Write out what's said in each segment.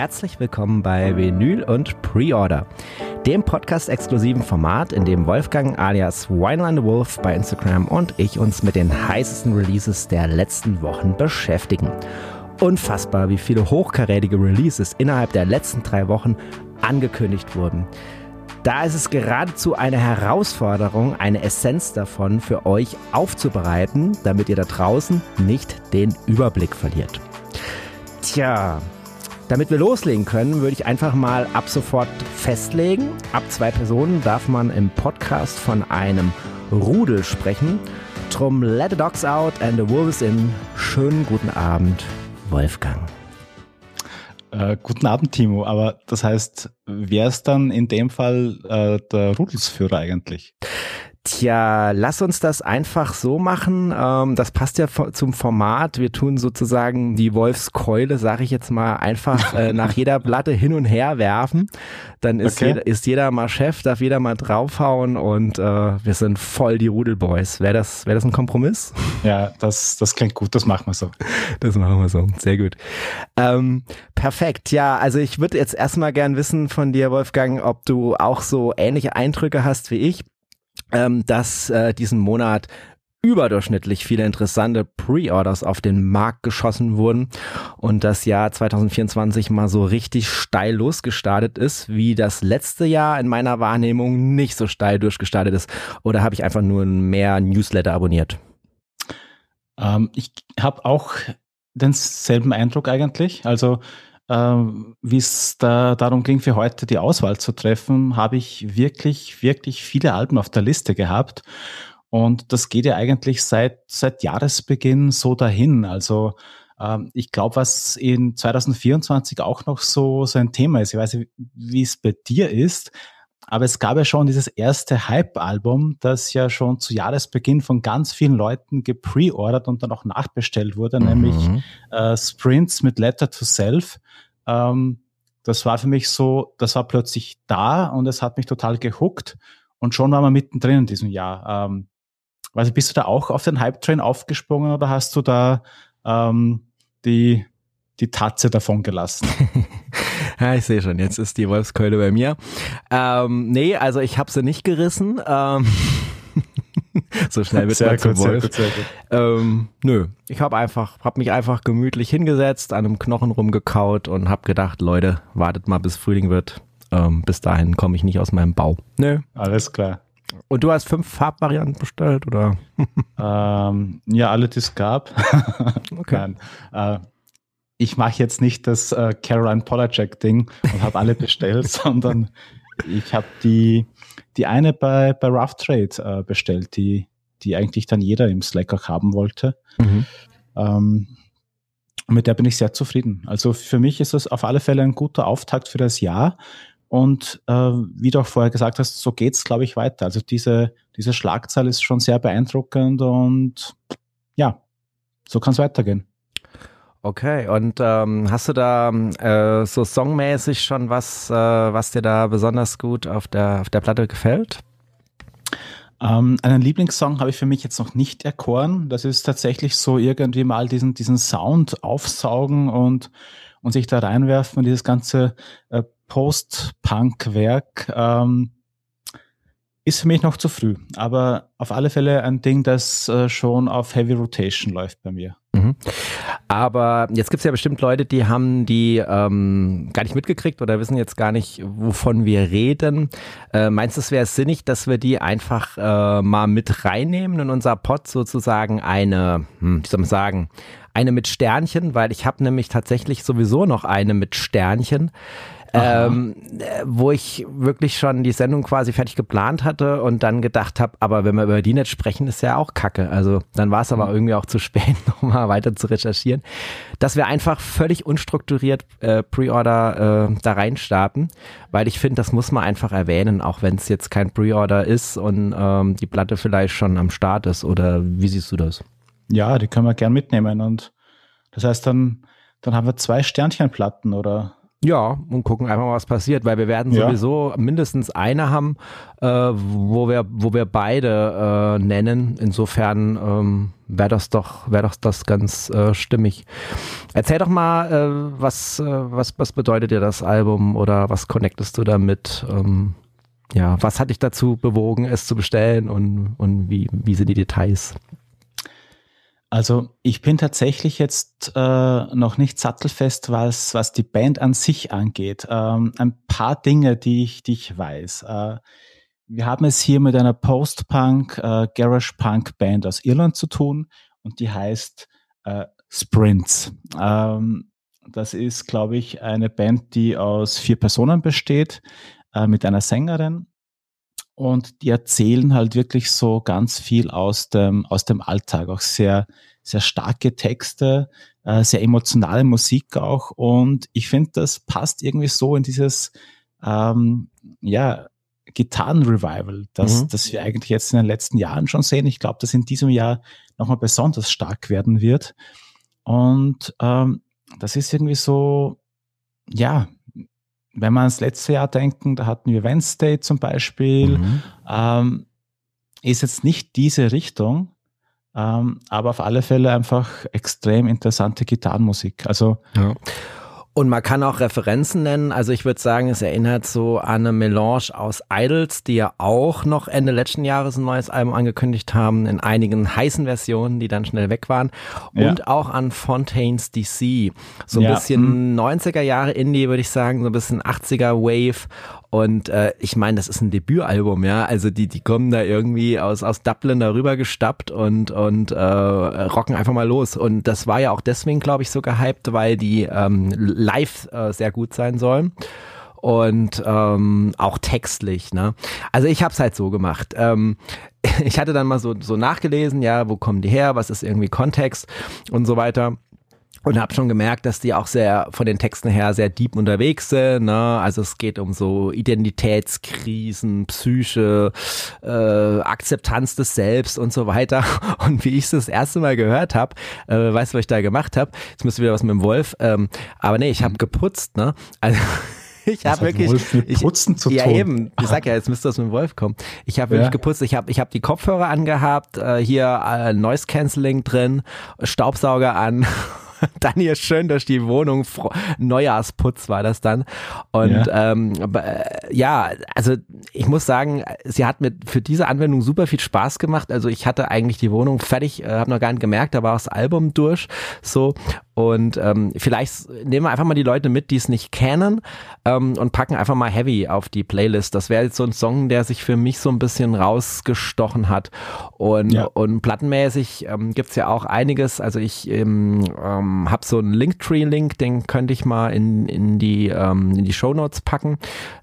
Herzlich willkommen bei Vinyl und Pre-Order, dem Podcast-exklusiven Format, in dem Wolfgang alias Wineland Wolf bei Instagram und ich uns mit den heißesten Releases der letzten Wochen beschäftigen. Unfassbar, wie viele hochkarätige Releases innerhalb der letzten drei Wochen angekündigt wurden. Da ist es geradezu eine Herausforderung, eine Essenz davon für euch aufzubereiten, damit ihr da draußen nicht den Überblick verliert. Tja, damit wir loslegen können, würde ich einfach mal ab sofort festlegen. Ab zwei Personen darf man im Podcast von einem Rudel sprechen. Drum let the dogs out and the wolves in. Schönen guten Abend, Wolfgang. Äh, guten Abend, Timo. Aber das heißt, wer ist dann in dem Fall äh, der Rudelsführer eigentlich? Tja, lass uns das einfach so machen. Ähm, das passt ja zum Format. Wir tun sozusagen die Wolfskeule, sage ich jetzt mal, einfach äh, nach jeder Platte hin und her werfen. Dann ist, okay. jeder, ist jeder mal Chef, darf jeder mal draufhauen und äh, wir sind voll die Rudelboys. Wäre das, wär das ein Kompromiss? Ja, das, das klingt gut. Das machen wir so. Das machen wir so. Sehr gut. Ähm, perfekt. Ja, also ich würde jetzt erstmal gern wissen von dir, Wolfgang, ob du auch so ähnliche Eindrücke hast wie ich ähm, dass äh, diesen Monat überdurchschnittlich viele interessante Pre-Orders auf den Markt geschossen wurden und das Jahr 2024 mal so richtig steil losgestartet ist, wie das letzte Jahr in meiner Wahrnehmung nicht so steil durchgestartet ist. Oder habe ich einfach nur mehr Newsletter abonniert? Ähm, ich habe auch denselben Eindruck eigentlich. Also wie es da darum ging, für heute die Auswahl zu treffen, habe ich wirklich, wirklich viele Alben auf der Liste gehabt. Und das geht ja eigentlich seit, seit Jahresbeginn so dahin. Also ähm, ich glaube, was in 2024 auch noch so, so ein Thema ist, ich weiß nicht, wie es bei dir ist, aber es gab ja schon dieses erste Hype-Album, das ja schon zu Jahresbeginn von ganz vielen Leuten gepreordert und dann auch nachbestellt wurde, mhm. nämlich äh, Sprints mit Letter to Self. Ähm, das war für mich so, das war plötzlich da und es hat mich total gehuckt und schon waren wir mittendrin in diesem Jahr. Ähm, also bist du da auch auf den Hype-Train aufgesprungen oder hast du da ähm, die, die Tatze davon gelassen? Ja, ich sehe schon, jetzt ist die Wolfskeule bei mir. Ähm, nee, also ich habe sie nicht gerissen. Ähm, so schnell wird sehr man gut, Wolf. Sehr gut, sehr gut. Ähm, nö, ich habe einfach, habe mich einfach gemütlich hingesetzt, an einem Knochen rumgekaut und habe gedacht, Leute, wartet mal, bis Frühling wird. Ähm, bis dahin komme ich nicht aus meinem Bau. Nö. Alles klar. Und du hast fünf Farbvarianten bestellt, oder? ähm, ja, alle, die es gab. okay. Nein, äh, ich mache jetzt nicht das äh, Caroline Polacek-Ding und habe alle bestellt, sondern ich habe die, die eine bei, bei Rough Trade äh, bestellt, die, die eigentlich dann jeder im Slack auch haben wollte. Mhm. Ähm, mit der bin ich sehr zufrieden. Also für mich ist es auf alle Fälle ein guter Auftakt für das Jahr. Und äh, wie du auch vorher gesagt hast, so geht's, glaube ich, weiter. Also diese, diese Schlagzahl ist schon sehr beeindruckend und ja, so kann es weitergehen. Okay, und ähm, hast du da äh, so songmäßig schon was, äh, was dir da besonders gut auf der, auf der Platte gefällt? Ähm, einen Lieblingssong habe ich für mich jetzt noch nicht erkoren. Das ist tatsächlich so irgendwie mal diesen, diesen Sound aufsaugen und, und sich da reinwerfen in dieses ganze äh, Post-Punk-Werk. Ähm, ist für mich noch zu früh, aber auf alle Fälle ein Ding, das äh, schon auf Heavy Rotation läuft bei mir. Mhm. Aber jetzt gibt es ja bestimmt Leute, die haben die ähm, gar nicht mitgekriegt oder wissen jetzt gar nicht, wovon wir reden. Äh, meinst du, es wäre sinnig, dass wir die einfach äh, mal mit reinnehmen in unser Pod sozusagen eine, hm, wie soll man sagen, eine mit Sternchen, weil ich habe nämlich tatsächlich sowieso noch eine mit Sternchen ähm, wo ich wirklich schon die Sendung quasi fertig geplant hatte und dann gedacht habe, aber wenn wir über die nicht sprechen, ist ja auch Kacke. Also dann war es aber mhm. irgendwie auch zu spät, nochmal weiter zu recherchieren, dass wir einfach völlig unstrukturiert äh, Pre-Order äh, da reinstarten, weil ich finde, das muss man einfach erwähnen, auch wenn es jetzt kein Pre-Order ist und ähm, die Platte vielleicht schon am Start ist. Oder wie siehst du das? Ja, die können wir gern mitnehmen und das heißt dann, dann haben wir zwei Sternchenplatten oder Ja, und gucken einfach mal, was passiert, weil wir werden Ja. sowieso mindestens eine haben, äh, wo wir, wo wir beide äh, nennen. Insofern ähm, wäre das doch, wäre doch das ganz äh, stimmig. Erzähl doch mal, äh, was, äh, was, was bedeutet dir das Album oder was connectest du damit? Ähm, ja, was hat dich dazu bewogen, es zu bestellen und, und wie, wie sind die Details? Also ich bin tatsächlich jetzt äh, noch nicht sattelfest, was, was die Band an sich angeht. Ähm, ein paar Dinge, die ich, die ich weiß. Äh, wir haben es hier mit einer Post-Punk, äh, aus Irland zu tun und die heißt äh, Sprints. Ähm, das ist, glaube ich, eine Band, die aus vier Personen besteht, äh, mit einer Sängerin. Und die erzählen halt wirklich so ganz viel aus dem, aus dem Alltag, auch sehr, sehr starke Texte, äh, sehr emotionale Musik auch. Und ich finde, das passt irgendwie so in dieses, ähm, ja, Gitarrenrevival, das, Mhm. das wir eigentlich jetzt in den letzten Jahren schon sehen. Ich glaube, das in diesem Jahr nochmal besonders stark werden wird. Und ähm, das ist irgendwie so, ja, wenn wir ans letzte Jahr denken, da hatten wir Wednesday zum Beispiel, Mhm. ähm, ist jetzt nicht diese Richtung, ähm, aber auf alle Fälle einfach extrem interessante Gitarrenmusik. Also Ja. Und man kann auch Referenzen nennen. Also ich würde sagen, es erinnert so an eine Melange aus Idols, die ja auch noch Ende letzten Jahres ein neues Album angekündigt haben, in einigen heißen Versionen, die dann schnell weg waren. Ja. Und auch an Fontaines DC. So ein Ja, bisschen 90er Jahre Indie, würde ich sagen, so ein bisschen 80er Wave. Und äh, ich meine, das ist ein Debütalbum, ja. Also die, die kommen da irgendwie aus, aus Dublin darüber gestappt und, und äh, rocken einfach mal los. Und das war ja auch deswegen, glaube ich, so gehypt, weil die ähm, live äh, sehr gut sein sollen. Und ähm, auch textlich, ne? Also ich habe es halt so gemacht. Ähm, ich hatte dann mal so, so nachgelesen, ja, wo kommen die her, was ist irgendwie Kontext und so weiter. Und habe schon gemerkt, dass die auch sehr von den Texten her sehr deep unterwegs sind. Ne? Also es geht um so Identitätskrisen, Psyche, äh, Akzeptanz des Selbst und so weiter. Und wie ich es das erste Mal gehört habe, äh, weißt du, was ich da gemacht habe? Jetzt müsste wieder was mit dem Wolf. Ähm, aber nee, ich habe geputzt. Ne? Also ich habe wirklich ich, Putzen zu ja tun. eben. Ich sag ja, jetzt müsste das mit dem Wolf kommen. Ich habe wirklich Ja. geputzt. Ich habe ich hab die Kopfhörer angehabt, äh, hier äh, Noise Cancelling drin, Staubsauger an. Dann hier schön durch die Wohnung, Neujahrsputz war das dann. Und ähm, aber, äh, ja, also ich muss sagen, sie hat mir für diese Anwendung super viel Spaß gemacht. Also ich hatte eigentlich die Wohnung fertig, äh, habe noch gar nicht gemerkt, da war das Album durch. So und ähm, vielleicht nehmen wir einfach mal die Leute mit, die es nicht kennen ähm, und packen einfach mal Heavy auf die Playlist. Das wäre jetzt so ein Song, der sich für mich so ein bisschen rausgestochen hat. Und, Ja. und plattenmäßig ähm, gibt's ja auch einiges. Also ich ähm, ähm, habe so einen Linktree-Link, den könnte ich mal in, in die, ähm, in die Shownotes packen.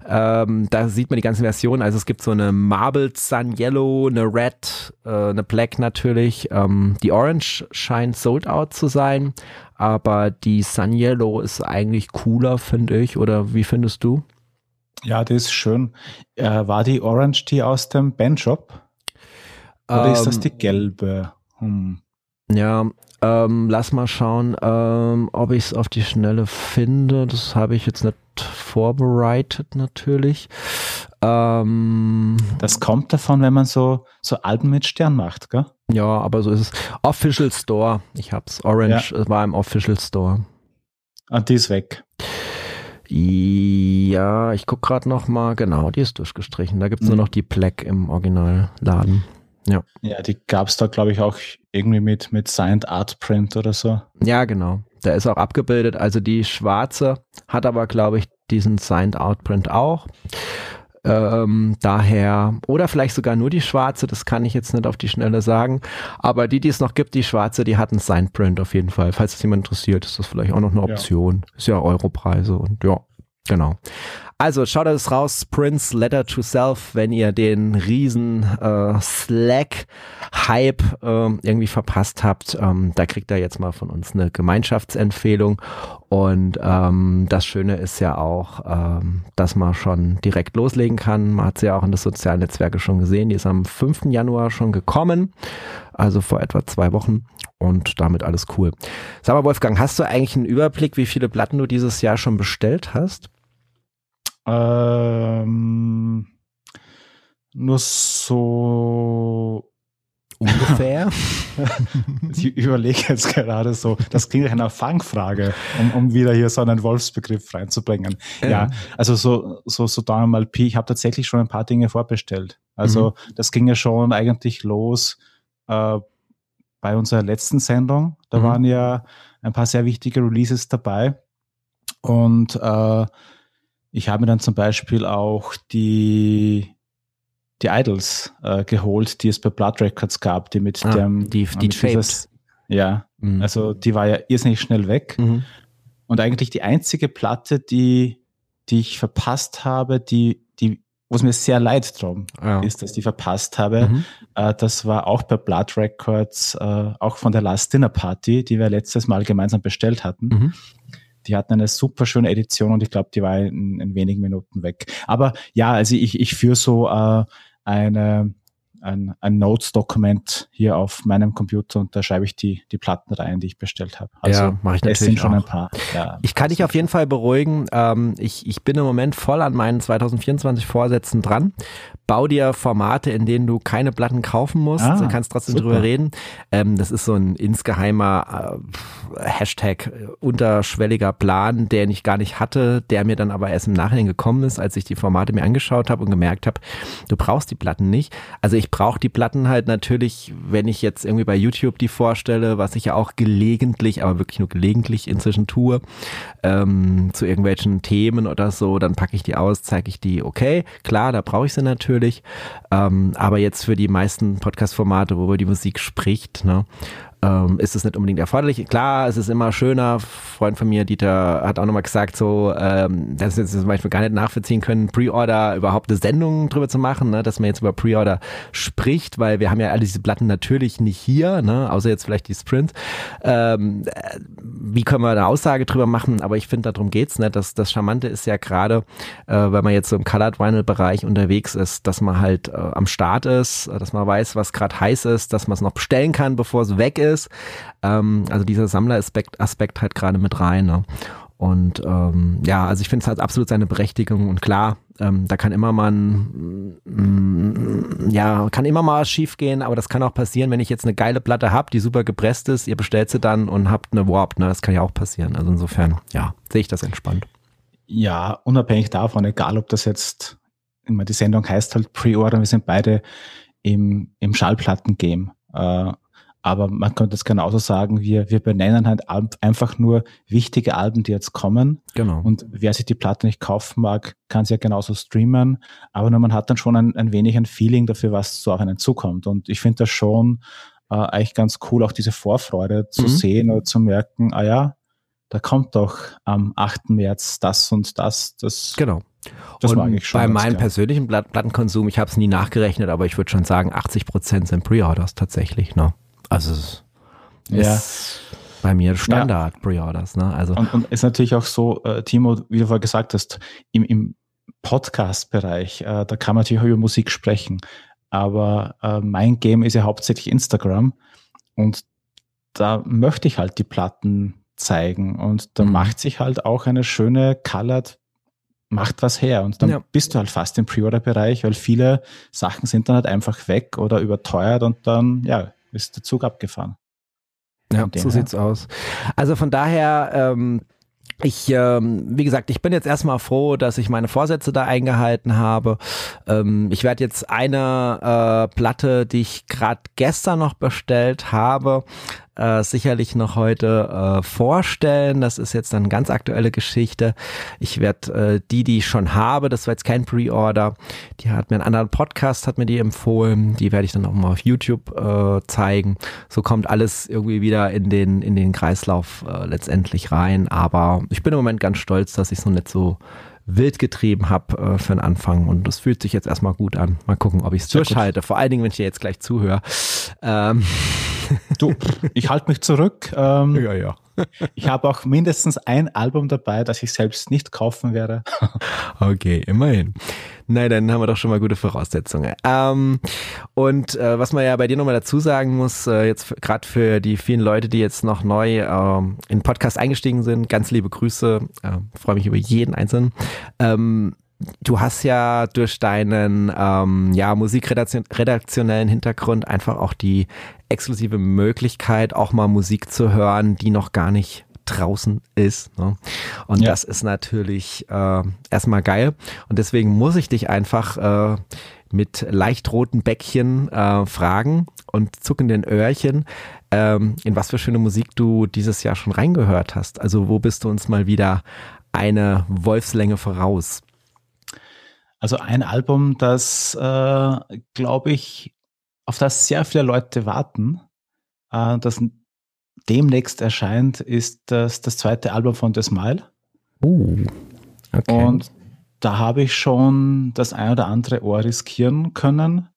Ähm, da sieht man die ganzen Versionen. Also es gibt so eine Marbled Sun Yellow, eine Red, äh, eine Black natürlich. Ähm, die Orange scheint sold out zu sein, aber die Sun Yellow ist eigentlich cooler, finde ich. Oder wie findest du? Ja, das ist schön. Äh, war die Orange die aus dem Bandshop? Oder ist das Ähm, die gelbe? Hm. Ja, ähm, lass mal schauen, ähm, ob ich es auf die Schnelle finde. Das habe ich jetzt nicht vorbereitet natürlich. Ähm, Das kommt davon, wenn man so, so Alben mit Stern macht, gell? Ja, aber so ist es. Official Store. Ich hab's. Orange es war im Official Store. Und die ist weg. Ja, ich guck gerade noch mal. Genau, die ist durchgestrichen. Da gibt's nur Mhm. noch die Black im Originalladen. Ja. Ja, die gab es da, glaube ich, auch irgendwie mit, mit Signed Art Print oder so. Ja, genau. Da ist auch abgebildet. Also die schwarze hat aber, glaube ich, diesen Signed Outprint auch. Ähm, daher, oder vielleicht sogar nur die schwarze, das kann ich jetzt nicht auf die Schnelle sagen. Aber die, die es noch gibt, die schwarze, die hat einen Signed Print auf jeden Fall. Falls es jemand interessiert, ist das vielleicht auch noch eine Ja. Option. Ist ja Europreise und ja, genau. Also schaut das raus, Prince Letter to Self, wenn ihr den riesen äh, Slack-Hype ähm, irgendwie verpasst habt. Ähm, da kriegt ihr jetzt mal von uns eine Gemeinschaftsempfehlung. Und ähm, das Schöne ist ja auch, ähm, dass man schon direkt loslegen kann. Man hat sie ja auch in den sozialen Netzwerke schon gesehen. Die ist am 5. Januar schon gekommen, also vor etwa zwei Wochen. und damit alles cool. Sag mal, Wolfgang, hast du eigentlich einen Überblick, wie viele Platten du dieses Jahr schon bestellt hast? Ähm, nur so ungefähr. ich überlege jetzt gerade so, das klingt nach einer Fangfrage, um, um wieder hier so einen Wolfsbegriff reinzubringen. Ja, ja also so, so, so da mal Pi, ich habe tatsächlich schon ein paar Dinge vorbestellt. Also mhm. das ging ja schon eigentlich los äh, bei unserer letzten Sendung. Da mhm. waren ja ein paar sehr wichtige Releases dabei. Und äh, ich habe mir dann zum Beispiel auch die die Idols äh, geholt, die es bei Blood Records gab, die mit ah, dem die, die mit dieses, ja, mhm. also die war ja irrsinnig schnell weg. Mhm. Und eigentlich die einzige Platte, die, die ich verpasst habe, die, die, wo es mir sehr leid drum ja. ist, dass ich die verpasst habe, mhm. äh, das war auch bei Blood Records, äh, auch von der Last Dinner Party, die wir letztes Mal gemeinsam bestellt hatten. Die hatten eine super schöne Edition und ich glaube, die war in, in wenigen Minuten weg. Aber ja, also ich, ich führe so äh, eine, ein, ein Notes-Dokument hier auf meinem Computer und da schreibe ich die, die Platten rein, die ich bestellt habe. Also ja, mache ich natürlich. Es sind schon auch. ein paar. Ja, ich kann dich auf jeden Fall beruhigen. Ähm, ich, ich bin im Moment voll an meinen 2024 Vorsätzen dran bau dir Formate, in denen du keine Platten kaufen musst, ah, kannst trotzdem super. drüber reden. Ähm, das ist so ein insgeheimer äh, Hashtag äh, unterschwelliger Plan, den ich gar nicht hatte, der mir dann aber erst im Nachhinein gekommen ist, als ich die Formate mir angeschaut habe und gemerkt habe, du brauchst die Platten nicht. Also ich brauche die Platten halt natürlich, wenn ich jetzt irgendwie bei YouTube die vorstelle, was ich ja auch gelegentlich, aber wirklich nur gelegentlich inzwischen tue, ähm, zu irgendwelchen Themen oder so, dann packe ich die aus, zeige ich die, okay, klar, da brauche ich sie natürlich. Ähm, aber jetzt für die meisten Podcast-Formate, wo die Musik spricht, ne, ähm, ist es nicht unbedingt erforderlich. Klar, es ist immer schöner. Freund von mir, Dieter, hat auch nochmal gesagt, so, ähm, dass wir zum Beispiel gar nicht nachvollziehen können, Pre-Order überhaupt eine Sendung drüber zu machen, ne, dass man jetzt über Pre-Order spricht, weil wir haben ja alle diese Platten natürlich nicht hier, ne, außer jetzt vielleicht die Sprint. Ähm, äh, wie können wir eine Aussage drüber machen? Aber ich finde, darum geht's, ne? Das, das Charmante ist ja gerade, äh, wenn man jetzt so im Colored Vinyl Bereich unterwegs ist, dass man halt äh, am Start ist, dass man weiß, was gerade heiß ist, dass man es noch bestellen kann, bevor es weg ist ist. Ähm, also dieser Sammleraspekt Aspekt halt gerade mit rein. Ne? Und ähm, ja, also ich finde es halt absolut seine Berechtigung und klar, ähm, da kann immer mal ein, mm, ja, kann immer mal schief gehen, aber das kann auch passieren, wenn ich jetzt eine geile Platte habe, die super gepresst ist, ihr bestellt sie dann und habt eine Warp, ne? Das kann ja auch passieren. Also insofern, ja, sehe ich das entspannt. Ja, unabhängig davon, egal ob das jetzt, immer die Sendung heißt halt Pre-Order, wir sind beide im, im Schallplatten-Game. Äh, aber man könnte es genauso sagen, wir, wir benennen halt einfach nur wichtige Alben, die jetzt kommen. Genau. Und wer sich die Platte nicht kaufen mag, kann sie ja genauso streamen. Aber nur man hat dann schon ein, ein wenig ein Feeling dafür, was so auf einen zukommt. Und ich finde das schon äh, eigentlich ganz cool, auch diese Vorfreude zu mhm. sehen oder zu merken, ah ja, da kommt doch am 8. März das und das. das genau. Das und mag ich schon. Bei meinem gern. persönlichen Plattenkonsum, ich habe es nie nachgerechnet, aber ich würde schon sagen, 80 Prozent sind Pre-Orders tatsächlich. Ne? Also es ja. ist bei mir Standard ja. Pre-Orders. Ne? Also und, und ist natürlich auch so, äh, Timo, wie du vorher gesagt hast, im, im Podcast-Bereich, äh, da kann man natürlich auch über Musik sprechen. Aber äh, mein Game ist ja hauptsächlich Instagram und da möchte ich halt die Platten zeigen und da mhm. macht sich halt auch eine schöne Colored macht was her und dann ja. bist du halt fast im Pre-Order-Bereich, weil viele Sachen sind dann halt einfach weg oder überteuert und dann, ja, ist der Zug abgefahren. Ja, so her. sieht's aus. Also von daher, ähm, ich, ähm, wie gesagt, ich bin jetzt erstmal froh, dass ich meine Vorsätze da eingehalten habe. Ähm, ich werde jetzt eine äh, Platte, die ich gerade gestern noch bestellt habe, äh, sicherlich noch heute äh, vorstellen. Das ist jetzt eine ganz aktuelle Geschichte. Ich werde äh, die, die ich schon habe, das war jetzt kein Pre-Order, die hat mir einen anderen Podcast, hat mir die empfohlen. Die werde ich dann auch mal auf YouTube äh, zeigen. So kommt alles irgendwie wieder in den, in den Kreislauf äh, letztendlich rein. Aber ich bin im Moment ganz stolz, dass ich so nicht so wild getrieben habe äh, für den Anfang und das fühlt sich jetzt erstmal gut an. Mal gucken, ob ich es durchhalte. Vor allen Dingen, wenn ich dir jetzt gleich zuhöre. Ähm. Du, ich halte mich zurück. Ähm, ja, ja. Ich habe auch mindestens ein Album dabei, das ich selbst nicht kaufen werde. Okay, immerhin. Nein, dann haben wir doch schon mal gute Voraussetzungen. Ähm, und äh, was man ja bei dir nochmal dazu sagen muss, äh, jetzt gerade für die vielen Leute, die jetzt noch neu äh, in Podcast eingestiegen sind, ganz liebe Grüße, äh, freue mich über jeden Einzelnen. Ähm, du hast ja durch deinen ähm, ja, musikredaktionellen Hintergrund einfach auch die exklusive Möglichkeit, auch mal Musik zu hören, die noch gar nicht draußen ist. Ne? Und ja. das ist natürlich äh, erstmal geil. Und deswegen muss ich dich einfach äh, mit leicht roten Bäckchen äh, fragen und zuckenden Öhrchen, ähm, in was für schöne Musik du dieses Jahr schon reingehört hast. Also wo bist du uns mal wieder eine Wolfslänge voraus? Also ein Album, das, äh, glaube ich, auf das sehr viele Leute warten, äh, das demnächst erscheint, ist das, das zweite Album von The Smile. Uh, okay. Und da habe ich schon das ein oder andere Ohr riskieren können.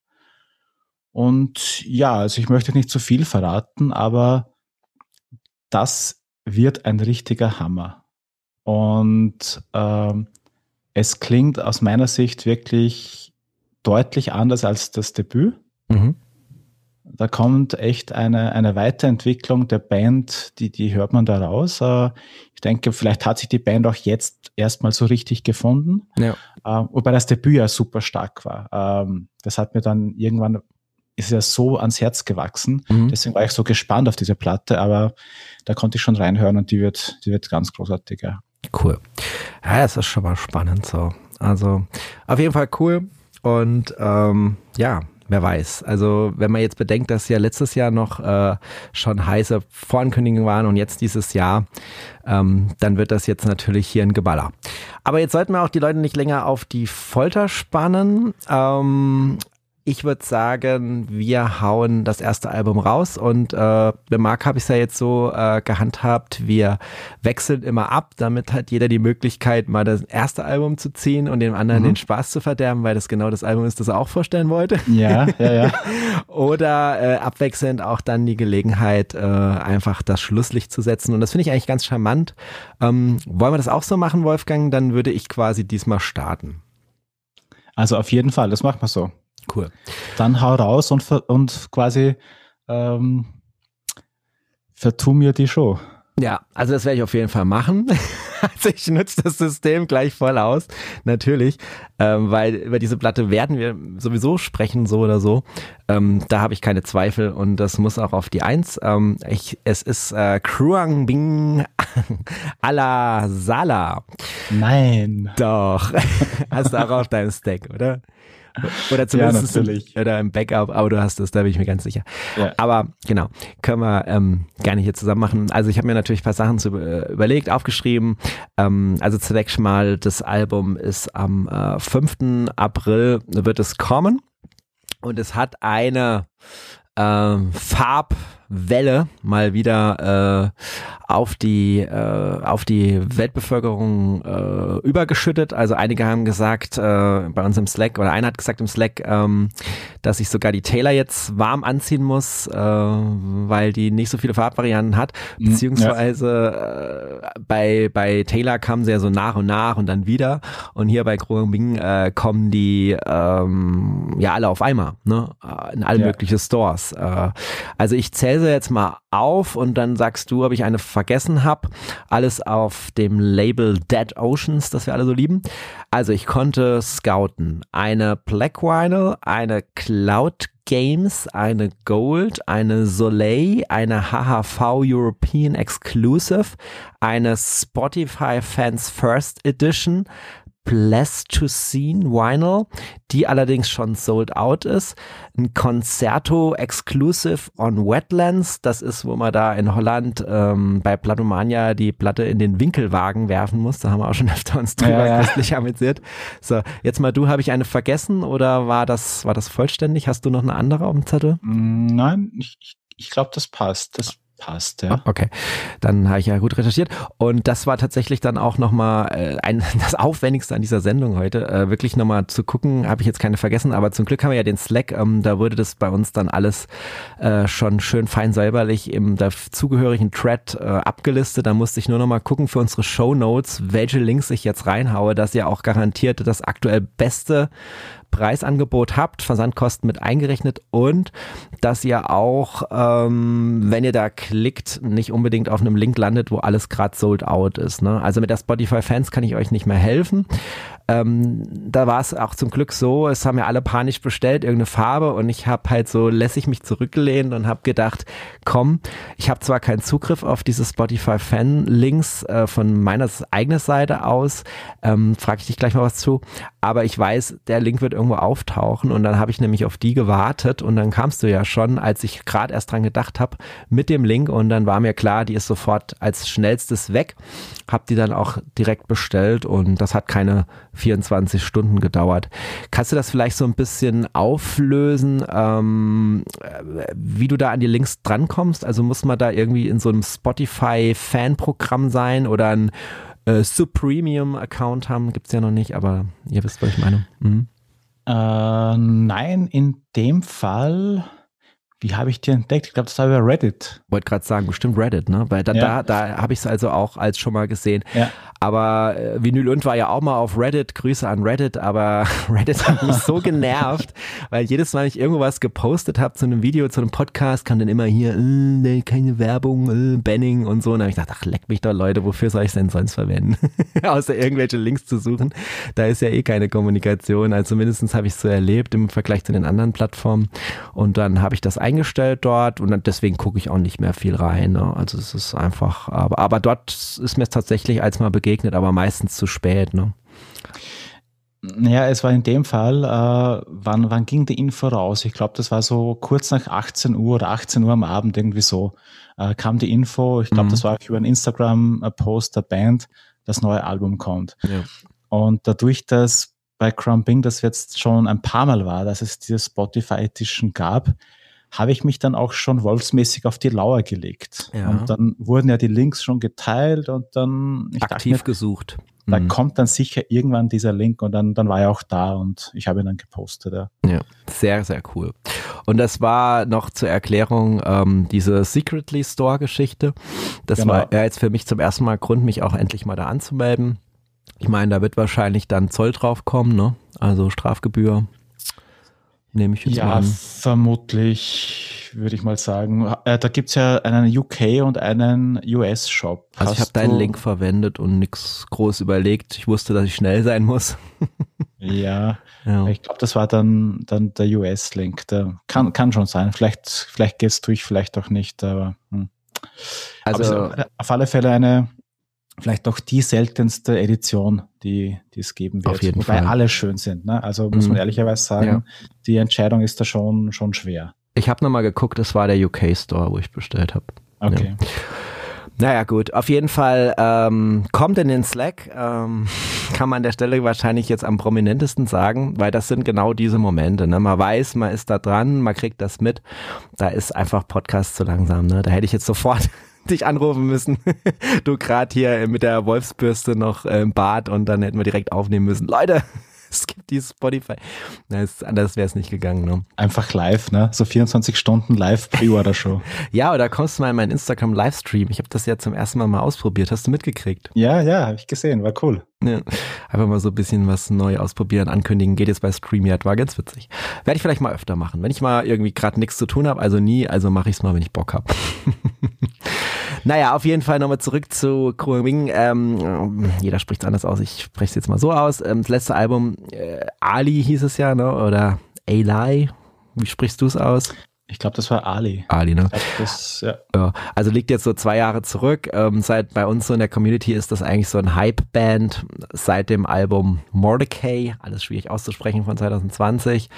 Und ja, also ich möchte nicht zu viel verraten, aber das wird ein richtiger Hammer. Und ähm, es klingt aus meiner Sicht wirklich deutlich anders als das Debüt. Mhm. Da kommt echt eine, eine Weiterentwicklung der Band, die, die hört man da raus. Äh, ich denke, vielleicht hat sich die Band auch jetzt erstmal so richtig gefunden. Ja. Äh, wobei das Debüt ja super stark war. Ähm, das hat mir dann irgendwann, ist ja so ans Herz gewachsen. Mhm. Deswegen war ich so gespannt auf diese Platte, aber da konnte ich schon reinhören und die wird, die wird ganz großartig, ja. Cool. Ja, das ist schon mal spannend so. Also auf jeden Fall cool. Und ähm, ja, wer weiß. Also wenn man jetzt bedenkt, dass ja letztes Jahr noch äh, schon heiße Vorankündigungen waren und jetzt dieses Jahr, ähm, dann wird das jetzt natürlich hier ein Geballer. Aber jetzt sollten wir auch die Leute nicht länger auf die Folter spannen. Ähm, ich würde sagen, wir hauen das erste Album raus und äh, bei Marc habe ich es ja jetzt so äh, gehandhabt, wir wechseln immer ab, damit hat jeder die Möglichkeit, mal das erste Album zu ziehen und dem anderen mhm. den Spaß zu verderben, weil das genau das Album ist, das er auch vorstellen wollte. Ja, ja, ja. Oder äh, abwechselnd auch dann die Gelegenheit, äh, einfach das Schlusslicht zu setzen und das finde ich eigentlich ganz charmant. Ähm, wollen wir das auch so machen, Wolfgang? Dann würde ich quasi diesmal starten. Also auf jeden Fall, das machen wir so. Cool. Dann hau raus und, und quasi ähm, vertu mir die Show. Ja, also das werde ich auf jeden Fall machen. also ich nutze das System gleich voll aus, natürlich, ähm, weil über diese Platte werden wir sowieso sprechen, so oder so. Ähm, da habe ich keine Zweifel und das muss auch auf die Eins. Ähm, ich, es ist äh, Kruang Bing a la Sala. Nein. Doch. Hast du auch auf deinem Stack, oder? Oder zumindest ja, natürlich. oder im Backup, aber du hast das, da bin ich mir ganz sicher. Ja. Aber genau, können wir ähm, gerne hier zusammen machen. Also ich habe mir natürlich ein paar Sachen zu, äh, überlegt, aufgeschrieben. Ähm, also zunächst mal, das Album ist am äh, 5. April wird es kommen und es hat eine ähm, Farbwelle mal wieder äh, auf die äh, auf die Weltbevölkerung äh, übergeschüttet. Also einige haben gesagt äh, bei uns im Slack oder einer hat gesagt im Slack, ähm, dass ich sogar die Taylor jetzt warm anziehen muss, äh, weil die nicht so viele Farbvarianten hat. Mhm, Beziehungsweise äh, bei bei Taylor kamen sie ja so nach und nach und dann wieder. Und hier bei Growing äh, kommen die ähm, ja alle auf einmal, ne? In alle ja. möglichen Stores. Äh, also ich zähle sie jetzt mal auf und dann sagst du, ob ich eine vergessen habe. Alles auf dem Label Dead Oceans, das wir alle so lieben. Also ich konnte scouten. Eine Black Vinyl, eine Cloud Games, eine Gold, eine Soleil, eine HHV European Exclusive, eine Spotify Fans First Edition, Pleistocene Vinyl, die allerdings schon sold out ist. Ein Concerto Exclusive on Wetlands, das ist, wo man da in Holland ähm, bei Platomania die Platte in den Winkelwagen werfen muss. Da haben wir auch schon öfter uns drüber ja, köstlich amüsiert. So, jetzt mal du, habe ich eine vergessen oder war das, war das vollständig? Hast du noch eine andere auf dem Zettel? Mm, nein, ich, ich glaube, das passt. Das passt. Ja. Okay, dann habe ich ja gut recherchiert und das war tatsächlich dann auch nochmal äh, ein, das Aufwendigste an dieser Sendung heute, äh, wirklich nochmal zu gucken, habe ich jetzt keine vergessen, aber zum Glück haben wir ja den Slack, ähm, da wurde das bei uns dann alles äh, schon schön fein säuberlich im dazugehörigen Thread äh, abgelistet, da musste ich nur nochmal gucken für unsere Show Notes, welche Links ich jetzt reinhaue, dass ihr auch garantiert das aktuell beste Preisangebot habt, Versandkosten mit eingerechnet und dass ihr auch, ähm, wenn ihr da klickt, nicht unbedingt auf einem Link landet, wo alles gerade sold out ist. Ne? Also mit der Spotify Fans kann ich euch nicht mehr helfen. Ähm, da war es auch zum Glück so, es haben ja alle panisch bestellt, irgendeine Farbe. Und ich habe halt so lässig mich zurückgelehnt und habe gedacht, komm, ich habe zwar keinen Zugriff auf diese Spotify Fan Links äh, von meiner eigenen Seite aus, ähm, frage ich dich gleich mal was zu, aber ich weiß, der Link wird irgendwo auftauchen. Und dann habe ich nämlich auf die gewartet. Und dann kamst du ja schon, als ich gerade erst dran gedacht habe, mit dem Link. Und dann war mir klar, die ist sofort als schnellstes weg, habe die dann auch direkt bestellt. Und das hat keine 24 Stunden gedauert. Kannst du das vielleicht so ein bisschen auflösen, ähm, wie du da an die Links drankommst? Also muss man da irgendwie in so einem Spotify-Fan-Programm sein oder ein äh, Supremium-Account haben? Gibt es ja noch nicht, aber ihr wisst, was ich meine. Mhm. Äh, nein, in dem Fall wie habe ich die entdeckt? Ich glaube, das war über Reddit. Wollte gerade sagen, bestimmt Reddit, ne? Weil da, ja. da, da habe ich es also auch als schon mal gesehen. Ja. Aber äh, Vinyl und war ja auch mal auf Reddit. Grüße an Reddit, aber Reddit hat mich so genervt, weil jedes Mal, wenn ich irgendwo was gepostet habe zu einem Video, zu einem Podcast, kam dann immer hier, äh, keine Werbung, äh, Banning und so. Und dann habe ich gedacht, ach, leck mich doch, Leute, wofür soll ich es denn sonst verwenden? Außer irgendwelche Links zu suchen. Da ist ja eh keine Kommunikation. Also mindestens habe ich es so erlebt im Vergleich zu den anderen Plattformen. Und dann habe ich das eingestellt dort und deswegen gucke ich auch nicht mehr viel rein. Ne? Also es ist einfach, aber, aber dort ist mir tatsächlich als mal begegnet, aber meistens zu spät. Ne? Ja, es war in dem Fall, äh, wann, wann ging die Info raus? Ich glaube, das war so kurz nach 18 Uhr oder 18 Uhr am Abend, irgendwie so, äh, kam die Info. Ich glaube, mhm. das war über einen Instagram-Post der Band, das neue Album kommt. Ja. Und dadurch, dass bei Crumping das jetzt schon ein paar Mal war, dass es diese Spotify Edition gab, habe ich mich dann auch schon wolfsmäßig auf die Lauer gelegt. Ja. Und dann wurden ja die Links schon geteilt und dann ich aktiv dachte, gesucht. Da mhm. kommt dann sicher irgendwann dieser Link und dann, dann war er auch da und ich habe ihn dann gepostet. Ja. ja, sehr, sehr cool. Und das war noch zur Erklärung ähm, diese Secretly Store Geschichte. Das genau. war ja jetzt für mich zum ersten Mal Grund, mich auch endlich mal da anzumelden. Ich meine, da wird wahrscheinlich dann Zoll drauf kommen, ne? Also Strafgebühr nehme ich jetzt ja, mal an. vermutlich würde ich mal sagen. Äh, da gibt's ja einen UK und einen US-Shop. Also Hast ich habe deinen Link verwendet und nichts groß überlegt. Ich wusste, dass ich schnell sein muss. ja, ja, ich glaube, das war dann, dann der US-Link. Kann, kann schon sein. Vielleicht, vielleicht geht's durch, vielleicht auch nicht. Aber, hm. also aber auf alle Fälle eine vielleicht doch die seltenste Edition, die, die es geben wird. Auf jeden Wobei Fall. alle schön sind. Ne? Also muss man mhm. ehrlicherweise sagen, ja. die Entscheidung ist da schon, schon schwer. Ich habe nochmal geguckt, es war der UK Store, wo ich bestellt habe. Okay. Ja. Naja, gut. Auf jeden Fall ähm, kommt in den Slack, ähm, kann man an der Stelle wahrscheinlich jetzt am prominentesten sagen, weil das sind genau diese Momente. Ne? Man weiß, man ist da dran, man kriegt das mit. Da ist einfach Podcast zu langsam. Ne? Da hätte ich jetzt sofort dich anrufen müssen. du gerade hier mit der Wolfsbürste noch im Bad und dann hätten wir direkt aufnehmen müssen. Leute, es gibt dieses Spotify. Na, ist, anders wäre es nicht gegangen. Ne? Einfach live, ne? So 24 Stunden live Pre-Order-Show. ja, oder kommst du mal in meinen Instagram-Livestream? Ich habe das ja zum ersten Mal mal ausprobiert. Hast du mitgekriegt? Ja, ja, habe ich gesehen. War cool. Ja, einfach mal so ein bisschen was neu ausprobieren, ankündigen. Geht jetzt bei StreamYard, war ganz witzig. Werde ich vielleicht mal öfter machen. Wenn ich mal irgendwie gerade nichts zu tun habe, also nie, also mache ich es mal, wenn ich Bock habe. naja, auf jeden Fall nochmal zurück zu Wing. Ähm, jeder spricht es anders aus. Ich spreche es jetzt mal so aus. Ähm, das letzte Album, äh, Ali hieß es ja, ne? oder Eli. Wie sprichst du es aus? Ich glaube, das war Ali. Ali, ne? Das, ja. ja. Also liegt jetzt so zwei Jahre zurück. Ähm, seit bei uns so in der Community ist das eigentlich so ein Hype-Band seit dem Album Mordecai, alles schwierig auszusprechen von 2020.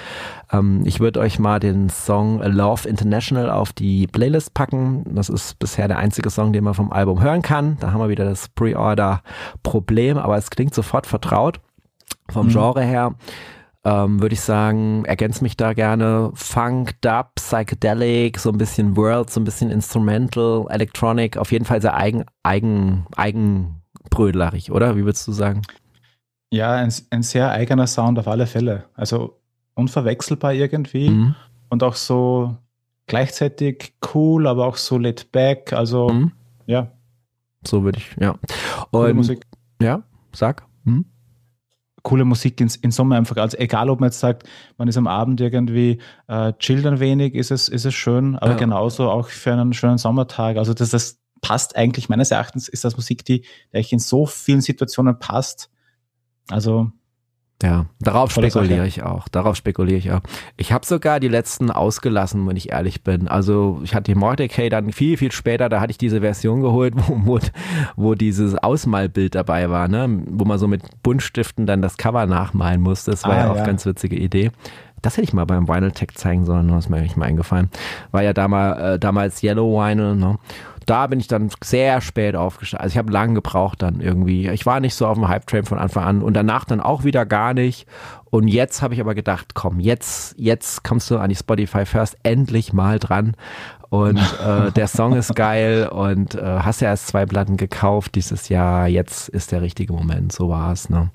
Ähm, ich würde euch mal den Song Love International auf die Playlist packen. Das ist bisher der einzige Song, den man vom Album hören kann. Da haben wir wieder das Pre-Order-Problem, aber es klingt sofort vertraut vom mhm. Genre her. Ähm, würde ich sagen, ergänzt mich da gerne. Funk, Dub, Psychedelic, so ein bisschen World, so ein bisschen Instrumental, Electronic, auf jeden Fall sehr eigen, eigen, eigenbrödlerig, oder? Wie würdest du sagen? Ja, ein, ein sehr eigener Sound auf alle Fälle. Also unverwechselbar irgendwie mhm. und auch so gleichzeitig cool, aber auch so laid back. Also, mhm. ja. So würde ich, ja. Und, Musik. Ja, sag. Hm? Coole Musik in, in Sommer einfach. Also egal, ob man jetzt sagt, man ist am Abend irgendwie äh, chillt ein wenig, ist es, ist es schön, aber ja. genauso auch für einen schönen Sommertag. Also das, das passt eigentlich, meines Erachtens ist das Musik, die, die in so vielen Situationen passt. Also ja, darauf spekuliere ich auch. Darauf spekuliere ich auch. Ich habe sogar die letzten ausgelassen, wenn ich ehrlich bin. Also ich hatte die Mordecai dann viel, viel später, da hatte ich diese Version geholt, wo, wo, dieses Ausmalbild dabei war, ne? wo man so mit Buntstiften dann das Cover nachmalen musste. Das war ah, ja auch ja. ganz witzige Idee. Das hätte ich mal beim Vinyl Tech zeigen sollen, das ist mir nicht mal eingefallen. War ja damals, äh, damals Yellow Vinyl, ne? Da bin ich dann sehr spät aufgestanden. Also ich habe lange gebraucht dann irgendwie. Ich war nicht so auf dem Hype-Train von Anfang an und danach dann auch wieder gar nicht. Und jetzt habe ich aber gedacht, komm, jetzt, jetzt kommst du an die Spotify First endlich mal dran. Und äh, der Song ist geil und äh, hast ja erst zwei Platten gekauft dieses Jahr. Jetzt ist der richtige Moment, so war es. Ne?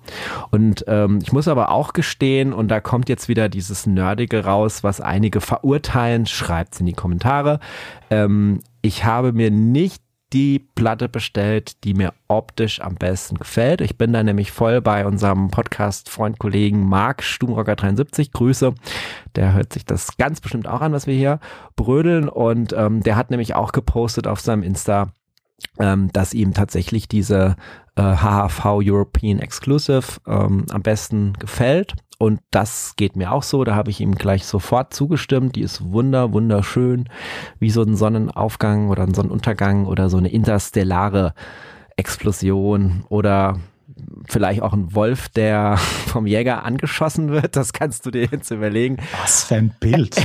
Und ähm, ich muss aber auch gestehen, und da kommt jetzt wieder dieses Nerdige raus, was einige verurteilen, schreibt in die Kommentare. Ähm, ich habe mir nicht die Platte bestellt, die mir optisch am besten gefällt. Ich bin da nämlich voll bei unserem Podcast-Freund-Kollegen Marc Stumrocker73. Grüße. Der hört sich das ganz bestimmt auch an, was wir hier brödeln. Und ähm, der hat nämlich auch gepostet auf seinem Insta, ähm, dass ihm tatsächlich diese äh, HHV European Exclusive ähm, am besten gefällt. Und das geht mir auch so. Da habe ich ihm gleich sofort zugestimmt. Die ist wunder, wunderschön, wie so ein Sonnenaufgang oder ein Sonnenuntergang oder so eine interstellare Explosion oder vielleicht auch ein Wolf, der vom Jäger angeschossen wird. Das kannst du dir jetzt überlegen. Was für ein Bild.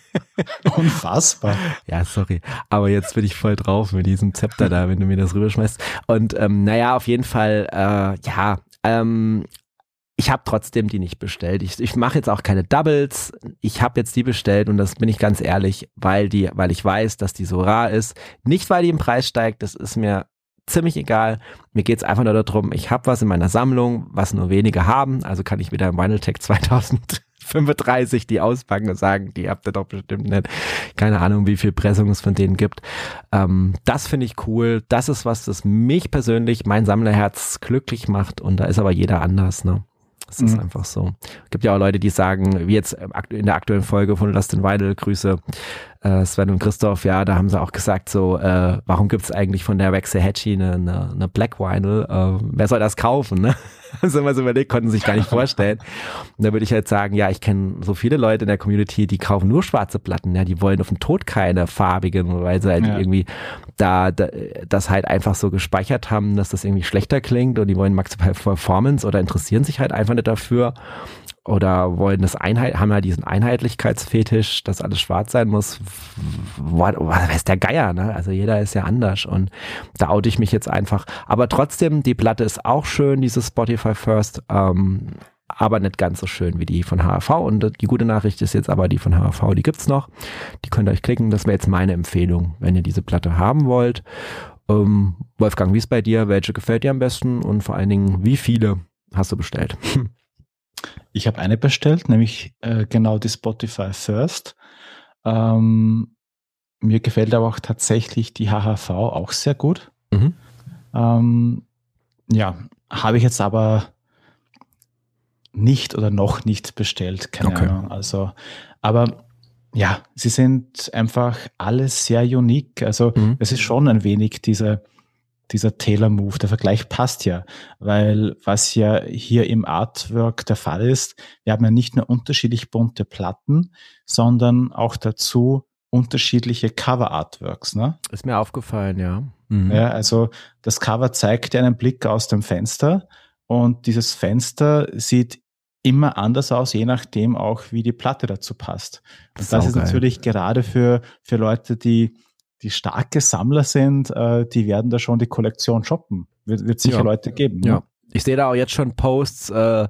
Unfassbar. Ja, sorry. Aber jetzt bin ich voll drauf mit diesem Zepter da, wenn du mir das rüberschmeißt. Und ähm, naja, auf jeden Fall, äh, ja, ähm, ich habe trotzdem die nicht bestellt. Ich, ich mache jetzt auch keine Doubles. Ich habe jetzt die bestellt und das bin ich ganz ehrlich, weil die, weil ich weiß, dass die so rar ist. Nicht, weil die im Preis steigt, das ist mir ziemlich egal. Mir geht's einfach nur darum, ich habe was in meiner Sammlung, was nur wenige haben. Also kann ich wieder im Vinyl Tech 2035 die auspacken und sagen, die habt ihr doch bestimmt nicht. Keine Ahnung, wie viel Pressung es von denen gibt. Ähm, das finde ich cool. Das ist was, das mich persönlich, mein Sammlerherz glücklich macht. Und da ist aber jeder anders. Ne? Das ist mhm. einfach so. Gibt ja auch Leute, die sagen, wie jetzt in der aktuellen Folge von Last in Weidel, Grüße, äh, Sven und Christoph, ja, da haben sie auch gesagt, so, äh, warum gibt's eigentlich von der Waxahachie eine, eine, eine Black Vinyl? Äh, wer soll das kaufen, ne? Also immer so überlegt, konnten sich gar nicht vorstellen. Und da würde ich halt sagen, ja, ich kenne so viele Leute in der Community, die kaufen nur schwarze Platten, ja, die wollen auf den Tod keine farbigen, weil sie halt ja. irgendwie da, da das halt einfach so gespeichert haben, dass das irgendwie schlechter klingt und die wollen maximale Performance oder interessieren sich halt einfach nicht dafür oder wollen das Einheit, haben halt diesen Einheitlichkeitsfetisch, dass alles schwarz sein muss. Was ist der Geier, ne? Also jeder ist ja anders und da oute ich mich jetzt einfach. Aber trotzdem, die Platte ist auch schön, diese Spotify First, ähm, aber nicht ganz so schön wie die von HAV. Und die gute Nachricht ist jetzt aber die von HAV, die gibt's noch. Die könnt ihr euch klicken. Das wäre jetzt meine Empfehlung, wenn ihr diese Platte haben wollt. Ähm, Wolfgang, wie ist bei dir? Welche gefällt dir am besten? Und vor allen Dingen, wie viele hast du bestellt? Ich habe eine bestellt, nämlich äh, genau die Spotify First. Ähm, mir gefällt aber auch tatsächlich die HHV auch sehr gut. Mhm. Ähm, ja, habe ich jetzt aber nicht oder noch nicht bestellt, keine okay. Ahnung. Also, aber ja, sie sind einfach alle sehr unique. Also mhm. es ist schon ein wenig diese dieser Taylor-Move. Der Vergleich passt ja, weil was ja hier im Artwork der Fall ist, wir haben ja nicht nur unterschiedlich bunte Platten, sondern auch dazu unterschiedliche Cover-Artworks. Ne? Ist mir aufgefallen, ja. Mhm. Ja, also das Cover zeigt einen Blick aus dem Fenster und dieses Fenster sieht immer anders aus, je nachdem auch, wie die Platte dazu passt. Und das ist natürlich gerade für, für Leute, die die starke Sammler sind, äh, die werden da schon die Kollektion shoppen. Wird, wird sicher ja. Leute geben. Ne? Ja. Ich sehe da auch jetzt schon Posts, äh,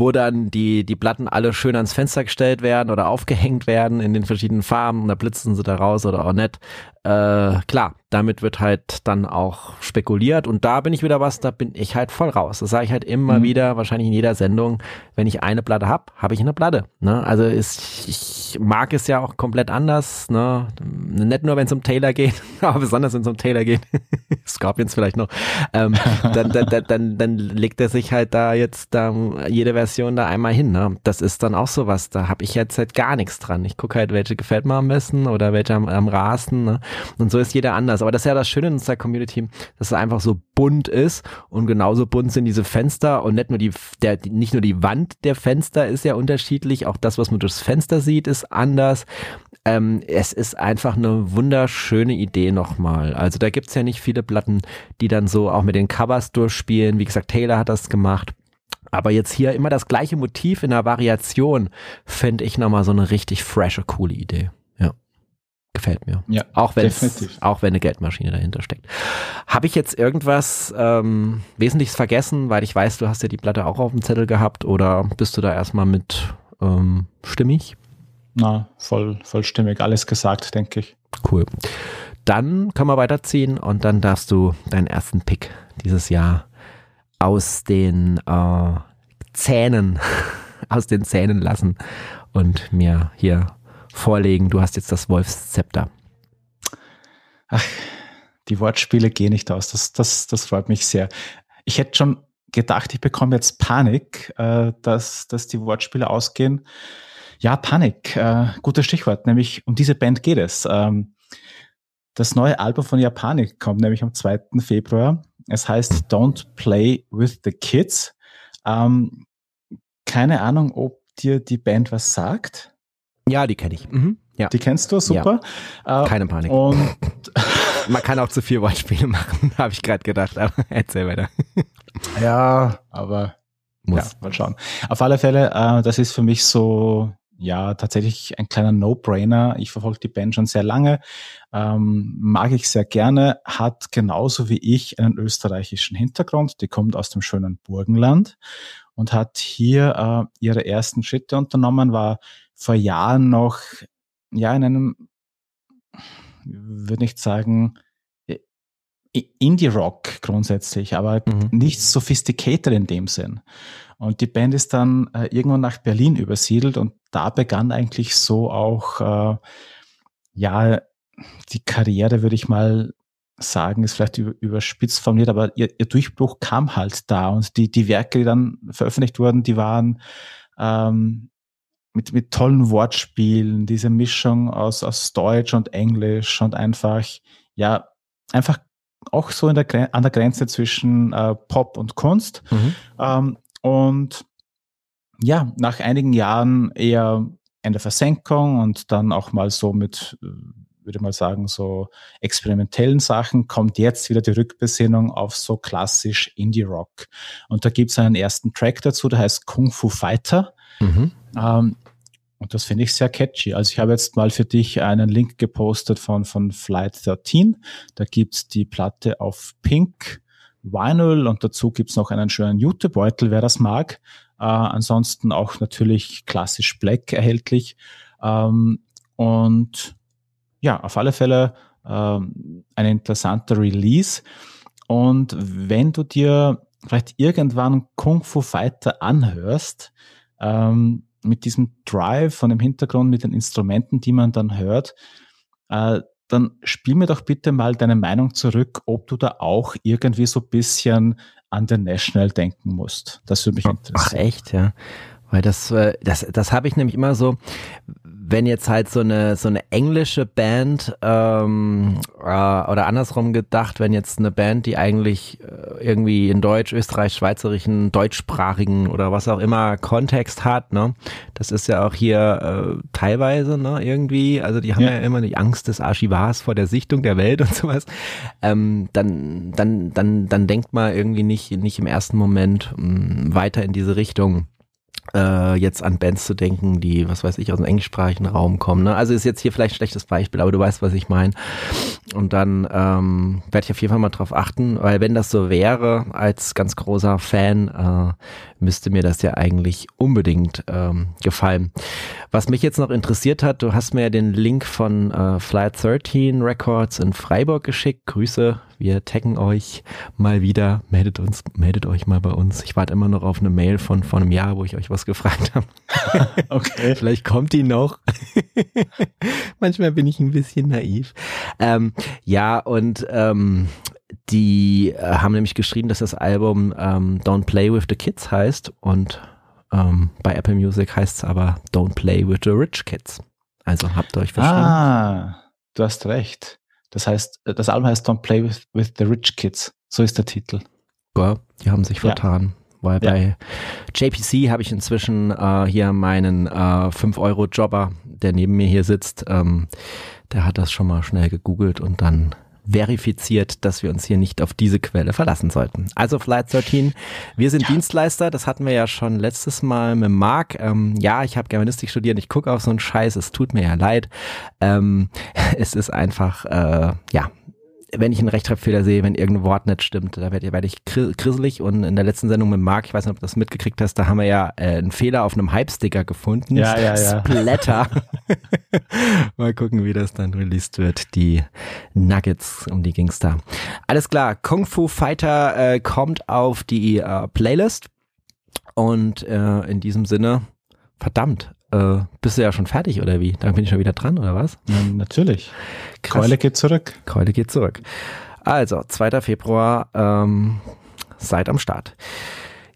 wo dann die, die Platten alle schön ans Fenster gestellt werden oder aufgehängt werden in den verschiedenen Farben und da blitzen sie da raus oder auch nicht. Äh, klar, damit wird halt dann auch spekuliert und da bin ich wieder was, da bin ich halt voll raus. Das sage ich halt immer mhm. wieder, wahrscheinlich in jeder Sendung, wenn ich eine Platte hab, habe ich eine Platte. Ne? Also ist, ich mag es ja auch komplett anders. Ne? Nicht nur, wenn es um Taylor geht, aber besonders wenn es um Taylor geht, Scorpions vielleicht noch, ähm, dann, dann, dann, dann, dann legt er sich halt da jetzt da jede Version da einmal hin. Ne? Das ist dann auch sowas, da habe ich jetzt halt gar nichts dran. Ich gucke halt, welche gefällt mir am besten oder welche am, am Rasen. Ne? Und so ist jeder anders. Aber das ist ja das Schöne in unserer Community, dass es einfach so bunt ist und genauso bunt sind diese Fenster und nicht nur die, der, nicht nur die Wand der Fenster ist ja unterschiedlich, auch das, was man durchs Fenster sieht, ist anders. Ähm, es ist einfach eine wunderschöne Idee nochmal. Also da gibt's ja nicht viele Platten, die dann so auch mit den Covers durchspielen. Wie gesagt, Taylor hat das gemacht. Aber jetzt hier immer das gleiche Motiv in der Variation, fände ich nochmal so eine richtig frische, coole Idee. Gefällt mir. Ja, auch wenn auch wenn eine Geldmaschine dahinter steckt. Habe ich jetzt irgendwas ähm, Wesentliches vergessen, weil ich weiß, du hast ja die Platte auch auf dem Zettel gehabt oder bist du da erstmal mit ähm, stimmig? Na, voll, voll stimmig. Alles gesagt, denke ich. Cool. Dann können wir weiterziehen und dann darfst du deinen ersten Pick dieses Jahr aus den äh, Zähnen, aus den Zähnen lassen und mir hier vorlegen. Du hast jetzt das Wolfszepter. Ach, die Wortspiele gehen nicht aus. Das, das, das freut mich sehr. Ich hätte schon gedacht, ich bekomme jetzt Panik, äh, dass, dass die Wortspiele ausgehen. Ja, Panik, äh, gutes Stichwort, nämlich um diese Band geht es. Ähm, das neue Album von Japanik kommt nämlich am 2. Februar. Es heißt Don't Play with the Kids. Ähm, keine Ahnung, ob dir die Band was sagt. Ja, die kenne ich. Mhm. Ja. Die kennst du, super. Ja. Äh, Keine Panik. Und Man kann auch zu viel Wortspiele machen, habe ich gerade gedacht, aber erzähl weiter. ja, aber Muss. Ja, mal schauen. Auf alle Fälle, äh, das ist für mich so, ja, tatsächlich ein kleiner No-Brainer. Ich verfolge die Band schon sehr lange, ähm, mag ich sehr gerne, hat genauso wie ich einen österreichischen Hintergrund. Die kommt aus dem schönen Burgenland und hat hier äh, ihre ersten Schritte unternommen, war vor Jahren noch, ja, in einem, würde ich sagen, Indie-Rock grundsätzlich, aber mhm. nicht sophisticated in dem Sinn. Und die Band ist dann äh, irgendwann nach Berlin übersiedelt und da begann eigentlich so auch, äh, ja, die Karriere, würde ich mal sagen, ist vielleicht überspitzt formuliert, aber ihr, ihr, Durchbruch kam halt da und die, die Werke, die dann veröffentlicht wurden, die waren ähm, mit, mit tollen Wortspielen, diese Mischung aus, aus Deutsch und Englisch und einfach, ja, einfach auch so in der, an der Grenze zwischen äh, Pop und Kunst. Mhm. Ähm, und ja, nach einigen Jahren eher in der Versenkung und dann auch mal so mit, äh, würde ich mal sagen, so experimentellen Sachen, kommt jetzt wieder die Rückbesinnung auf so klassisch Indie-Rock. Und da gibt es einen ersten Track dazu, der heißt Kung Fu Fighter. Mhm. Ähm, und das finde ich sehr catchy. Also ich habe jetzt mal für dich einen Link gepostet von, von Flight 13. Da gibt's die Platte auf Pink Vinyl und dazu gibt's noch einen schönen Jutebeutel, wer das mag. Äh, ansonsten auch natürlich klassisch Black erhältlich. Ähm, und ja, auf alle Fälle ähm, ein interessanter Release. Und wenn du dir vielleicht irgendwann Kung Fu Fighter anhörst, ähm, mit diesem Drive von dem Hintergrund, mit den Instrumenten, die man dann hört, äh, dann spiel mir doch bitte mal deine Meinung zurück, ob du da auch irgendwie so ein bisschen an den National denken musst. Das würde mich interessieren. Ach echt, ja. Weil das, äh, das, das habe ich nämlich immer so, wenn jetzt halt so eine so eine englische Band ähm, äh, oder andersrum gedacht, wenn jetzt eine Band, die eigentlich äh, irgendwie in Deutsch, Österreich, Schweizerischen, deutschsprachigen oder was auch immer Kontext hat, ne, das ist ja auch hier äh, teilweise, ne, irgendwie, also die haben ja. ja immer die Angst des Archivars vor der Sichtung der Welt und sowas. Ähm, dann, dann, dann, dann denkt man irgendwie nicht nicht im ersten Moment mh, mm, weiter in diese Richtung äh, jetzt an Bands zu denken, die, was weiß ich, aus dem englischsprachigen Raum kommen. Ne? Also ist jetzt hier vielleicht ein schlechtes Beispiel, aber du weißt, was ich meine. Und dann ähm, werde ich auf jeden Fall mal drauf achten, weil wenn das so wäre, als ganz großer Fan, äh, müsste mir das ja eigentlich unbedingt ähm, gefallen. Was mich jetzt noch interessiert hat, du hast mir ja den Link von äh, Flight 13 Records in Freiburg geschickt. Grüße, wir taggen euch mal wieder. Meldet uns, meldet euch mal bei uns. Ich warte immer noch auf eine Mail von vor einem Jahr, wo ich euch was gefragt habe. okay. Vielleicht kommt die noch. Manchmal bin ich ein bisschen naiv. Ähm, ja, und ähm, die äh, haben nämlich geschrieben, dass das Album ähm, Don't Play with the Kids heißt und ähm, bei Apple Music heißt es aber Don't Play with the Rich Kids. Also habt ihr euch verstanden. Ah, du hast recht. Das heißt, äh, das Album heißt Don't Play with, with the Rich Kids. So ist der Titel. Ja, die haben sich vertan. Ja. Weil ja. bei JPC habe ich inzwischen äh, hier meinen äh, 5-Euro-Jobber, der neben mir hier sitzt. Ähm, der hat das schon mal schnell gegoogelt und dann verifiziert, dass wir uns hier nicht auf diese Quelle verlassen sollten. Also Flight 13, wir sind ja. Dienstleister, das hatten wir ja schon letztes Mal mit Marc. Ähm, ja, ich habe Germanistik studiert, ich gucke auf so einen Scheiß, es tut mir ja leid. Ähm, es ist einfach, äh, ja, wenn ich einen Rechtschreibfehler sehe, wenn irgendein Wort nicht stimmt, da werde werd ich grisselig. Und in der letzten Sendung mit Marc, ich weiß nicht, ob du das mitgekriegt hast, da haben wir ja äh, einen Fehler auf einem Hype-Sticker gefunden. Ja, ja, ja. Splatter. Mal gucken, wie das dann released wird. Die Nuggets, um die ging's da. Alles klar, Kung Fu Fighter äh, kommt auf die äh, Playlist. Und äh, in diesem Sinne, verdammt, äh, bist du ja schon fertig oder wie? Dann bin ich schon wieder dran oder was? Ja, natürlich. Krass. Keule geht zurück. Keule geht zurück. Also, 2. Februar, ähm, seid am Start.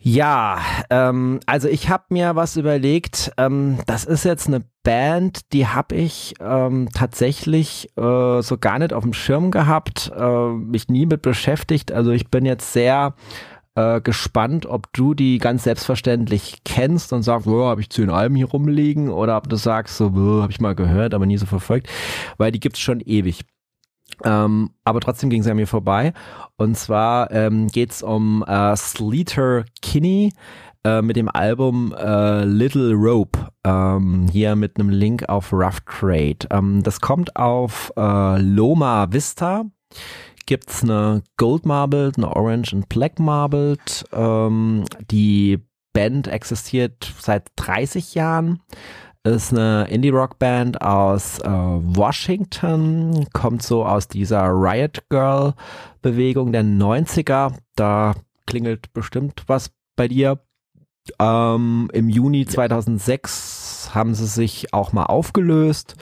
Ja, ähm, also ich habe mir was überlegt. Ähm, das ist jetzt eine Band, die habe ich ähm, tatsächlich äh, so gar nicht auf dem Schirm gehabt, äh, mich nie mit beschäftigt. Also ich bin jetzt sehr äh, gespannt, ob du die ganz selbstverständlich kennst und sagst, oh, habe ich zehn Alben hier rumliegen oder ob du sagst, so, oh, habe ich mal gehört, aber nie so verfolgt, weil die gibt's schon ewig. Ähm, aber trotzdem ging sie an mir vorbei. Und zwar ähm, geht um äh, Sleater Kinney äh, mit dem Album äh, Little Rope. Ähm, hier mit einem Link auf Rough Trade. Ähm, das kommt auf äh, Loma Vista gibt es eine Gold Marbled, eine Orange und Black Marbled. Ähm, die Band existiert seit 30 Jahren. Ist eine Indie-Rock-Band aus äh, Washington, kommt so aus dieser Riot Girl-Bewegung der 90er. Da klingelt bestimmt was bei dir. Ähm, Im Juni 2006 haben sie sich auch mal aufgelöst.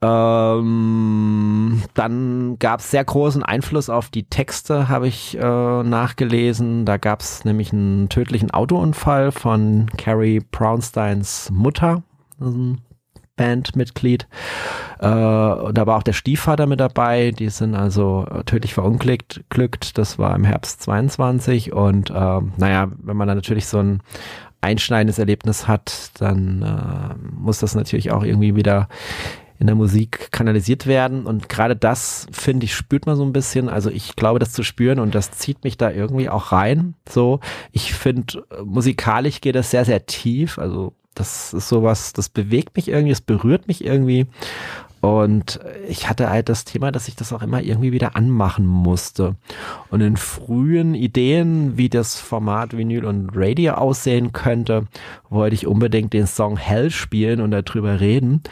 Ähm, dann gab es sehr großen Einfluss auf die Texte, habe ich äh, nachgelesen. Da gab es nämlich einen tödlichen Autounfall von Carrie Brownsteins Mutter, ein Bandmitglied. Äh, da war auch der Stiefvater mit dabei. Die sind also äh, tödlich verunglückt. Glückt. Das war im Herbst 22. Und äh, naja, wenn man dann natürlich so ein einschneidendes Erlebnis hat, dann äh, muss das natürlich auch irgendwie wieder in der Musik kanalisiert werden. Und gerade das, finde ich, spürt man so ein bisschen. Also ich glaube, das zu spüren und das zieht mich da irgendwie auch rein. So, ich finde, musikalisch geht das sehr, sehr tief. Also das ist sowas, das bewegt mich irgendwie, es berührt mich irgendwie. Und ich hatte halt das Thema, dass ich das auch immer irgendwie wieder anmachen musste. Und in frühen Ideen, wie das Format Vinyl und Radio aussehen könnte, wollte ich unbedingt den Song Hell spielen und darüber reden.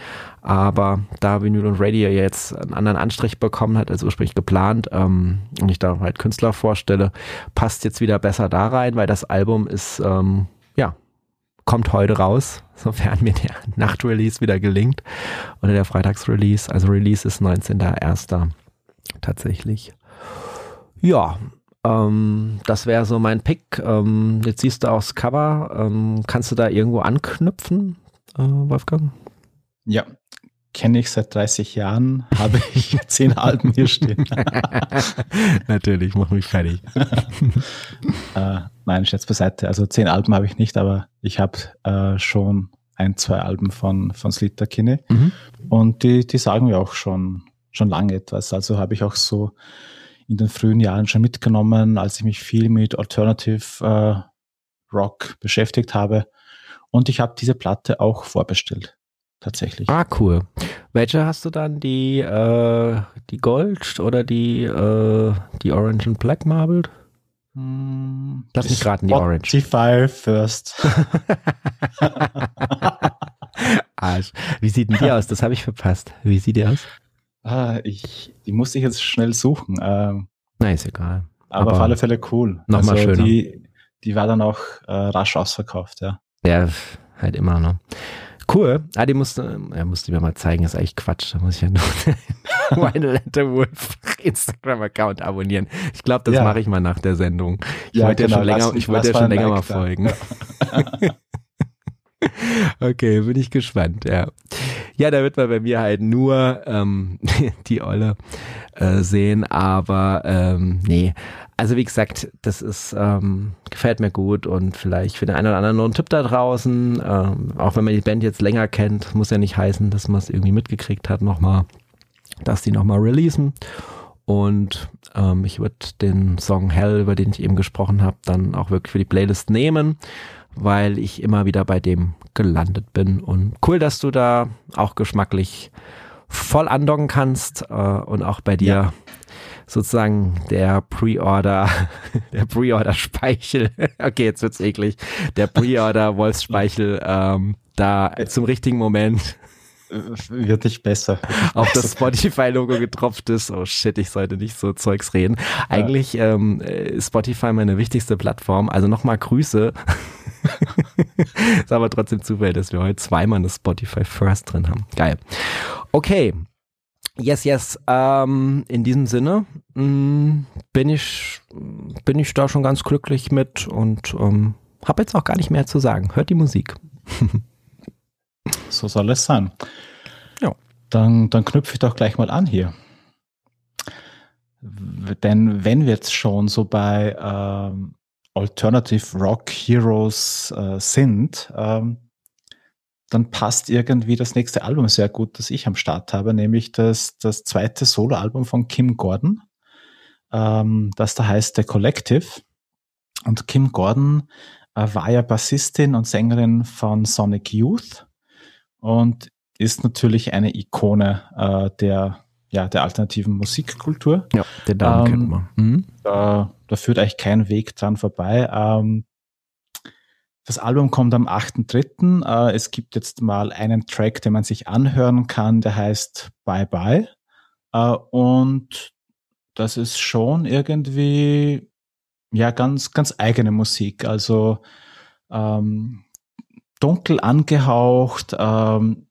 Aber da Vinyl und Radio jetzt einen anderen Anstrich bekommen hat als ursprünglich geplant ähm, und ich da halt Künstler vorstelle, passt jetzt wieder besser da rein, weil das Album ist, ähm, ja, kommt heute raus, sofern mir der Nachtrelease wieder gelingt oder der Freitagsrelease. Also Release ist 19.01. tatsächlich. Ja, ähm, das wäre so mein Pick. Ähm, jetzt siehst du auch das Cover. Ähm, kannst du da irgendwo anknüpfen, äh, Wolfgang? Ja, kenne ich seit 30 Jahren, habe ich zehn Alben hier stehen. Natürlich, mach mich fertig. äh, nein, Scherz beiseite. Also zehn Alben habe ich nicht, aber ich habe äh, schon ein, zwei Alben von, von Slita Kinney. Mhm. Und die, die sagen mir auch schon, schon lange etwas. Also habe ich auch so in den frühen Jahren schon mitgenommen, als ich mich viel mit Alternative äh, Rock beschäftigt habe und ich habe diese Platte auch vorbestellt. Tatsächlich. Ah, cool. Welche hast du dann? Die, äh, die Gold oder die, äh, die Orange and Black Marbled? Hm, Lass mich raten, die Orange. Spotify First. Arsch. Wie sieht denn die aus? Das habe ich verpasst. Wie sieht die aus? Ah, ich, die musste ich jetzt schnell suchen. Ähm, Na, ist egal. aber, auf alle Fälle cool. Nochmal schöner. Die, die war dann auch äh, rasch ausverkauft, ja. Ja, halt immer, ne? Cool. Ah, die musste, er musste mir mal zeigen, ist eigentlich Quatsch. Da muss ich ja nur meine Letter Wolf Instagram-Account abonnieren. Ich glaube, das Ja. mache ich mal nach der Sendung. Ich Ja, wollte ja genau, schon länger, ich wollte ja schon länger mal folgen. Okay, bin ich gespannt, ja. Ja, da wird man bei mir halt nur ähm, die Olle äh, sehen, aber ähm, nee. Also wie gesagt, das ist, ähm, gefällt mir gut und vielleicht für den einen oder anderen noch ein Tipp da draußen, ähm, auch wenn man die Band jetzt länger kennt, muss ja nicht heißen, dass man es irgendwie mitgekriegt hat nochmal, dass die nochmal releasen. Und ähm, ich würde den Song Hell, über den ich eben gesprochen habe, dann auch wirklich für die Playlist nehmen, weil ich immer wieder bei dem gelandet bin. Und cool, dass du da auch geschmacklich voll andocken kannst äh, und auch bei dir Ja. Sozusagen der Pre-Order, der Pre-Order-Speichel, okay, jetzt wird's eklig, der Pre-Order-Wolfsspeichel ähm, da zum richtigen Moment Wird nicht besser. auf das Spotify-Logo getropft ist. Oh shit, ich sollte nicht so Zeugs reden. Eigentlich ähm, ist Spotify meine wichtigste Plattform. Also nochmal Grüße. ist aber trotzdem Zufall, dass wir heute zweimal eine Spotify First drin haben. Geil. Okay. Yes, yes. Ähm, in diesem Sinne mh, bin ich bin ich da schon ganz glücklich mit und ähm, habe jetzt auch gar nicht mehr zu sagen. Hört die Musik. So soll es sein. Ja. Dann, dann knüpfe ich doch gleich mal an hier. Denn wenn wir jetzt schon so bei ähm, Alternative Rock Heroes äh, sind, ähm, dann passt irgendwie das nächste Album sehr gut, das ich am Start habe, nämlich das, das zweite Soloalbum von Kim Gordon, ähm, das da heißt The Collective. Und Kim Gordon äh, war ja Bassistin und Sängerin von Sonic Youth und ist natürlich eine Ikone äh, der, ja, der alternativen Musikkultur. Ja, den Namen Ähm, kennt man. Mhm. Da, da führt eigentlich kein Weg dran vorbei. Ähm, das Album kommt am 8.3. Äh, es gibt jetzt mal einen Track, den man sich anhören kann, der heißt Bye Bye. Äh, und das ist schon irgendwie ja ganz, ganz eigene Musik. Also ähm, dunkel angehaucht, ähm,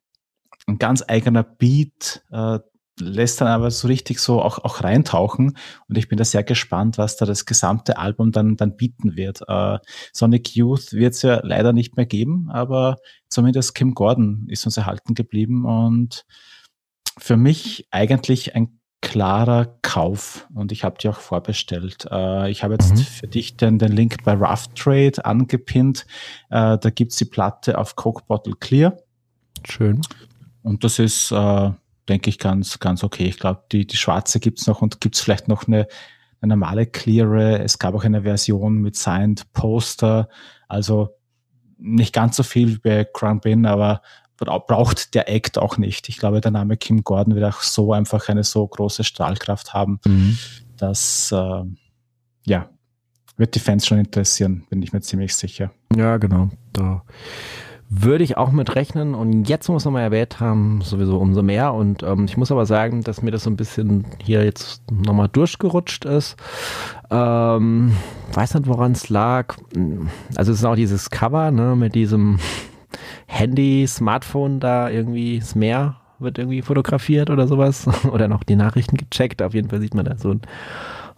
ein ganz eigener Beat, äh, lässt dann aber so richtig so auch, auch reintauchen. Und ich bin da sehr gespannt, was da das gesamte Album dann, dann bieten wird. Äh, Sonic Youth wird es ja leider nicht mehr geben, aber zumindest Kim Gordon ist uns erhalten geblieben und für mich eigentlich ein klarer Kauf und ich habe die auch vorbestellt. Äh, ich habe jetzt Mhm. für dich den, den Link bei Rough Trade angepinnt. Äh, da gibt's die Platte auf Coke Bottle Clear. Schön. Und das ist, äh, denke ich, ganz, ganz okay. Ich glaube, die, die schwarze gibt's noch und gibt's vielleicht noch eine, eine normale Cleare. Es gab auch eine Version mit Signed Poster. Also nicht ganz so viel wie bei Crown Bin, aber bra braucht der Act auch nicht. Ich glaube, der Name Kim Gordon wird auch so einfach eine so große Strahlkraft haben, Mhm. dass, äh, ja, wird die Fans schon interessieren, bin ich mir ziemlich sicher. Ja, genau. Da würde ich auch mit rechnen. Und jetzt muss man mal erwähnt haben, sowieso umso mehr. Und ähm, ich muss aber sagen, dass mir das so ein bisschen hier jetzt nochmal durchgerutscht ist. Ähm, weiß nicht, woran es lag. Also es ist auch dieses Cover, ne, mit diesem Handy, Smartphone da irgendwie, das Meer wird irgendwie fotografiert oder sowas. Oder noch die Nachrichten gecheckt. Auf jeden Fall sieht man da so ein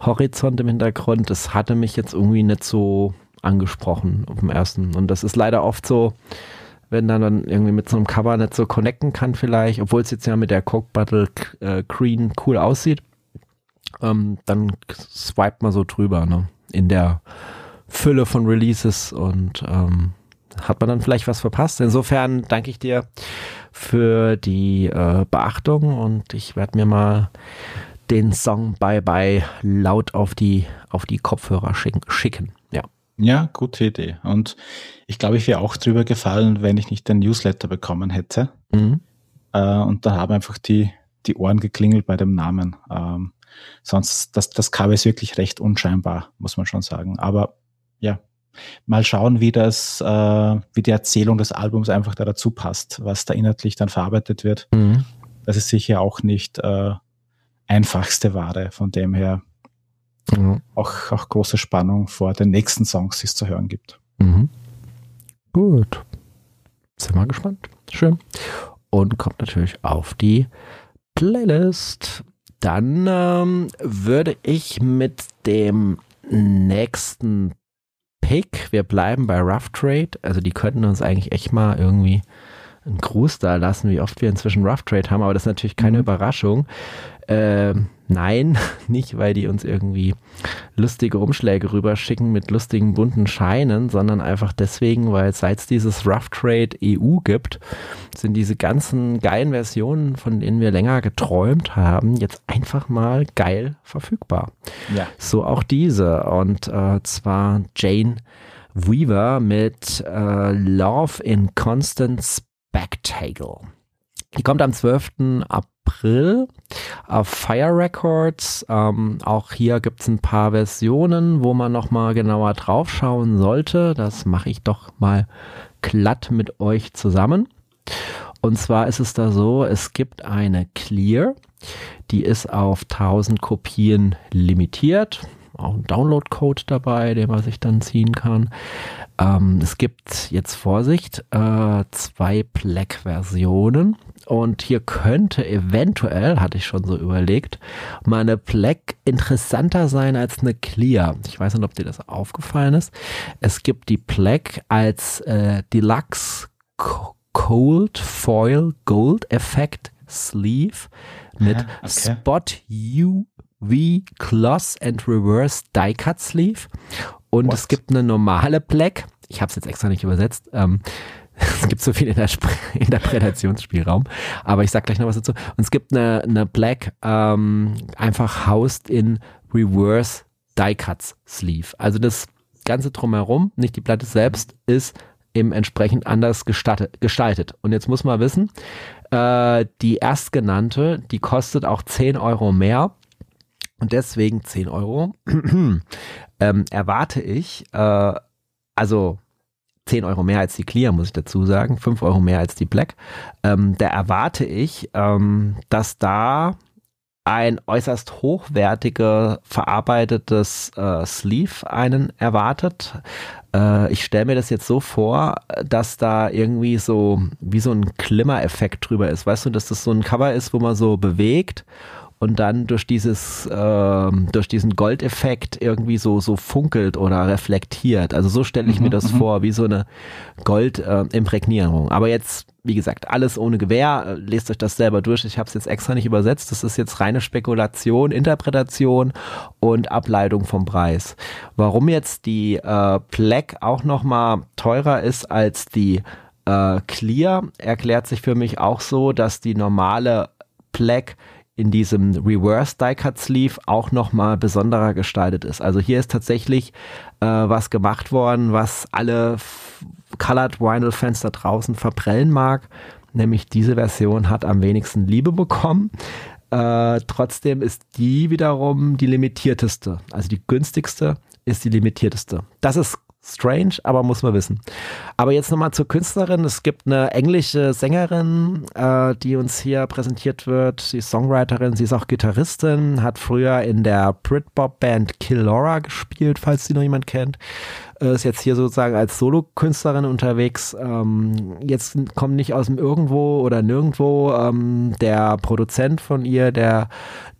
Horizont im Hintergrund. Das hatte mich jetzt irgendwie nicht so angesprochen auf dem ersten. Und das ist leider oft so, wenn dann, dann irgendwie mit so einem Cover nicht so connecten kann vielleicht, obwohl es jetzt ja mit der Coke Battle äh, Green cool aussieht, ähm, dann swipet man so drüber, ne? In der Fülle von Releases und ähm, hat man dann vielleicht was verpasst. Insofern danke ich dir für die äh, Beachtung und ich werde mir mal den Song Bye Bye laut auf die, auf die Kopfhörer schicken. Ja. Gute Idee. Und ich glaube, ich wäre auch drüber gefallen, wenn ich nicht den Newsletter bekommen hätte. Mhm. Äh, und da haben einfach die, die Ohren geklingelt bei dem Namen. Ähm, sonst, das, das Cover ist wirklich recht unscheinbar, muss man schon sagen. Aber ja, mal schauen, wie das, äh, wie die Erzählung des Albums einfach da dazu passt, was da inhaltlich dann verarbeitet wird. Mhm. Das ist sicher auch nicht äh, einfachste Ware, von dem her mhm. auch, auch große Spannung vor den nächsten Songs, die es zu hören gibt. Mhm. Gut. Sind wir gespannt. Schön. Und kommt natürlich auf die Playlist. Dann ähm, würde ich mit dem nächsten Pick, wir bleiben bei Rough Trade, also die könnten uns eigentlich echt mal irgendwie einen Gruß da lassen, wie oft wir inzwischen Rough Trade haben, aber das ist natürlich keine mhm. Überraschung. Äh, nein, nicht, weil die uns irgendwie lustige Umschläge rüberschicken mit lustigen bunten Scheinen, sondern einfach deswegen, weil seit es dieses Rough Trade EU gibt, sind diese ganzen geilen Versionen, von denen wir länger geträumt haben, jetzt einfach mal geil verfügbar. Ja. So auch diese. Und äh, zwar Jane Weaver mit äh, Love in Constant Spectacle. Die kommt am 12. April auf Fire Records. Ähm, auch hier gibt es ein paar Versionen, wo man nochmal genauer drauf schauen sollte. Das mache ich doch mal glatt mit euch zusammen. Und zwar ist es da so, es gibt eine Clear, die ist auf 1000 Kopien limitiert. Auch ein Download-Code dabei, den man sich dann ziehen kann. Ähm, es gibt jetzt Vorsicht, äh, zwei Black-Versionen. Und hier könnte eventuell, hatte ich schon so überlegt, mal eine Black interessanter sein als eine Clear. Ich weiß nicht, ob dir das aufgefallen ist. Es gibt die Black als äh, Deluxe Cold Foil Gold Effect Sleeve mit okay. Spot UV Gloss and Reverse Die Cut Sleeve. Und What? es gibt eine normale Black. Ich habe es jetzt extra nicht übersetzt. Ähm, es gibt so viel Interpretationsspielraum, aber ich sag gleich noch was dazu. Und es gibt eine, eine Black, ähm, einfach housed in Reverse Die Cuts Sleeve. Also das Ganze drumherum, nicht die Platte selbst, ist eben entsprechend anders gestaltet. Und jetzt muss man wissen, äh, die erstgenannte, die kostet auch 10 Euro mehr. Und deswegen 10 Euro ähm, erwarte ich, äh, also 10 Euro mehr als die Clear, muss ich dazu sagen, 5 Euro mehr als die Black. Ähm, da erwarte ich, ähm, dass da ein äußerst hochwertiger verarbeitetes äh, Sleeve einen erwartet. Äh, ich stelle mir das jetzt so vor, dass da irgendwie so wie so ein Klimmereffekt drüber ist. Weißt du, dass das so ein Cover ist, wo man so bewegt und dann durch dieses äh, durch diesen Goldeffekt irgendwie so so funkelt oder reflektiert. Also so stelle ich mhm, mir das mhm. vor, wie so eine Goldimprägnierung. Äh, Aber jetzt, wie gesagt, alles ohne Gewehr. Lest euch das selber durch. Ich habe es jetzt extra nicht übersetzt. Das ist jetzt reine Spekulation, Interpretation und Ableitung vom Preis. Warum jetzt die äh, Black auch noch mal teurer ist als die äh, Clear, erklärt sich für mich auch so, dass die normale Black in diesem Reverse Die Cut Sleeve auch nochmal besonderer gestaltet ist. Also hier ist tatsächlich äh, was gemacht worden, was alle Colored Vinyl Fans da draußen verprellen mag. Nämlich diese Version hat am wenigsten Liebe bekommen. Äh, trotzdem ist die wiederum die limitierteste. Also die günstigste ist die limitierteste. Das ist strange, aber muss man wissen. Aber jetzt nochmal zur Künstlerin. Es gibt eine englische Sängerin, äh, die uns hier präsentiert wird. Sie ist Songwriterin, sie ist auch Gitarristin, hat früher in der Britpop-Band Killora gespielt, falls sie noch jemand kennt. Äh, ist jetzt hier sozusagen als Solokünstlerin unterwegs. Ähm, jetzt kommt nicht aus dem Irgendwo oder Nirgendwo. Ähm, der Produzent von ihr, der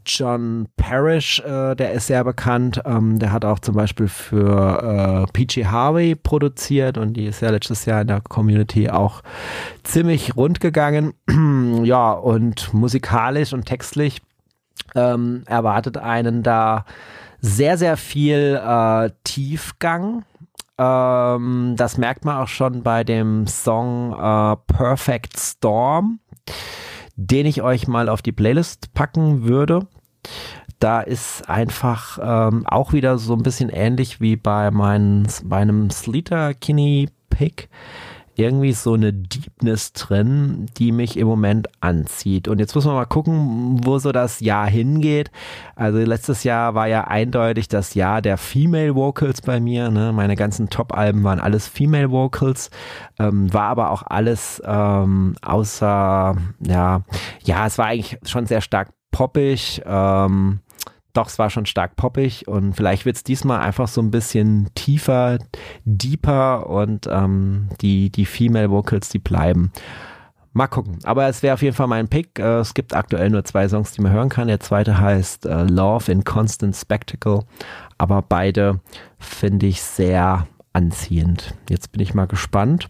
John Parrish, äh, der ist sehr bekannt. Ähm, der hat auch zum Beispiel für äh, PG Harvey produziert und die ist ja letztes Jahr in der Community auch ziemlich rund gegangen. ja, und musikalisch und textlich ähm, erwartet einen da sehr, sehr viel äh, Tiefgang. Ähm, das merkt man auch schon bei dem Song äh, Perfect Storm, den ich euch mal auf die Playlist packen würde. Da ist einfach ähm, auch wieder so ein bisschen ähnlich wie bei meinem Sleater Kinney Pick irgendwie so eine Deepness drin, die mich im Moment anzieht. Und jetzt muss man mal gucken, wo so das Jahr hingeht. Also letztes Jahr war ja eindeutig das Jahr der Female Vocals bei mir. Ne? Meine ganzen Top-Alben waren alles Female Vocals, ähm, war aber auch alles ähm, außer, ja, ja, es war eigentlich schon sehr stark poppig. Ähm, doch, es war schon stark poppig und vielleicht wird es diesmal einfach so ein bisschen tiefer, deeper und ähm, die, die Female Vocals, die bleiben. Mal gucken. Aber es wäre auf jeden Fall mein Pick. Äh, es gibt aktuell nur zwei Songs, die man hören kann. Der zweite heißt äh, Love in Constant Spectacle. Aber beide finde ich sehr anziehend. Jetzt bin ich mal gespannt,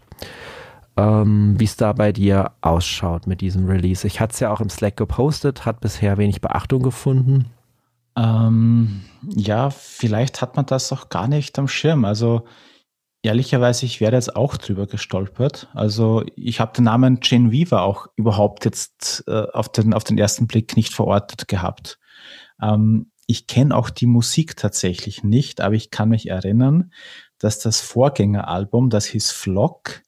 ähm, wie es da bei dir ausschaut mit diesem Release. Ich hatte es ja auch im Slack gepostet, hat bisher wenig Beachtung gefunden. Ähm, ja, vielleicht hat man das auch gar nicht am Schirm. Also ehrlicherweise, ich werde jetzt auch drüber gestolpert. Also ich habe den Namen Jane Weaver auch überhaupt jetzt äh, auf, den, auf den ersten Blick nicht verortet gehabt. Ähm, ich kenne auch die Musik tatsächlich nicht, aber ich kann mich erinnern, dass das Vorgängeralbum, das hieß Flock,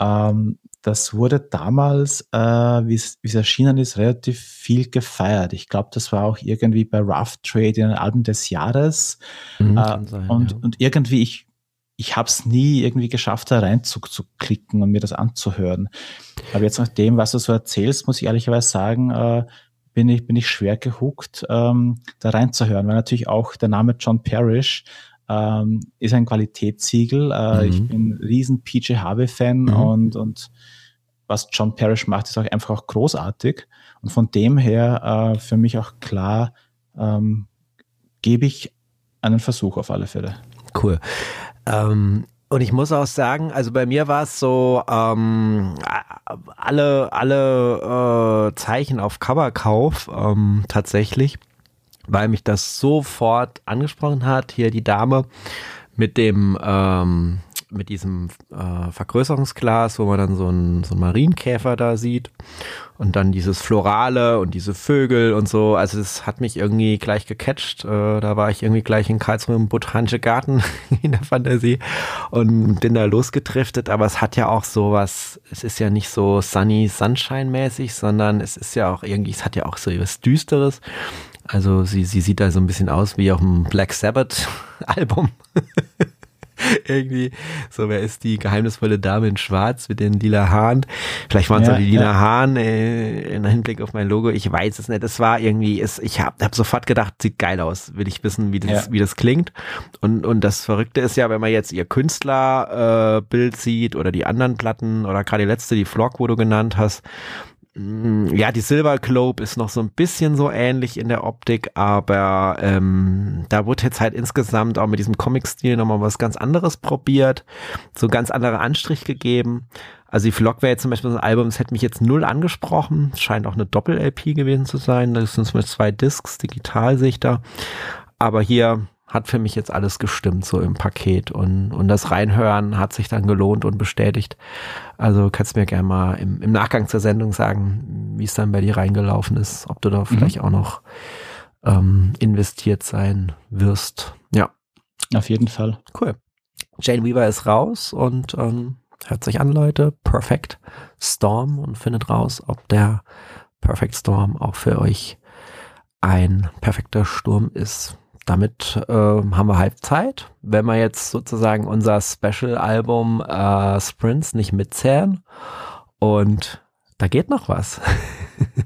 ähm, das wurde damals, äh, wie es erschienen ist, relativ viel gefeiert. Ich glaube, das war auch irgendwie bei Rough Trade in den Alben des Jahres. Mhm, äh, sein, und, ja. und irgendwie, ich, ich habe es nie irgendwie geschafft, da rein zu, zu klicken und mir das anzuhören. Aber jetzt nach dem, was du so erzählst, muss ich ehrlicherweise sagen, äh, bin ich, bin ich schwer gehuckt, ähm, da reinzuhören, weil natürlich auch der Name John Parrish ähm, ist ein Qualitätssiegel. Äh, mhm. Ich bin ein riesen PJ Harvey-Fan mhm. und, und was John Parrish macht, ist auch einfach auch großartig. Und von dem her äh, für mich auch klar, ähm, gebe ich einen Versuch auf alle Fälle. Cool. Ähm, und ich muss auch sagen, also bei mir war es so, ähm, alle, alle äh, Zeichen auf Coverkauf ähm, tatsächlich weil mich das sofort angesprochen hat. Hier die Dame mit dem ähm, mit diesem äh, Vergrößerungsglas, wo man dann so einen, so einen Marienkäfer da sieht und dann dieses Florale und diese Vögel und so. Also das hat mich irgendwie gleich gecatcht. Äh, da war ich irgendwie gleich in Karlsruhe im Botanische Garten in der Fantasie und bin da losgedriftet. Aber es hat ja auch sowas, es ist ja nicht so sunny, sunshine mäßig, sondern es ist ja auch irgendwie, es hat ja auch so was Düsteres. Also sie, sie sieht da so ein bisschen aus wie auf dem Black Sabbath Album. Irgendwie, so wer ist die geheimnisvolle Dame in Schwarz mit den lila Haaren? Vielleicht waren es ja, auch die lila ja. Haaren äh, in Hinblick auf mein Logo. Ich weiß es nicht. Es war irgendwie, es, ich habe hab sofort gedacht, sieht geil aus. Will ich wissen, wie das, ja. wie das klingt. Und, und das Verrückte ist ja, wenn man jetzt ihr Künstlerbild äh, sieht oder die anderen Platten oder gerade die letzte, die Vlog, wo du genannt hast, ja, die Silver Globe ist noch so ein bisschen so ähnlich in der Optik, aber ähm, da wurde jetzt halt insgesamt auch mit diesem Comic-Stil nochmal was ganz anderes probiert, so ganz anderer Anstrich gegeben. Also die Vlog wäre jetzt zum Beispiel so ein Album, das hätte mich jetzt null angesprochen. Es scheint auch eine Doppel-LP gewesen zu sein. Das sind zum Beispiel zwei Discs, digital sehe ich da. Aber hier hat für mich jetzt alles gestimmt so im Paket und, und das Reinhören hat sich dann gelohnt und bestätigt. Also kannst du mir gerne mal im, im Nachgang zur Sendung sagen, wie es dann bei dir reingelaufen ist, ob du da mhm. vielleicht auch noch ähm, investiert sein wirst. Ja. Auf jeden Fall. Cool. Jane Weaver ist raus und ähm, hört sich an, Leute. Perfect Storm und findet raus, ob der Perfect Storm auch für euch ein perfekter Sturm ist damit äh, haben wir Halbzeit. Wenn wir jetzt sozusagen unser Special-Album äh, Sprints nicht mitzählen und da geht noch was.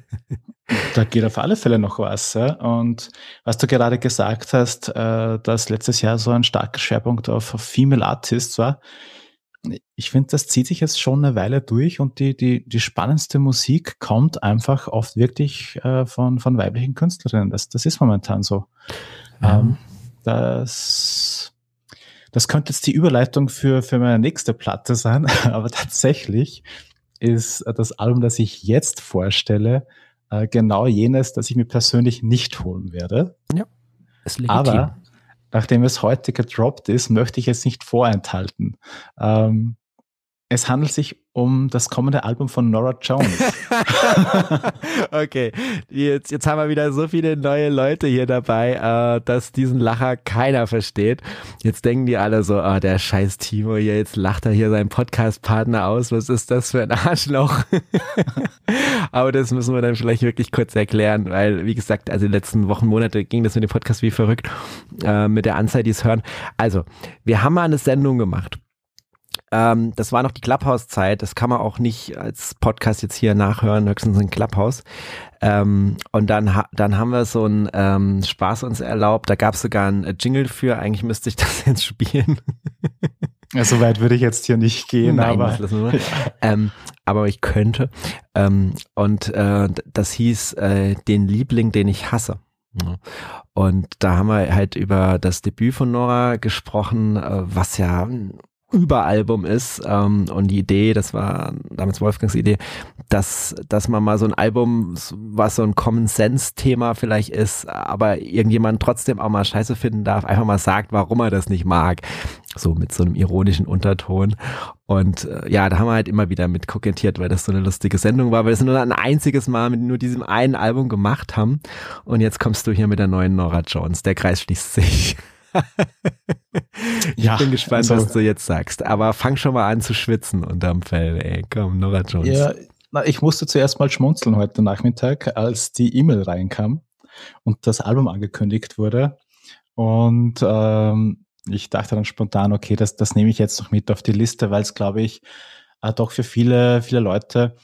da geht auf alle Fälle noch was. Ja? Und was du gerade gesagt hast, äh, dass letztes Jahr so ein starker Schwerpunkt auf, auf Female Artists war, ich finde, das zieht sich jetzt schon eine Weile durch und die, die, die spannendste Musik kommt einfach oft wirklich äh, von, von weiblichen Künstlerinnen. Das, das ist momentan so. Ähm, das, das könnte jetzt die Überleitung für, für meine nächste Platte sein, aber tatsächlich ist das Album, das ich jetzt vorstelle, äh, genau jenes, das ich mir persönlich nicht holen werde. Ja, ist legitim. Aber nachdem es heute gedroppt ist, möchte ich es nicht vorenthalten. Ähm, es handelt sich um das kommende Album von Nora Jones. okay, jetzt, jetzt haben wir wieder so viele neue Leute hier dabei, äh, dass diesen Lacher keiner versteht. Jetzt denken die alle so, ah, oh, der scheiß Timo hier, jetzt lacht er hier seinen Podcast-Partner aus. Was ist das für ein Arschloch? Aber das müssen wir dann vielleicht wirklich kurz erklären, weil, wie gesagt, also die letzten Wochen, Monate ging das mit dem Podcast wie verrückt, äh, mit der Anzahl, die es hören. Also, wir haben mal eine Sendung gemacht ähm, das war noch die Clubhouse-Zeit. Das kann man auch nicht als Podcast jetzt hier nachhören, höchstens in Clubhouse. Ähm, und dann, dann haben wir so einen ähm, Spaß uns erlaubt. Da gab es sogar ein Jingle für. Eigentlich müsste ich das jetzt spielen. Ja, so weit würde ich jetzt hier nicht gehen, Nein, aber, ähm, aber ich könnte. Ähm, und äh, das hieß äh, den Liebling, den ich hasse. Und da haben wir halt über das Debüt von Nora gesprochen, äh, was ja Überalbum ist ähm, und die Idee, das war damals Wolfgangs Idee, dass, dass man mal so ein Album, was so ein Common Sense Thema vielleicht ist, aber irgendjemand trotzdem auch mal scheiße finden darf, einfach mal sagt, warum er das nicht mag. So mit so einem ironischen Unterton. Und äh, ja, da haben wir halt immer wieder mit kokettiert, weil das so eine lustige Sendung war, weil wir es nur ein einziges Mal mit nur diesem einen Album gemacht haben. Und jetzt kommst du hier mit der neuen Nora Jones. Der Kreis schließt sich. ich ja, bin gespannt, also, was du jetzt sagst. Aber fang schon mal an zu schwitzen unterm Fell, ey. Komm, Nora Jones. Ja, na, ich musste zuerst mal schmunzeln heute Nachmittag, als die E-Mail reinkam und das Album angekündigt wurde. Und ähm, ich dachte dann spontan, okay, das, das nehme ich jetzt noch mit auf die Liste, weil es, glaube ich, äh, doch für viele, viele Leute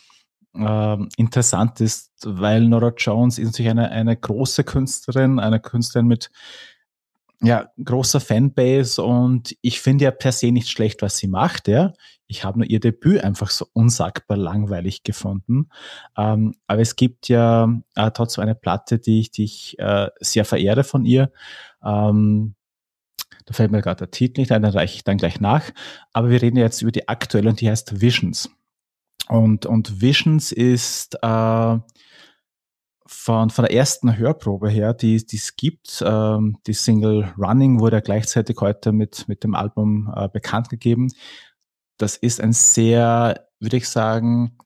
äh, interessant ist, weil Nora Jones ist natürlich eine, eine große Künstlerin, eine Künstlerin mit ja, großer Fanbase und ich finde ja per se nicht schlecht, was sie macht, ja. Ich habe nur ihr Debüt einfach so unsagbar langweilig gefunden. Ähm, aber es gibt ja äh, trotzdem eine Platte, die ich, die ich äh, sehr verehre von ihr. Ähm, da fällt mir gerade der Titel nicht ein, dann reiche ich dann gleich nach. Aber wir reden jetzt über die aktuelle und die heißt Visions. Und, und Visions ist äh, von, von der ersten Hörprobe her, die es gibt, ähm, die Single Running wurde ja gleichzeitig heute mit, mit dem Album äh, bekannt gegeben. Das ist ein sehr, würde ich sagen,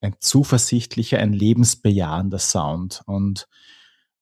ein zuversichtlicher, ein lebensbejahender Sound. Und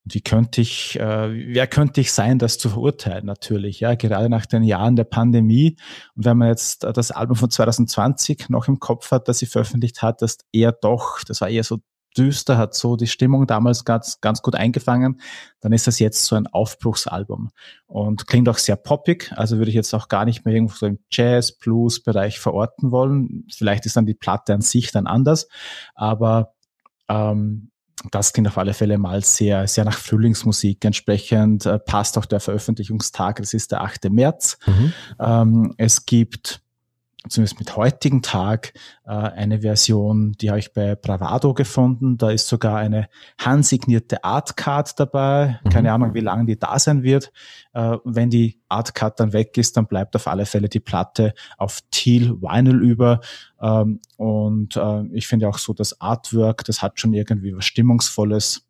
wie könnte ich, äh, wer könnte ich sein, das zu verurteilen natürlich, ja, gerade nach den Jahren der Pandemie. Und wenn man jetzt das Album von 2020 noch im Kopf hat, das sie veröffentlicht hat, das eher doch, das war eher so düster, hat so die Stimmung damals ganz, ganz gut eingefangen, dann ist das jetzt so ein Aufbruchsalbum und klingt auch sehr poppig, also würde ich jetzt auch gar nicht mehr irgendwo so im Jazz, Blues Bereich verorten wollen. Vielleicht ist dann die Platte an sich dann anders, aber ähm, das klingt auf alle Fälle mal sehr, sehr nach Frühlingsmusik. Entsprechend äh, passt auch der Veröffentlichungstag, das ist der 8. März. Mhm. Ähm, es gibt zumindest mit heutigen Tag, äh, eine Version, die habe ich bei Bravado gefunden. Da ist sogar eine handsignierte Artcard dabei. Mhm. Keine Ahnung, wie lange die da sein wird. Äh, wenn die Artcard dann weg ist, dann bleibt auf alle Fälle die Platte auf Teal Vinyl über. Ähm, und äh, ich finde auch so das Artwork, das hat schon irgendwie was Stimmungsvolles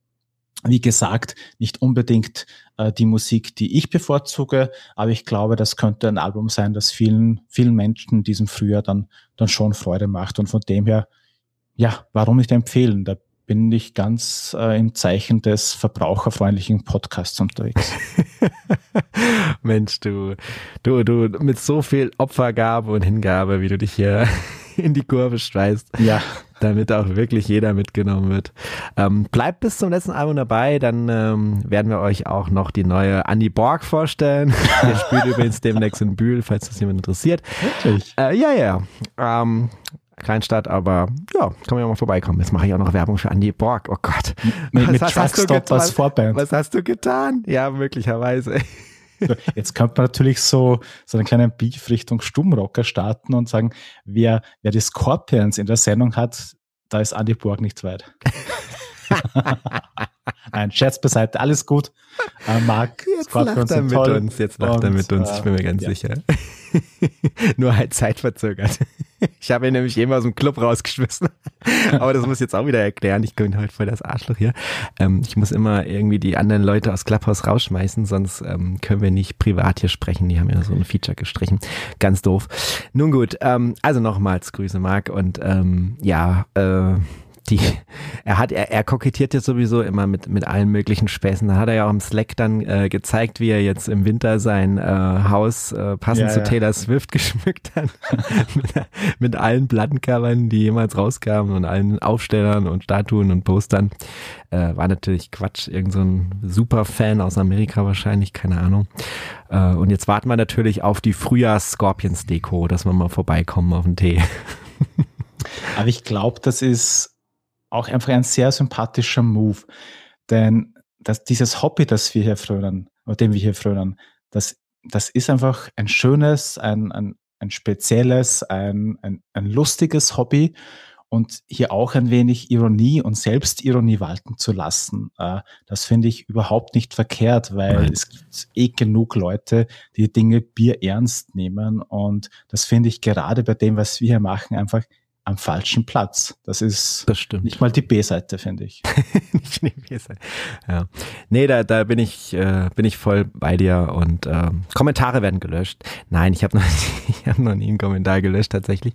wie gesagt, nicht unbedingt äh, die Musik, die ich bevorzuge, aber ich glaube, das könnte ein Album sein, das vielen, vielen Menschen in diesem Frühjahr dann, dann schon Freude macht. Und von dem her, ja, warum nicht empfehlen? Da bin ich ganz äh, im Zeichen des verbraucherfreundlichen Podcasts unterwegs. Mensch, du, du, du, mit so viel Opfergabe und Hingabe, wie du dich hier in die Kurve schweißt. Ja. Damit auch wirklich jeder mitgenommen wird. Ähm, bleibt bis zum letzten Album dabei, dann ähm, werden wir euch auch noch die neue Andy Borg vorstellen. Der spielt übrigens demnächst in Bühl, falls das jemand interessiert. Wirklich? Äh, ja, ja. Ähm, Kleinstadt, aber ja, kann man ja mal vorbeikommen. Jetzt mache ich auch noch Werbung für Andy Borg. Oh Gott. Mit, was, mit was, hast du was, was hast du getan? Ja, möglicherweise. Jetzt könnte man natürlich so, so einen kleinen Beef Richtung Stummrocker starten und sagen, wer, wer die Scorpions in der Sendung hat, da ist Andy Borg nicht weit. Nein, Scherz beiseite, alles gut. Äh, Marc, jetzt Scorpions lacht er mit toll. uns, jetzt lacht er mit uns, ich bin mir ganz ja. sicher. Nur halt zeitverzögert. ich habe ihn nämlich eben aus dem Club rausgeschmissen. Aber das muss ich jetzt auch wieder erklären. Ich bin heute voll das Arschloch hier. Ähm, ich muss immer irgendwie die anderen Leute aus Clubhouse rausschmeißen, sonst ähm, können wir nicht privat hier sprechen. Die haben ja so ein Feature gestrichen. Ganz doof. Nun gut, ähm, also nochmals Grüße, Marc. Und ähm, ja, äh, die, er hat, er, er kokettiert ja sowieso immer mit, mit allen möglichen Späßen. Da hat er ja auch im Slack dann äh, gezeigt, wie er jetzt im Winter sein äh, Haus äh, passend ja, zu ja. Taylor Swift geschmückt hat. mit, mit allen Plattencovern, die jemals rauskamen und allen Aufstellern und Statuen und Postern. Äh, war natürlich Quatsch. Irgend so ein Superfan aus Amerika wahrscheinlich, keine Ahnung. Äh, und jetzt warten wir natürlich auf die Frühjahrs-Scorpions-Deko, dass wir mal vorbeikommen auf den Tee. Aber ich glaube, das ist auch einfach ein sehr sympathischer Move. Denn das, dieses Hobby, das wir hier frönen, oder dem wir hier frönen, das, das ist einfach ein schönes, ein, ein, ein spezielles, ein, ein, ein lustiges Hobby und hier auch ein wenig Ironie und Selbstironie walten zu lassen, äh, das finde ich überhaupt nicht verkehrt, weil Nein. es gibt eh genug Leute, die Dinge Bier ernst nehmen und das finde ich gerade bei dem, was wir hier machen, einfach am falschen Platz. Das ist das nicht mal die B-Seite, finde ich. nicht die B-Seite. Ja. Nee, da, da bin ich, äh, bin ich voll bei dir und äh, Kommentare werden gelöscht. Nein, ich habe noch, ich hab noch nie einen Kommentar gelöscht tatsächlich.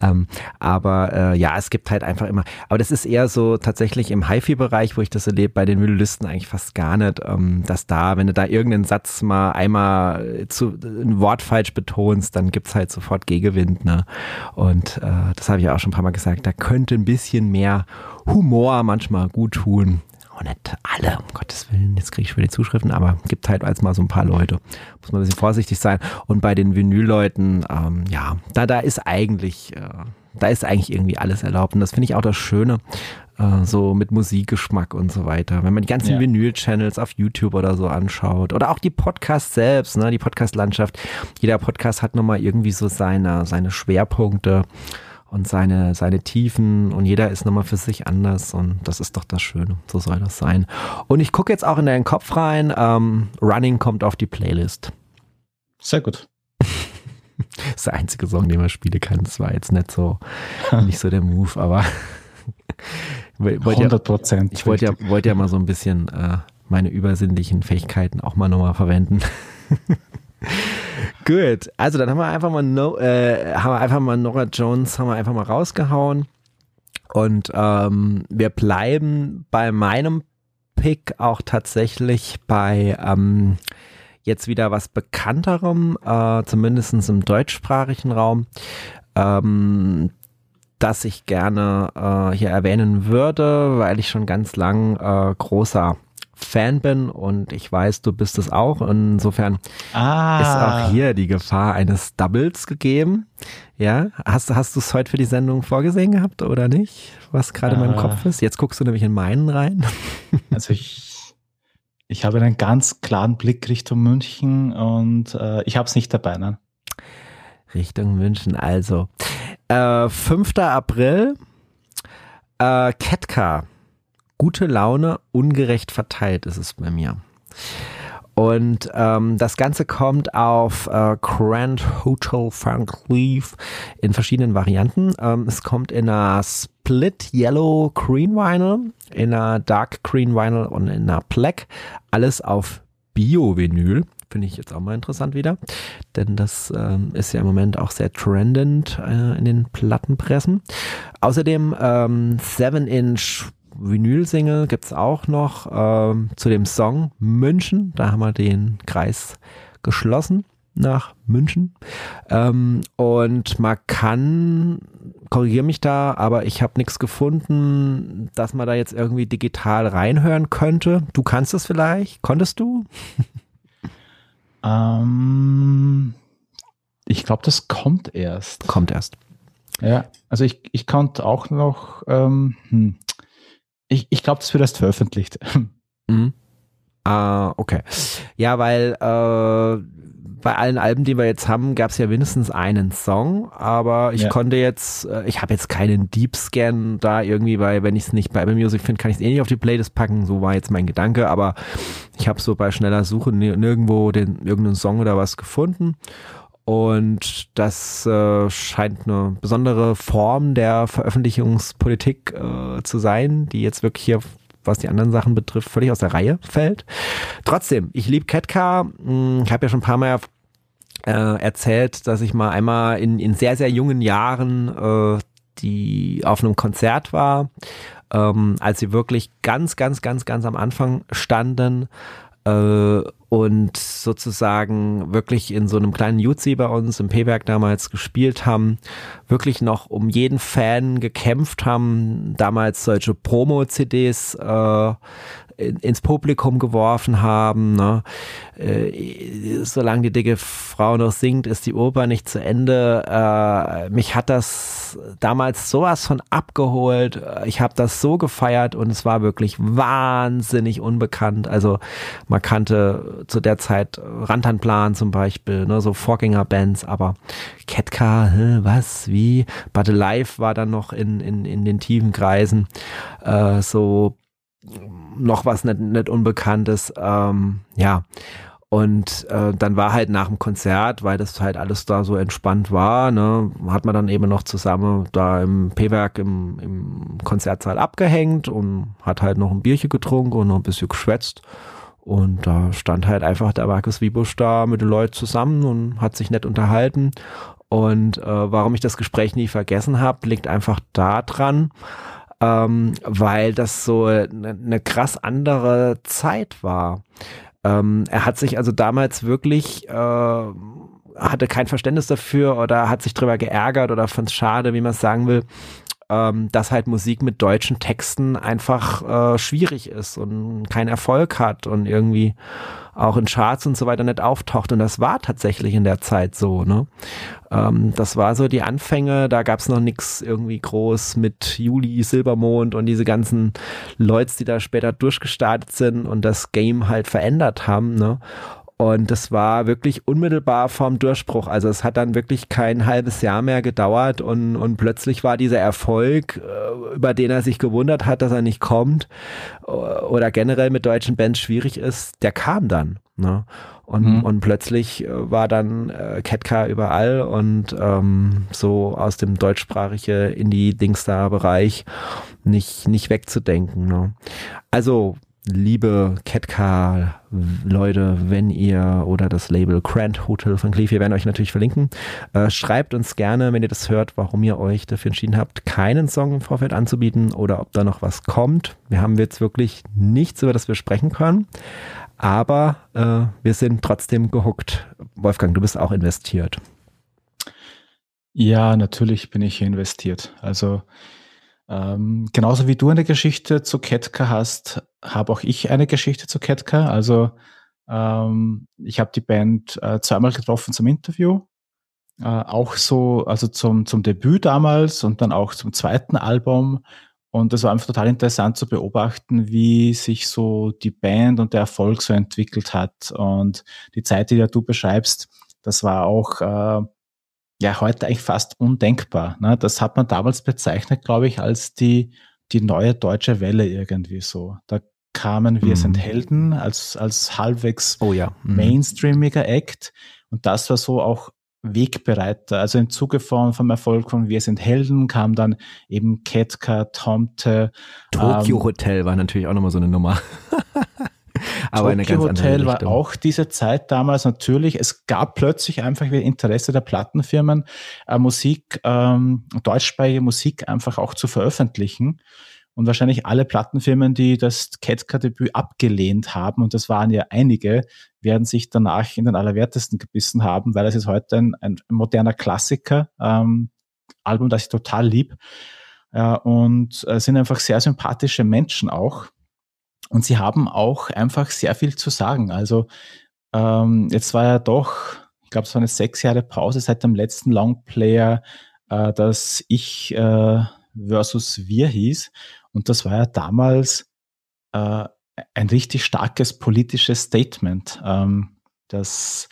Ähm, aber äh, ja, es gibt halt einfach immer, aber das ist eher so tatsächlich im HiFi-Bereich, wo ich das erlebe, bei den Melodisten eigentlich fast gar nicht, ähm, dass da, wenn du da irgendeinen Satz mal einmal zu, ein Wort falsch betonst, dann gibt's halt sofort Gegenwind. Ne? Und äh, das habe ich auch schon ein paar Mal gesagt, da könnte ein bisschen mehr Humor manchmal gut tun. Auch nicht alle, um Gottes Willen, jetzt kriege ich schon die Zuschriften, aber gibt halt als mal so ein paar Leute. Muss man ein bisschen vorsichtig sein. Und bei den Vinylleuten, ähm, ja, da, da ist eigentlich, äh, da ist eigentlich irgendwie alles erlaubt. Und das finde ich auch das Schöne, äh, so mit Musikgeschmack und so weiter. Wenn man die ganzen ja. Vinyl-Channels auf YouTube oder so anschaut oder auch die Podcasts selbst, ne, die Podcast-Landschaft. Jeder Podcast hat nochmal irgendwie so seine, seine Schwerpunkte und seine, seine Tiefen und jeder ist nochmal für sich anders und das ist doch das Schöne. So soll das sein. Und ich gucke jetzt auch in deinen Kopf rein. Ähm, Running kommt auf die Playlist. Sehr gut. das ist der einzige Song, den man spielen kann. Das war jetzt nicht so, nicht so der Move, aber 100 Prozent. Ich wollte ja, wollte ja mal so ein bisschen äh, meine übersinnlichen Fähigkeiten auch mal nochmal verwenden. Gut, also dann haben wir einfach mal no, äh, haben wir einfach mal Nora Jones haben wir einfach mal rausgehauen. Und ähm, wir bleiben bei meinem Pick auch tatsächlich bei ähm, jetzt wieder was bekannterem, äh, zumindest im deutschsprachigen Raum, ähm, das ich gerne äh, hier erwähnen würde, weil ich schon ganz lang äh, großer Fan bin und ich weiß, du bist es auch. Insofern ah. ist auch hier die Gefahr eines Doubles gegeben. Ja, hast, hast du es heute für die Sendung vorgesehen gehabt oder nicht? Was gerade in meinem Kopf ist? Jetzt guckst du nämlich in meinen rein. Also ich, ich habe einen ganz klaren Blick Richtung München und äh, ich habe es nicht dabei, ne? Richtung München, also. Äh, 5. April, äh, Ketka gute Laune ungerecht verteilt ist es bei mir. Und ähm, das Ganze kommt auf äh, Grand Hotel Frank Leaf in verschiedenen Varianten. Ähm, es kommt in einer Split Yellow Green Vinyl, in einer Dark Green Vinyl und in einer Black. Alles auf Bio-Vinyl. Finde ich jetzt auch mal interessant wieder. Denn das ähm, ist ja im Moment auch sehr trendend äh, in den Plattenpressen. Außerdem ähm, 7-Inch Vinyl-Single gibt es auch noch ähm, zu dem Song München. Da haben wir den Kreis geschlossen nach München. Ähm, und man kann, korrigiere mich da, aber ich habe nichts gefunden, dass man da jetzt irgendwie digital reinhören könnte. Du kannst es vielleicht? Konntest du? ähm, ich glaube, das kommt erst. Kommt erst. Ja, also ich, ich konnte auch noch, ähm, hm, ich, ich glaube, das wird erst veröffentlicht. Mhm. Ah, okay. Ja, weil äh, bei allen Alben, die wir jetzt haben, gab es ja mindestens einen Song, aber ich ja. konnte jetzt, äh, ich habe jetzt keinen Deep Scan da irgendwie, weil wenn ich es nicht bei Apple Music finde, kann ich es eh nicht auf die Playlist packen. So war jetzt mein Gedanke, aber ich habe so bei schneller Suche nirgendwo den irgendeinen Song oder was gefunden Und das äh, scheint eine besondere Form der Veröffentlichungspolitik äh, zu sein, die jetzt wirklich hier, was die anderen Sachen betrifft, völlig aus der Reihe fällt. Trotzdem, ich liebe Ketka. Hm, ich habe ja schon ein paar Mal äh, erzählt, dass ich mal einmal in, in sehr, sehr jungen Jahren äh, die auf einem Konzert war, ähm, als sie wirklich ganz, ganz, ganz, ganz am Anfang standen äh, und sozusagen wirklich in so einem kleinen Jutzi bei uns im P-Werk damals gespielt haben, wirklich noch um jeden Fan gekämpft haben, damals solche Promo-CDs äh, ins Publikum geworfen haben. Ne? Äh, solange die dicke Frau noch singt, ist die Oper nicht zu Ende. Äh, mich hat das damals sowas von abgeholt. Ich habe das so gefeiert und es war wirklich wahnsinnig unbekannt. Also man kannte zu der Zeit Rantanplan zum Beispiel, ne? so Vorgängerbands, aber Ketka, was, wie? But Alive war dann noch in, in, in den tiefen Kreisen. Äh, so noch was nicht, nicht Unbekanntes. Ähm, ja. Und äh, dann war halt nach dem Konzert, weil das halt alles da so entspannt war, ne, hat man dann eben noch zusammen da im P-Werk im, im Konzertsaal abgehängt und hat halt noch ein Bierchen getrunken und noch ein bisschen geschwätzt. Und da stand halt einfach der Markus Wiebusch da mit den Leuten zusammen und hat sich nett unterhalten. Und äh, warum ich das Gespräch nie vergessen habe, liegt einfach daran, ähm, weil das so eine, eine krass andere Zeit war. Ähm, er hat sich also damals wirklich äh, hatte kein Verständnis dafür oder hat sich drüber geärgert oder fand es schade, wie man es sagen will, ähm, dass halt Musik mit deutschen Texten einfach äh, schwierig ist und keinen Erfolg hat und irgendwie auch in Charts und so weiter nicht auftaucht. Und das war tatsächlich in der Zeit so. Ne? Ähm, das war so die Anfänge, da gab es noch nichts irgendwie groß mit Juli, Silbermond und diese ganzen Leute, die da später durchgestartet sind und das Game halt verändert haben. Ne? Und das war wirklich unmittelbar vorm Durchbruch. Also es hat dann wirklich kein halbes Jahr mehr gedauert und, und plötzlich war dieser Erfolg, äh, über den er sich gewundert hat, dass er nicht kommt oder generell mit deutschen Bands schwierig ist, der kam dann. Ne? Und, mhm. und plötzlich äh, war dann äh, Ketka überall und ähm, so aus dem deutschsprachige Indie-Dingstar-Bereich nicht, nicht wegzudenken. Ne? Also liebe Ketka Leute, wenn ihr oder das Label Grand Hotel von Cleef, wir werden euch natürlich verlinken. Äh, schreibt uns gerne, wenn ihr das hört, warum ihr euch dafür entschieden habt, keinen Song im Vorfeld anzubieten oder ob da noch was kommt. Wir haben jetzt wirklich nichts, über das wir sprechen können. Aber äh, wir sind trotzdem gehuckt. Wolfgang, du bist auch investiert. Ja, natürlich bin ich investiert. Also ähm, genauso wie du eine Geschichte zu Ketka hast, habe auch ich eine Geschichte zu Ketka. Also ähm, ich habe die Band äh, zweimal getroffen zum Interview. Äh, auch so, also zum, zum Debüt damals und dann auch zum zweiten Album. Und das war einfach total interessant zu beobachten, wie sich so die Band und der Erfolg so entwickelt hat. Und die Zeit, die ja du beschreibst, das war auch äh, ja heute eigentlich fast undenkbar. Ne? Das hat man damals bezeichnet, glaube ich, als die, die neue deutsche Welle irgendwie so. Da kamen Wir mhm. sind Helden als, als halbwegs oh ja. mhm. mainstreamiger Act. Und das war so auch Wegbereiter. Also im Zuge von, vom Erfolg von Wir sind Helden kam dann eben Ketka, Tomte. Tokyo ähm, Hotel war natürlich auch nochmal so eine Nummer. Aber eine ganz Hotel war auch diese Zeit damals natürlich. Es gab plötzlich einfach wieder Interesse der Plattenfirmen, äh, Musik, ähm, deutschsprachige Musik einfach auch zu veröffentlichen. Und wahrscheinlich alle Plattenfirmen, die das Ketka-Debüt abgelehnt haben, und das waren ja einige, werden sich danach in den Allerwertesten gebissen haben, weil es ist heute ein, ein moderner Klassiker, ähm, Album, das ich total lieb. Äh, und äh, sind einfach sehr sympathische Menschen auch. Und sie haben auch einfach sehr viel zu sagen. Also ähm, jetzt war ja doch, ich glaube, es war eine sechs Jahre Pause seit dem letzten Longplayer, äh, das Ich äh, versus Wir hieß. Und das war ja damals äh, ein richtig starkes politisches Statement, ähm, das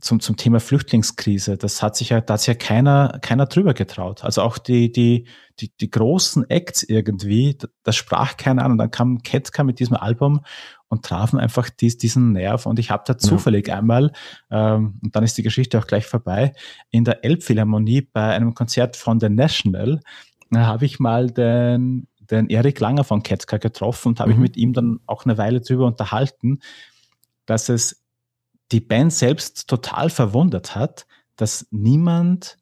zum, zum Thema Flüchtlingskrise, das hat sich ja, da hat sich ja keiner, keiner drüber getraut. Also auch die, die, die, die großen Acts irgendwie, das sprach keiner an. Und dann kam Ketka mit diesem Album und trafen einfach dies, diesen Nerv. Und ich habe da zufällig ja. einmal, ähm, und dann ist die Geschichte auch gleich vorbei, in der Elbphilharmonie bei einem Konzert von The National, da habe ich mal den, den Erik Langer von Ketka getroffen und habe mhm. ich mit ihm dann auch eine Weile drüber unterhalten, dass es die Band selbst total verwundert hat, dass niemand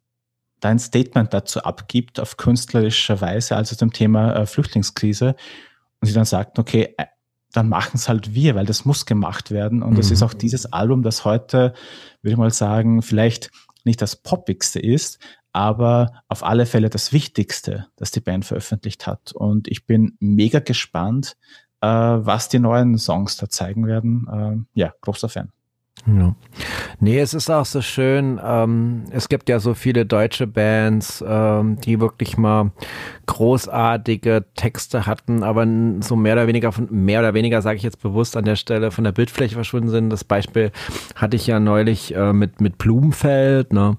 dein Statement dazu abgibt auf künstlerischer Weise, also zum Thema äh, Flüchtlingskrise. Und sie dann sagten, okay, äh, dann machen es halt wir, weil das muss gemacht werden. Und es mhm. ist auch dieses Album, das heute, würde ich mal sagen, vielleicht nicht das poppigste ist, aber auf alle Fälle das Wichtigste, das die Band veröffentlicht hat. Und ich bin mega gespannt, äh, was die neuen Songs da zeigen werden. Äh, ja, großer Fan. Ja. Nee, es ist auch so schön. Ähm, es gibt ja so viele deutsche Bands, ähm, die wirklich mal großartige Texte hatten, aber so mehr oder weniger von, mehr oder weniger sage ich jetzt bewusst an der Stelle von der Bildfläche verschwunden sind. Das Beispiel hatte ich ja neulich äh, mit, mit Blumenfeld, ne?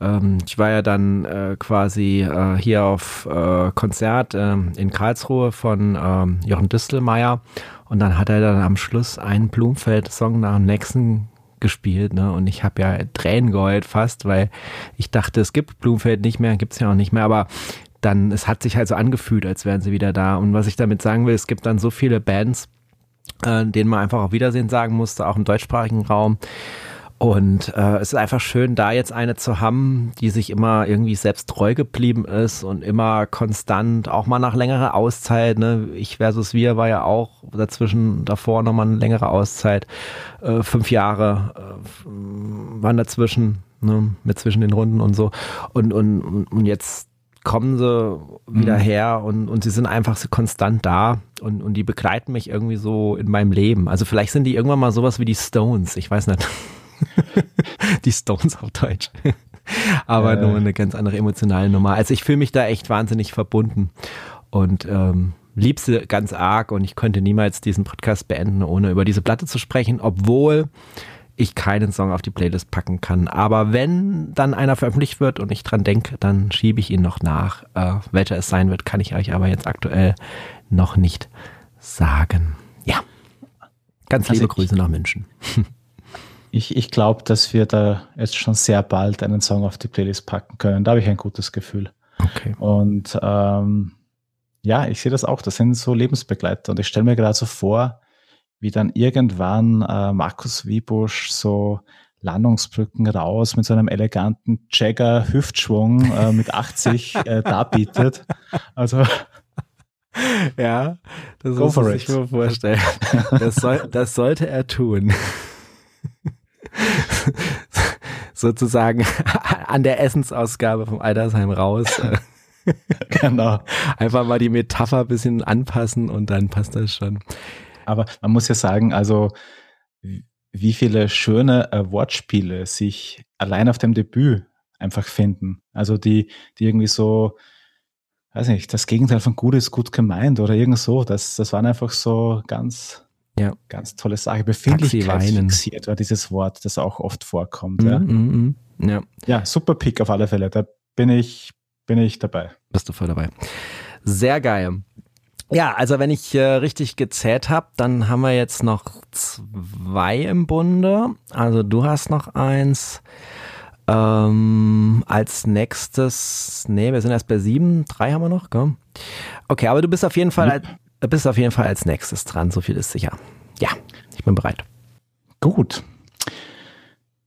Ähm, ich war ja dann äh, quasi äh, hier auf äh, Konzert ähm, in Karlsruhe von ähm, Jochen Distelmeier und dann hat er dann am Schluss einen Blumenfeld-Song nach dem nächsten gespielt, ne? Und ich habe ja Tränen geheult fast, weil ich dachte, es gibt Blumenfeld nicht mehr, gibt es ja auch nicht mehr, aber dann, es hat sich halt so angefühlt, als wären sie wieder da. Und was ich damit sagen will, es gibt dann so viele Bands, äh, denen man einfach auch Wiedersehen sagen musste, auch im deutschsprachigen Raum. Und äh, es ist einfach schön, da jetzt eine zu haben, die sich immer irgendwie selbst treu geblieben ist und immer konstant, auch mal nach längerer Auszeit. Ne? Ich versus wir war ja auch dazwischen davor nochmal eine längere Auszeit. Äh, fünf Jahre äh, waren dazwischen, ne? mit zwischen den Runden und so. Und, und, und jetzt kommen sie wieder mhm. her und, und sie sind einfach so konstant da und, und die begleiten mich irgendwie so in meinem Leben. Also vielleicht sind die irgendwann mal sowas wie die Stones, ich weiß nicht. die Stones auf Deutsch. Aber äh. nur eine ganz andere emotionale Nummer. Also ich fühle mich da echt wahnsinnig verbunden und ähm, lieb sie ganz arg und ich könnte niemals diesen Podcast beenden, ohne über diese Platte zu sprechen, obwohl ich keinen Song auf die Playlist packen kann. Aber wenn dann einer veröffentlicht wird und ich dran denke, dann schiebe ich ihn noch nach. Äh, welcher es sein wird, kann ich euch aber jetzt aktuell noch nicht sagen. Ja. Ganz also liebe Grüße nach München. ich, ich glaube, dass wir da jetzt schon sehr bald einen Song auf die Playlist packen können. Da habe ich ein gutes Gefühl. Okay. Und ähm, ja, ich sehe das auch. Das sind so Lebensbegleiter. Und ich stelle mir gerade so vor, wie dann irgendwann äh, Markus Wiebusch so Landungsbrücken raus mit so einem eleganten Jagger-Hüftschwung äh, mit 80 äh, darbietet. Also ja, das muss man sich mal vorstellen. Das, soll, das sollte er tun. sozusagen an der Essensausgabe vom Altersheim raus. genau. Einfach mal die Metapher ein bisschen anpassen und dann passt das schon. Aber man muss ja sagen, also wie viele schöne äh, Wortspiele sich allein auf dem Debüt einfach finden. Also die, die irgendwie so, weiß nicht, das Gegenteil von gut ist gut gemeint oder irgend so. Das, das waren einfach so ganz ja. Ganz tolle Sache. Befindlichkeitsfixiert war dieses Wort, das auch oft vorkommt. Mm, ja. Mm, mm, ja. ja, super Pick auf alle Fälle. Da bin ich, bin ich dabei. Bist du voll dabei. Sehr geil. Ja, also wenn ich äh, richtig gezählt habe, dann haben wir jetzt noch zwei im Bunde. Also du hast noch eins. Ähm, als nächstes, nee, wir sind erst bei sieben, drei haben wir noch, gell? Okay, aber du bist auf jeden Fall, bist auf jeden Fall als nächstes dran, so viel ist sicher. Ja, ich bin bereit. Gut.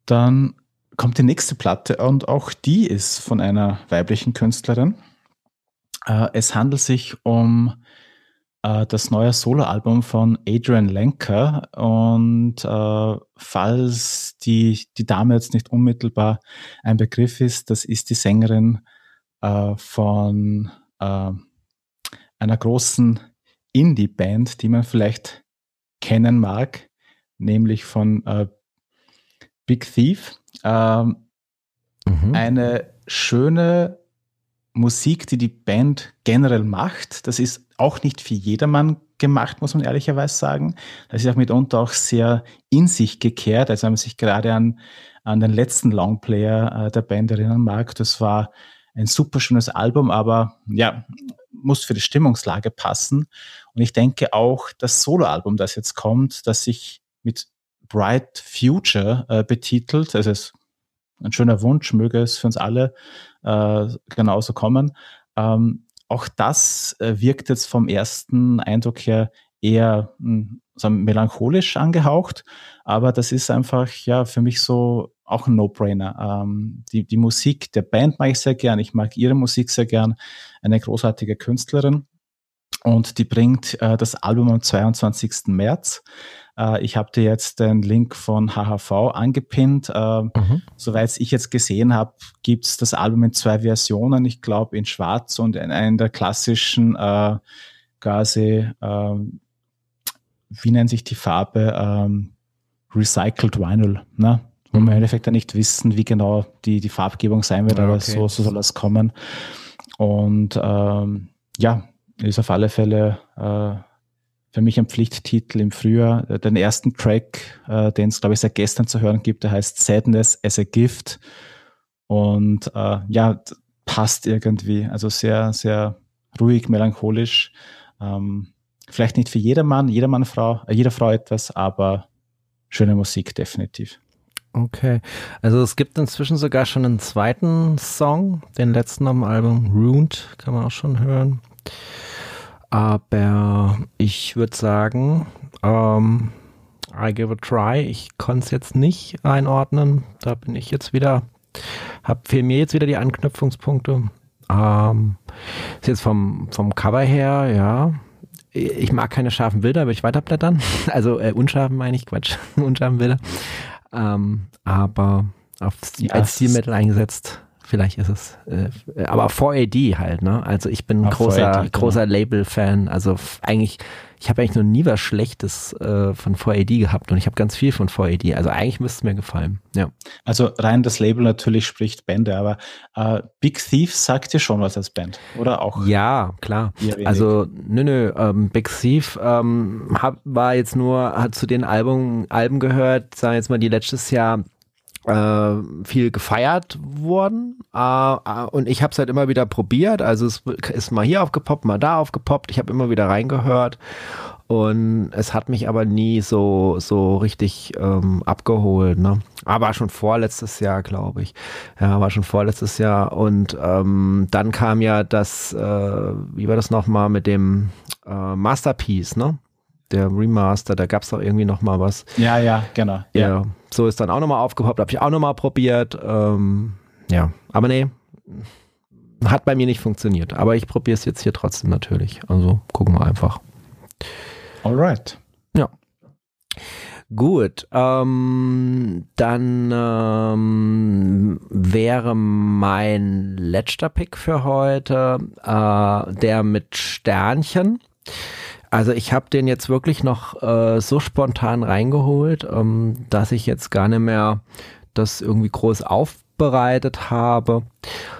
Dann kommt die nächste Platte und auch die ist von einer weiblichen Künstlerin. Äh, es handelt sich um äh, das neue Soloalbum von Adrian Lenker und äh, falls die, die Dame jetzt nicht unmittelbar ein Begriff ist, das ist die Sängerin von einer großen Indie-Band, die man vielleicht kennen mag, nämlich von äh, Big Thief. Ähm, mhm. Eine schöne Musik, die die Band generell macht. Das ist auch nicht für jedermann gemacht, muss man ehrlicherweise sagen. Das ist auch mitunter auch sehr in sich gekehrt. Also wenn man sich gerade an, an den letzten Longplayer äh, der Band erinnern mag, das war ein super schönes Album, aber ja, muss für die Stimmungslage passen. Und ich denke auch, das Soloalbum, das jetzt kommt, das sich mit Bright Future äh, betitelt, also es ist ein schöner Wunsch, möge es für uns alle äh, genauso kommen. Ähm, auch das äh, wirkt jetzt vom ersten Eindruck her eher hm, melancholisch angehaucht, aber das ist einfach ja für mich so auch ein No-Brainer. Ähm, die, die Musik der Band mag ich sehr gern, ich mag ihre Musik sehr gern, eine großartige Künstlerin und die bringt äh, das Album am 22. März. Äh, ich habe dir jetzt den Link von HHV angepinnt. Äh, mhm. Soweit ich jetzt gesehen habe, gibt es das Album in zwei Versionen. Ich glaube in Schwarz und in einer der klassischen äh, quasi, äh, wie nennt sich die Farbe? Ähm, Recycled Vinyl, ne? Wo wir im Endeffekt ja nicht wissen, wie genau die, die Farbgebung sein wird, ja, aber okay. so, so soll das kommen. Und ähm, ja, ist auf alle Fälle äh, für mich ein Pflichttitel im Frühjahr. Den ersten Track, äh, den es, glaube ich, seit gestern zu hören gibt, der heißt Sadness as a Gift. Und äh, ja, passt irgendwie. Also sehr, sehr ruhig, melancholisch. Ähm, vielleicht nicht für jedermann, jedermann Frau, äh, jeder Frau etwas, aber schöne Musik definitiv. Okay, also es gibt inzwischen sogar schon einen zweiten Song, den letzten am Album Ruined, kann man auch schon hören. Aber ich würde sagen, ähm, I give a try. Ich konnte es jetzt nicht einordnen. Da bin ich jetzt wieder, hab fehlen mir jetzt wieder die Anknüpfungspunkte. Ähm, ist jetzt vom, vom Cover her, ja. Ich mag keine scharfen Bilder, will ich weiterblättern. Also äh, unscharfen meine ich, Quatsch, unscharfen Bilder. Ähm, aber auf, als Stilmittel eingesetzt vielleicht ist es. Äh, aber 4AD halt, ne? Also ich bin ein großer, 4AD, genau. großer Label-Fan. Also eigentlich, ich habe eigentlich noch nie was Schlechtes äh, von 4AD gehabt und ich habe ganz viel von 4AD. Also eigentlich müsste es mir gefallen. Ja. Also rein das Label natürlich spricht Bände, aber äh, Big Thief sagt dir schon was als Band, oder auch? Ja, klar. Also nö, nö. Ähm, Big Thief ähm, hab, war jetzt nur, hat zu den Album, Alben gehört, sagen wir jetzt mal, die letztes Jahr äh, viel gefeiert worden äh, äh, und ich habe es halt immer wieder probiert. Also es ist mal hier aufgepoppt, mal da aufgepoppt. Ich habe immer wieder reingehört und es hat mich aber nie so so richtig ähm, abgeholt. Ne? Aber schon vorletztes Jahr, glaube ich. Ja, war schon vorletztes Jahr und ähm, dann kam ja das, äh, wie war das nochmal mit dem äh, Masterpiece, ne? Der Remaster, da gab es doch irgendwie noch mal was. Ja, ja, genau. Ja, ja. so ist dann auch noch mal aufgepoppt, habe ich auch noch mal probiert. Ähm, ja, aber nee, hat bei mir nicht funktioniert. Aber ich probiere es jetzt hier trotzdem natürlich. Also gucken wir einfach. Alright. Ja. Gut, ähm, dann ähm, wäre mein letzter Pick für heute äh, der mit Sternchen. Also ich habe den jetzt wirklich noch äh, so spontan reingeholt, ähm, dass ich jetzt gar nicht mehr das irgendwie groß aufbereitet habe,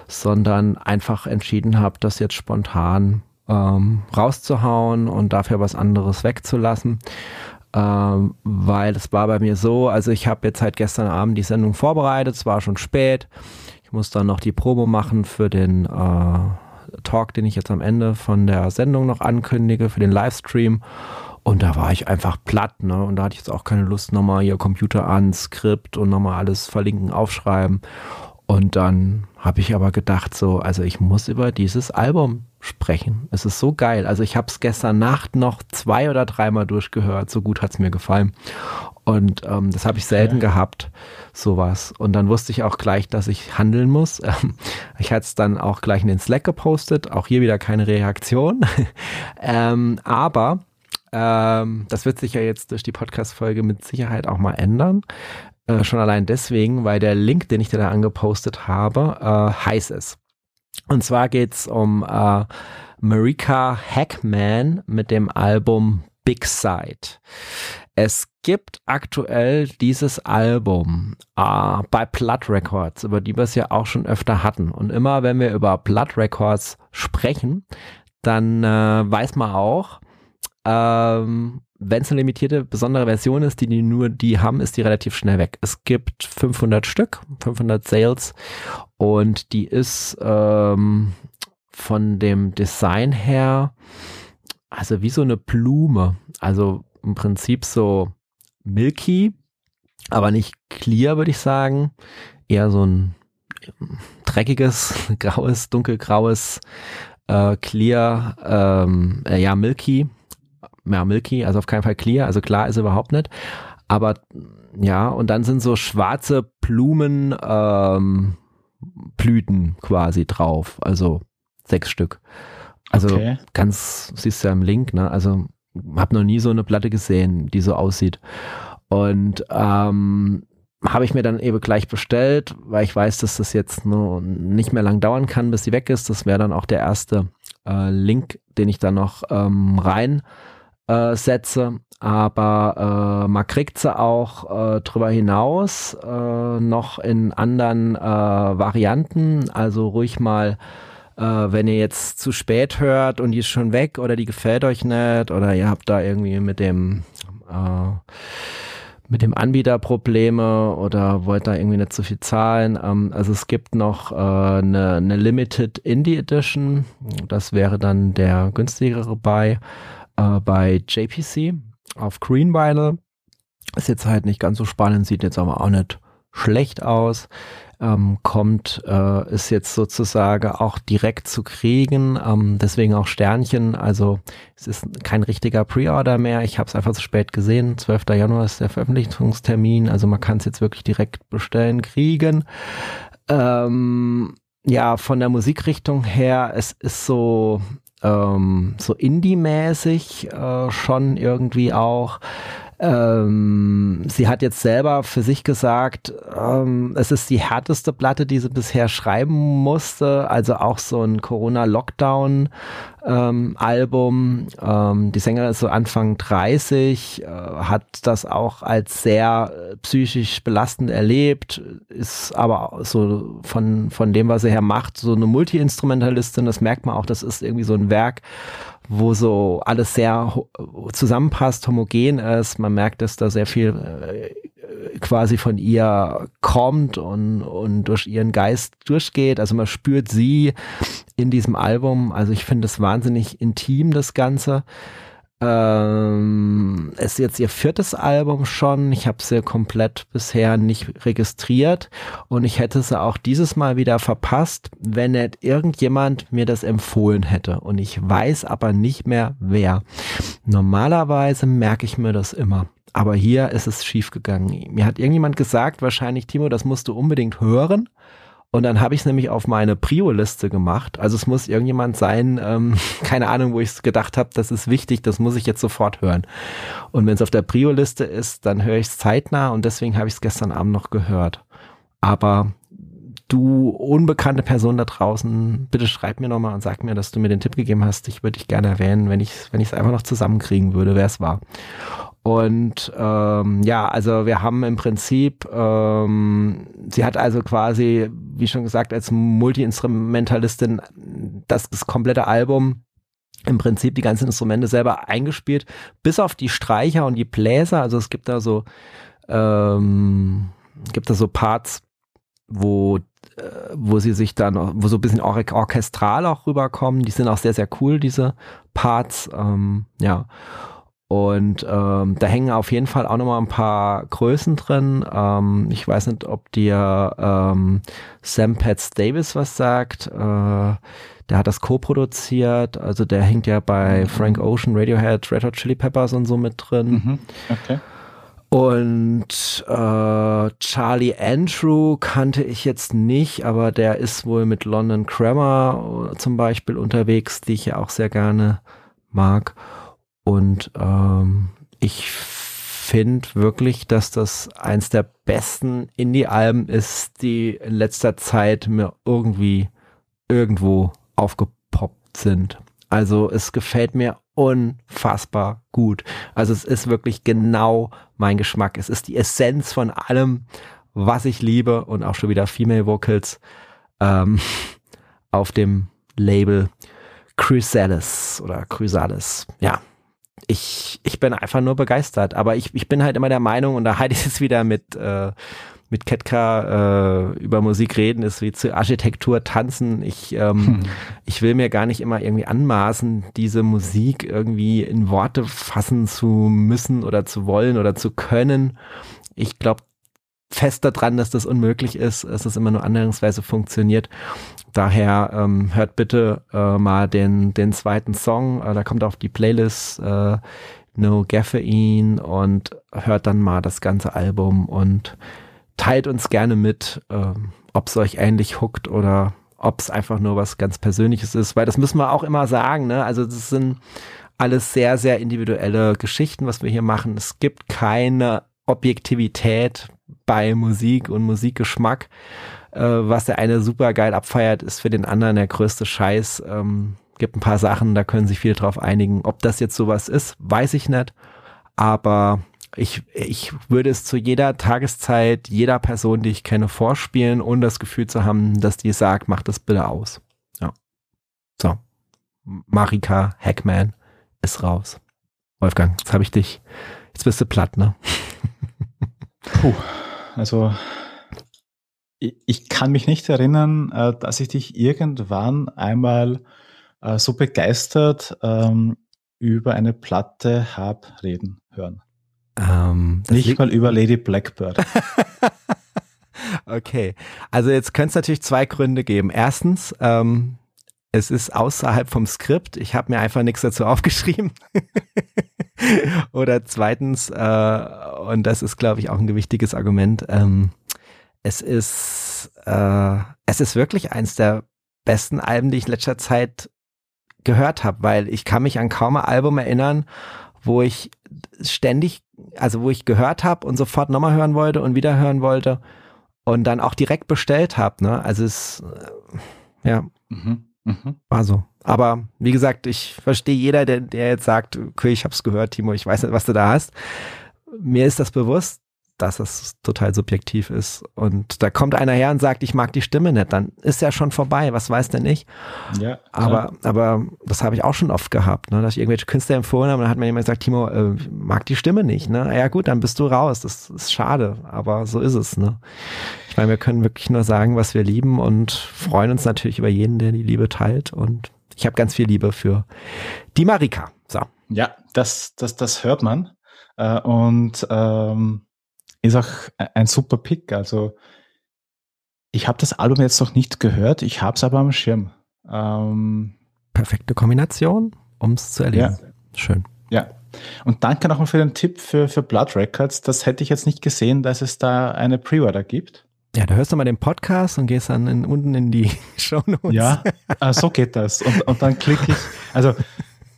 sondern einfach entschieden habe, das jetzt spontan ähm, rauszuhauen und dafür was anderes wegzulassen. Ähm, weil es war bei mir so, also ich habe jetzt halt gestern Abend die Sendung vorbereitet, es war schon spät. Ich muss dann noch die Probe machen für den äh, Talk, den ich jetzt am Ende von der Sendung noch ankündige, für den Livestream. Und da war ich einfach platt, ne? Und da hatte ich jetzt auch keine Lust, nochmal hier Computer an, Skript und nochmal alles verlinken, aufschreiben. Und dann habe ich aber gedacht, so, also ich muss über dieses Album sprechen. Es ist so geil. Also ich habe es gestern Nacht noch zwei oder dreimal durchgehört. So gut hat es mir gefallen. Und ähm, das habe ich selten ja. gehabt, sowas. Und dann wusste ich auch gleich, dass ich handeln muss. ich hatte es dann auch gleich in den Slack gepostet. Auch hier wieder keine Reaktion. ähm, aber ähm, das wird sich ja jetzt durch die Podcast-Folge mit Sicherheit auch mal ändern. Äh, schon allein deswegen, weil der Link, den ich dir da angepostet habe, äh, heiß ist. Und zwar geht's um äh, Marika Hackman mit dem Album Big Side. Es gibt aktuell dieses Album äh, bei Blood Records, über die wir es ja auch schon öfter hatten. Und immer wenn wir über Blood Records sprechen, dann äh, weiß man auch, ähm, wenn es eine limitierte besondere Version ist, die die nur die haben, ist die relativ schnell weg. Es gibt 500 Stück, 500 Sales und die ist ähm, von dem Design her, also wie so eine Blume, also im Prinzip so milky, aber nicht clear, würde ich sagen. Eher so ein dreckiges, graues, dunkelgraues, äh, clear, ähm, äh, ja, milky. Ja, milky, also auf keinen Fall clear, also klar ist überhaupt nicht. Aber ja, und dann sind so schwarze Blumen, ähm, Blüten quasi drauf, also sechs Stück. Also okay. ganz, siehst du ja im Link, ne? Also habe noch nie so eine Platte gesehen, die so aussieht. Und ähm, habe ich mir dann eben gleich bestellt, weil ich weiß, dass das jetzt nur nicht mehr lang dauern kann, bis sie weg ist. Das wäre dann auch der erste äh, Link, den ich dann noch ähm, rein äh, setze. Aber äh, man kriegt sie auch äh, drüber hinaus äh, noch in anderen äh, Varianten. Also ruhig mal äh, wenn ihr jetzt zu spät hört und die ist schon weg oder die gefällt euch nicht oder ihr habt da irgendwie mit dem äh, mit dem Anbieter Probleme oder wollt da irgendwie nicht so viel zahlen. Ähm, also es gibt noch äh, eine, Limited Indie Edition. Das wäre dann der günstigere bei, äh, bei JPC auf Green Vinyl. Ist jetzt halt nicht ganz so spannend, sieht jetzt aber auch nicht schlecht aus ähm, kommt, äh, ist jetzt sozusagen auch direkt zu kriegen. Ähm, deswegen auch Sternchen. Also es ist kein richtiger Pre-Order mehr. Ich habe es einfach zu spät gesehen. 12. Januar ist der Veröffentlichungstermin. Also man kann es jetzt wirklich direkt bestellen, kriegen. Ähm, ja, von der Musikrichtung her, es ist so ähm, so Indie-mäßig äh, schon irgendwie auch. Ähm, sie hat jetzt selber für sich gesagt, ähm, es ist die härteste Platte, die sie bisher schreiben musste. Also auch so ein Corona-Lockdown-Album. Ähm, die Sängerin ist so Anfang 30, äh, hat das auch als sehr äh, psychisch belastend erlebt, ist aber so von, von dem, was sie her macht, so eine Multi-Instrumentalistin. Das merkt man auch, das ist irgendwie so ein Werk, wo so alles sehr zusammenpasst, homogen ist. Man merkt, dass da sehr viel äh, quasi von ihr kommt und, und durch ihren Geist durchgeht. Also man spürt sie in diesem Album. Also ich finde es wahnsinnig intim, das Ganze. Ähm, ist jetzt ihr viertes Album schon. Ich habe sie komplett bisher nicht registriert und ich hätte sie auch dieses Mal wieder verpasst, wenn nicht irgendjemand mir das empfohlen hätte. Und ich weiß aber nicht mehr wer. Normalerweise merke ich mir das immer. Aber hier ist es schiefgegangen. Mir hat irgendjemand gesagt, wahrscheinlich Timo, das musst du unbedingt hören. Und dann habe ich es nämlich auf meine Prio-Liste gemacht. Also es muss irgendjemand sein, ähm, keine Ahnung, wo ich gedacht habe, das ist wichtig, das muss ich jetzt sofort hören. Und wenn es auf der Prio-Liste ist, dann höre ich es zeitnah und deswegen habe ich es gestern Abend noch gehört. Aber du unbekannte Person da draußen, bitte schreib mir nochmal und sag mir, dass du mir den Tipp gegeben hast. Ich würde dich gerne erwähnen, wenn ich wenn ich es einfach noch zusammenkriegen würde, wer es war. Und ähm, ja, also wir haben im Prinzip, ähm, sie hat also quasi, wie schon gesagt, als Multi-Instrumentalistin das, das komplette Album im Prinzip die ganzen Instrumente selber eingespielt, bis auf die Streicher und die Bläser. Also es gibt da so, ähm, gibt da so Parts, wo äh, wo sie sich dann, wo so ein bisschen or orchestral auch rüberkommen. Die sind auch sehr, sehr cool, diese Parts. Ähm, ja. Und ähm, da hängen auf jeden Fall auch nochmal ein paar Größen drin. Ähm, ich weiß nicht, ob dir ähm, Sam Pets Davis was sagt. Äh, der hat das co-produziert. Also der hängt ja bei mhm. Frank Ocean, Radiohead, Red Hot Chili Peppers und so mit drin. Mhm. Okay. Und äh, Charlie Andrew kannte ich jetzt nicht, aber der ist wohl mit London Grammar zum Beispiel unterwegs, die ich ja auch sehr gerne mag. Und ähm, ich finde wirklich, dass das eins der besten Indie-Alben ist, die in letzter Zeit mir irgendwie irgendwo aufgepoppt sind. Also es gefällt mir unfassbar gut. Also es ist wirklich genau mein Geschmack. Es ist die Essenz von allem, was ich liebe und auch schon wieder Female Vocals ähm, auf dem Label Chrysalis oder Chrysalis. Ja, ich, ich bin einfach nur begeistert. Aber ich, ich bin halt immer der Meinung, und da halte ich es wieder mit, äh, mit Ketka äh, über Musik reden, ist wie zu Architektur tanzen. Ich, ähm, hm. ich will mir gar nicht immer irgendwie anmaßen, diese Musik irgendwie in Worte fassen zu müssen oder zu wollen oder zu können. Ich glaube fest daran, dass das unmöglich ist, dass es immer nur annäherungsweise funktioniert. Daher ähm, hört bitte äh, mal den, den zweiten Song, äh, da kommt auf die Playlist äh, No Gaffeine und hört dann mal das ganze Album und teilt uns gerne mit, äh, ob es euch ähnlich huckt oder ob es einfach nur was ganz Persönliches ist, weil das müssen wir auch immer sagen, ne? Also das sind alles sehr, sehr individuelle Geschichten, was wir hier machen. Es gibt keine Objektivität bei Musik und Musikgeschmack. Äh, was der eine super geil abfeiert, ist für den anderen der größte Scheiß. Ähm, gibt ein paar Sachen, da können sich viele drauf einigen. Ob das jetzt sowas ist, weiß ich nicht. Aber ich, ich würde es zu jeder Tageszeit, jeder Person, die ich kenne, vorspielen, ohne das Gefühl zu haben, dass die sagt, mach das bitte aus. Ja. So. Marika Hackman ist raus. Wolfgang, jetzt habe ich dich, jetzt bist du platt, ne? Puh, also ich, kann mich nicht erinnern, äh, dass ich dich irgendwann einmal äh, so begeistert ähm, über eine Platte habe reden hören. Ähm, nicht mal über Lady Blackbird. okay, also jetzt könnte es natürlich zwei Gründe geben. Erstens, ähm, es ist außerhalb vom Skript. Ich habe mir einfach nichts dazu aufgeschrieben. Oder zweitens, äh, und das ist, glaube ich, auch ein gewichtiges Argument, ähm, es ist, äh, es ist wirklich eins der besten Alben, die ich in letzter Zeit gehört habe, weil ich kann mich an kaum ein Album erinnern, wo ich ständig, also wo ich gehört habe und sofort nochmal hören wollte und wieder hören wollte und dann auch direkt bestellt habe. Ne? Also es, äh, ja. Mhm. Mhm. War so. Aber wie gesagt, ich verstehe jeder, der, der jetzt sagt, okay, ich hab's gehört, Timo, ich weiß nicht, was du da hast. Mir ist das bewusst, dass es total subjektiv ist. Und da kommt einer her und sagt, ich mag die Stimme nicht, dann ist ja schon vorbei, was weiß denn ich? Ja. Aber, aber das habe ich auch schon oft gehabt, ne, dass ich irgendwelche Künstler empfohlen habe und dann hat mir jemand gesagt, Timo, äh, mag die Stimme nicht, ne? Ja gut, dann bist du raus. Das ist schade, aber so ist es, ne? Ich meine, wir können wirklich nur sagen, was wir lieben und freuen uns natürlich über jeden, der die Liebe teilt. Und ich habe ganz viel Liebe für die Marika. So. Ja, das, das, das hört man. Äh, und ähm ist auch ein super Pick. Also ich habe das Album jetzt noch nicht gehört, ich habe es aber am Schirm. Ähm, Perfekte Kombination, um es zu erleben. Ja. Schön. Ja. Und danke nochmal für den Tipp für, für Blood Records. Das hätte ich jetzt nicht gesehen, dass es da eine Pre-Order gibt. Ja, da hörst du mal den Podcast und gehst dann in, unten in die Show Notes. Ja, äh, so geht das. Und, und dann klicke ich. Also,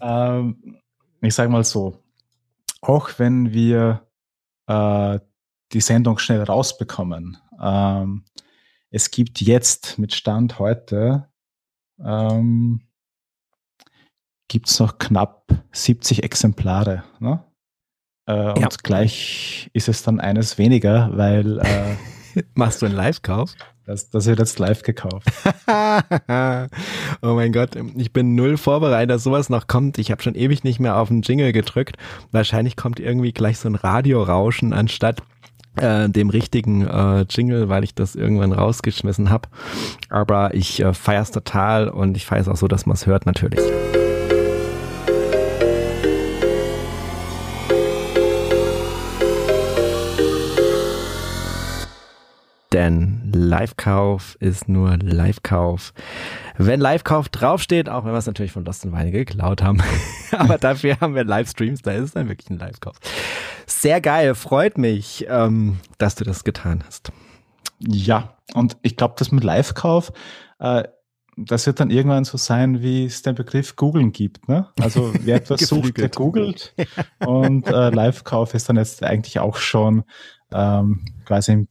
ähm, ich sage mal so, auch wenn wir äh, die Sendung schnell rausbekommen. Ähm, es gibt jetzt mit Stand heute ähm, gibt es noch knapp 70 Exemplare. Ne? Äh, ja. Und gleich ist es dann eines weniger, weil äh, Machst du einen Live-Kauf? Das, das wird jetzt live gekauft. oh mein Gott, ich bin null vorbereitet, dass sowas noch kommt. Ich habe schon ewig nicht mehr auf den Jingle gedrückt. Wahrscheinlich kommt irgendwie gleich so ein Radiorauschen anstatt äh, dem richtigen äh, Jingle, weil ich das irgendwann rausgeschmissen habe. Aber ich äh, feiere es total und ich feiere es auch so, dass man es hört natürlich. Denn Live-Kauf ist nur Live-Kauf. Wenn Live-Kauf draufsteht, auch wenn wir es natürlich von Lost Weine geklaut haben. Aber dafür haben wir Livestreams, da ist es dann wirklich ein Live-Kauf. Sehr geil, freut mich, ähm, dass du das getan hast. Ja, und ich glaube, das mit Live-Kauf, äh, das wird dann irgendwann so sein, wie es den Begriff googeln gibt. Ne? Also wer etwas sucht, der googelt. und äh, Live-Kauf ist dann jetzt eigentlich auch schon ähm, quasi ein,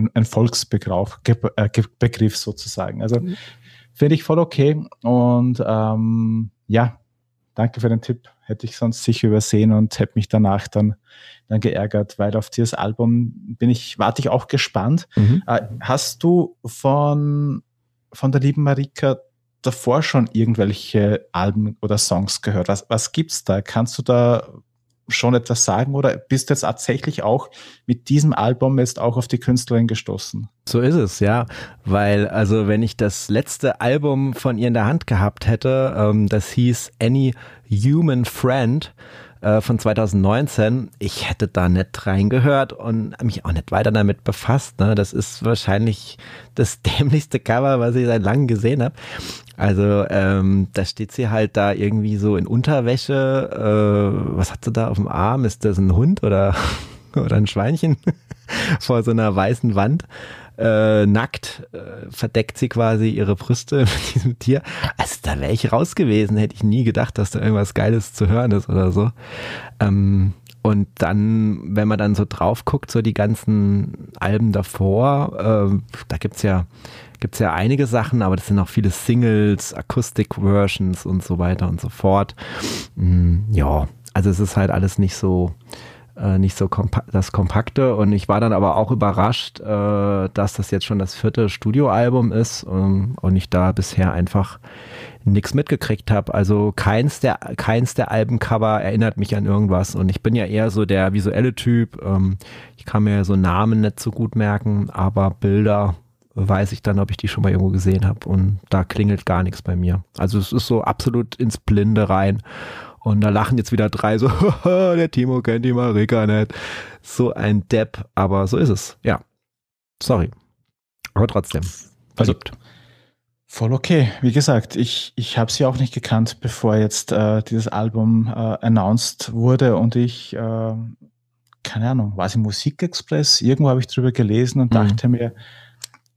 ein, ein Volksbegriff äh, Begriff sozusagen. Also mhm. finde ich voll okay. Und ähm, ja, danke für den Tipp. Hätte ich sonst sicher übersehen und hätte mich danach dann, dann geärgert, weil auf dieses Album bin ich, warte ich auch gespannt. Mhm. Äh, hast du von, von der lieben Marika davor schon irgendwelche Alben oder Songs gehört? Was, was gibt's da? Kannst du da schon etwas sagen oder bist du jetzt tatsächlich auch mit diesem Album jetzt auch auf die Künstlerin gestoßen? So ist es, ja. Weil, also, wenn ich das letzte Album von ihr in der Hand gehabt hätte, ähm, das hieß Any Human Friend, äh, von 2019. Ich hätte da nicht reingehört und mich auch nicht weiter damit befasst. Ne? Das ist wahrscheinlich das dämlichste Cover, was ich seit langem gesehen habe. Also ähm, da steht sie halt da irgendwie so in Unterwäsche. Äh, was hat sie da auf dem Arm? Ist das ein Hund oder, oder ein Schweinchen vor so einer weißen Wand? Äh, nackt äh, verdeckt sie quasi ihre Brüste mit diesem Tier. Also da wäre ich raus gewesen, hätte ich nie gedacht, dass da irgendwas Geiles zu hören ist oder so. Ähm, und dann, wenn man dann so drauf guckt, so die ganzen Alben davor, äh, da gibt's ja, gibt's ja einige Sachen, aber das sind auch viele Singles, Akustik-Versions und so weiter und so fort. Mm, ja, also es ist halt alles nicht so, äh, nicht so kompa das Kompakte. Und ich war dann aber auch überrascht, äh, dass das jetzt schon das vierte Studioalbum ist ähm, und ich da bisher einfach nichts mitgekriegt habe. Also keins der, keins der Albencover erinnert mich an irgendwas. Und ich bin ja eher so der visuelle Typ. Ähm, ich kann mir so Namen nicht so gut merken, aber Bilder weiß ich dann, ob ich die schon mal irgendwo gesehen habe. Und da klingelt gar nichts bei mir. Also es ist so absolut ins Blinde rein. Und da lachen jetzt wieder drei so, der Timo kennt die Marika nicht. So ein Depp, aber so ist es. Ja. Sorry. Aber trotzdem. Verliebt. Also, voll okay. Wie gesagt, ich, ich habe sie auch nicht gekannt, bevor jetzt äh, dieses Album äh, announced wurde und ich, äh, keine Ahnung, war es im Musikexpress? Irgendwo habe ich drüber gelesen und mhm. dachte mir,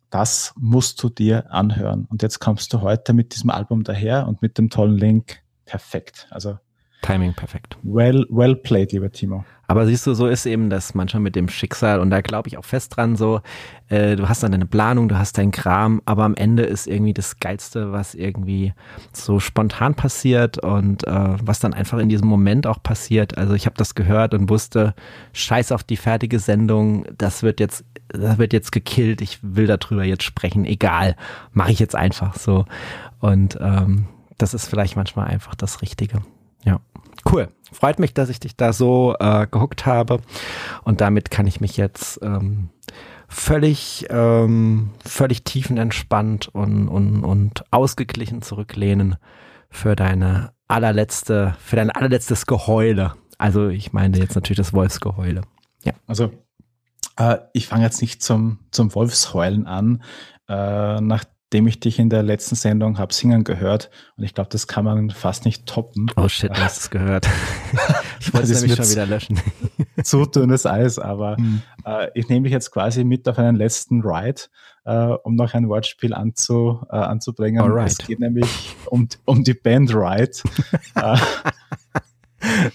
das musst du dir anhören. Und jetzt kommst du heute mit diesem Album daher und mit dem tollen Link. Perfekt. Also Timing perfekt. Well, well played, lieber Timo. Aber siehst du, so ist eben das manchmal mit dem Schicksal und da glaube ich auch fest dran so, äh, du hast dann deine Planung, du hast deinen Kram, aber am Ende ist irgendwie das Geilste, was irgendwie so spontan passiert und äh, was dann einfach in diesem Moment auch passiert. Also ich habe das gehört und wusste, scheiß auf die fertige Sendung, das wird jetzt, das wird jetzt gekillt, ich will darüber jetzt sprechen, egal, mache ich jetzt einfach so. Und ähm, das ist vielleicht manchmal einfach das Richtige. Ja, cool. Freut mich, dass ich dich da so äh, gehuckt habe. Und damit kann ich mich jetzt ähm, völlig, ähm, völlig tiefenentspannt und, und, und ausgeglichen zurücklehnen für deine allerletzte, für dein allerletztes Geheule. Also ich meine jetzt natürlich das Wolfsgeheule. Ja. Also äh, ich fange jetzt nicht zum, zum Wolfsheulen an, äh, nach dem ich dich in der letzten Sendung habe singen gehört. Und ich glaube, das kann man fast nicht toppen. Oh shit, du hast es gehört. ich wollte es nämlich schon wieder löschen. zu dünnes Eis, aber mhm. äh, ich nehme dich jetzt quasi mit auf einen letzten Ride, äh, um noch ein Wortspiel anzu, äh, anzubringen. Alright. Es geht nämlich um, um die Band Ride.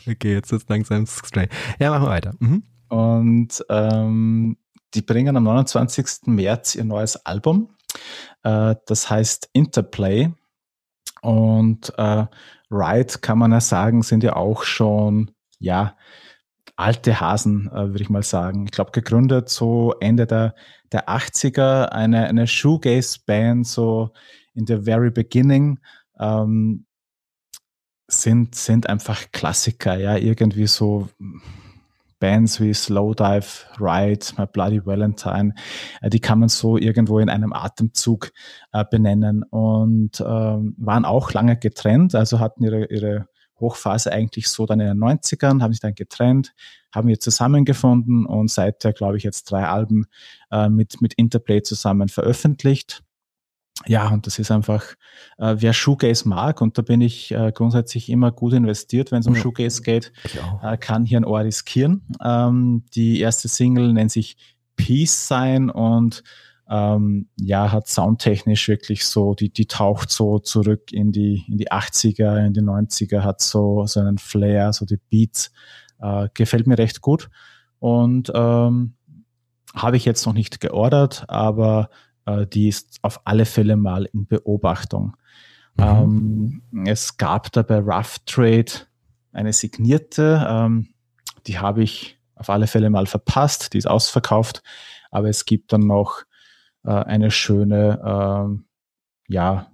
Äh, okay, jetzt ist langsam straight. Ja, machen wir weiter. Mhm. Und ähm, die bringen am 29. März ihr neues Album. Äh, das heißt Interplay. Und äh, Ride kann man ja sagen, sind ja auch schon, ja, alte Hasen, äh, würde ich mal sagen. Ich glaube, gegründet so Ende der, der 80er, eine, eine Shoegaze-Band, so in the very beginning. Ähm, sind, sind einfach Klassiker, ja, irgendwie so Bands wie Slowdive, Ride, My Bloody Valentine, äh, die kann man so irgendwo in einem Atemzug äh, benennen und ähm, waren auch lange getrennt, also hatten ihre, ihre Hochphase eigentlich so dann in den 90ern, haben sich dann getrennt, haben wir zusammengefunden und seither, glaube ich, jetzt drei Alben äh, mit, mit Interplay zusammen veröffentlicht ja, und das ist einfach, äh, wer Shoegaze mag, und da bin ich äh, grundsätzlich immer gut investiert, wenn es um ja. Shoegaze geht, äh, kann hier ein Ohr riskieren. Ähm, die erste Single nennt sich Peace sein und ähm, ja, hat soundtechnisch wirklich so, die, die taucht so zurück in die, in die 80er, in die 90er, hat so, so einen Flair, so die Beats, äh, gefällt mir recht gut. Und ähm, habe ich jetzt noch nicht geordert, aber äh, die ist auf alle Fälle mal in Beobachtung. Mhm. Ähm, es gab da bei Rough Trade eine signierte, ähm, die habe ich auf alle Fälle mal verpasst, die ist ausverkauft, aber es gibt dann noch äh, eine schöne, äh, ja,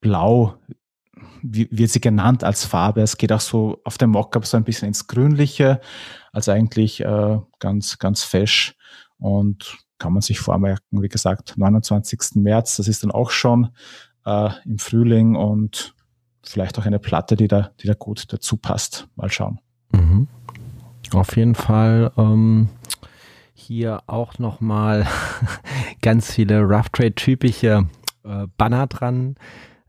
blau, wie wird sie genannt als Farbe. Es geht auch so auf dem Mockup so ein bisschen ins Grünliche, also eigentlich äh, ganz, ganz fesch und kann man sich vormerken, wie gesagt, 29. März, das ist dann auch schon äh, im Frühling und vielleicht auch eine Platte, die da, die da gut dazu passt. Mal schauen. Mhm. Auf jeden Fall ähm, hier auch nochmal ganz viele Rough Trade-typische äh, Banner dran.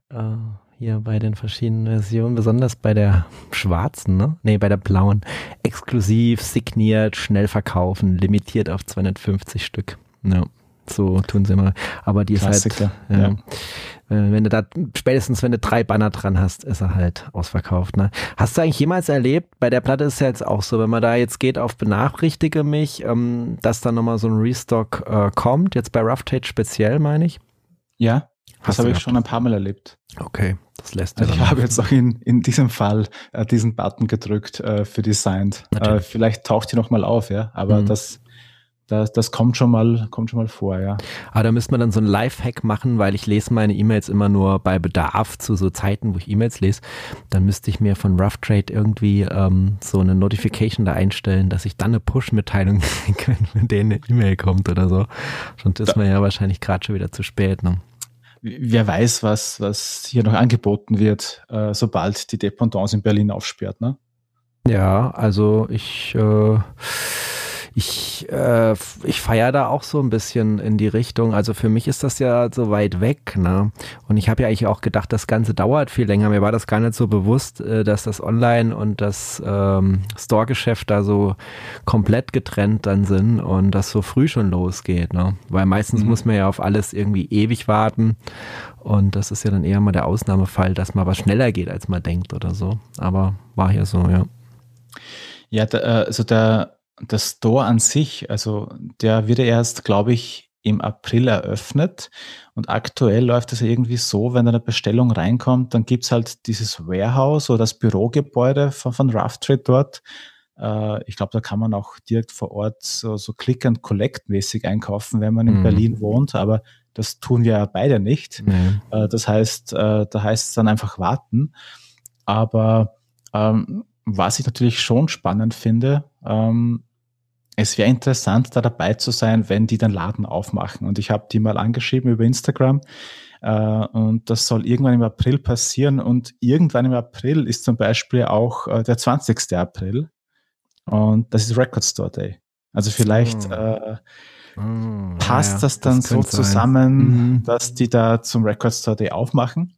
Äh, hier bei den verschiedenen Versionen, besonders bei der schwarzen, ne? Nee, bei der blauen. Exklusiv, signiert, schnell verkaufen, limitiert auf 250 Stück. Ja, so tun sie immer. Aber die Klassiker, ist halt, ja. ja. Äh, wenn du da, spätestens wenn du drei Banner dran hast, ist er halt ausverkauft. Ne? Hast du eigentlich jemals erlebt, bei der Platte ist ja jetzt auch so, wenn man da jetzt geht auf Benachrichtige mich, ähm, dass da nochmal so ein Restock äh, kommt, jetzt bei Rough Tate speziell, meine ich? Ja, das habe ich schon ein paar Mal erlebt. Okay, das lässt also Ich habe jetzt auch in, in diesem Fall äh, diesen Button gedrückt äh, für Designed. Äh, vielleicht taucht die nochmal auf, ja, aber mhm. das das, das kommt schon mal, kommt schon mal vor, ja. Aber da müsste man dann so ein Lifehack machen, weil ich lese meine E-Mails immer nur bei Bedarf zu so Zeiten, wo ich E-Mails lese. Dann müsste ich mir von Rough Trade irgendwie ähm, so eine Notification da einstellen, dass ich dann eine Push-Mitteilung kriegen kann, wenn denen eine E-Mail kommt oder so. Sonst ist man ja wahrscheinlich gerade schon wieder zu spät. Ne? Wer weiß, was, was hier noch angeboten wird, äh, sobald die Dependance in Berlin aufsperrt, ne? Ja, also ich äh, ich, äh, ich feiere da auch so ein bisschen in die Richtung. Also für mich ist das ja so weit weg, ne? Und ich habe ja eigentlich auch gedacht, das Ganze dauert viel länger. Mir war das gar nicht so bewusst, äh, dass das Online- und das ähm, Store-Geschäft da so komplett getrennt dann sind und das so früh schon losgeht, ne? Weil meistens mhm. muss man ja auf alles irgendwie ewig warten. Und das ist ja dann eher mal der Ausnahmefall, dass mal was schneller geht, als man denkt oder so. Aber war hier so, ja. Ja, da, äh, also der der Store an sich, also der wird erst, glaube ich, im April eröffnet. Und aktuell läuft es irgendwie so, wenn eine Bestellung reinkommt, dann gibt's halt dieses Warehouse oder das Bürogebäude von, von Rough Trade dort. Äh, ich glaube, da kann man auch direkt vor Ort so, so Click and Collect mäßig einkaufen, wenn man in mhm. Berlin wohnt. Aber das tun wir ja beide nicht. Mhm. Äh, das heißt, äh, da heißt es dann einfach warten. Aber ähm, was ich natürlich schon spannend finde, ähm, es wäre interessant, da dabei zu sein, wenn die den Laden aufmachen. Und ich habe die mal angeschrieben über Instagram. Äh, und das soll irgendwann im April passieren. Und irgendwann im April ist zum Beispiel auch äh, der 20. April. Und das ist Record Store Day. Also vielleicht oh. äh, oh, passt ja, das dann das so zusammen, mhm. dass die da zum Record Store Day aufmachen.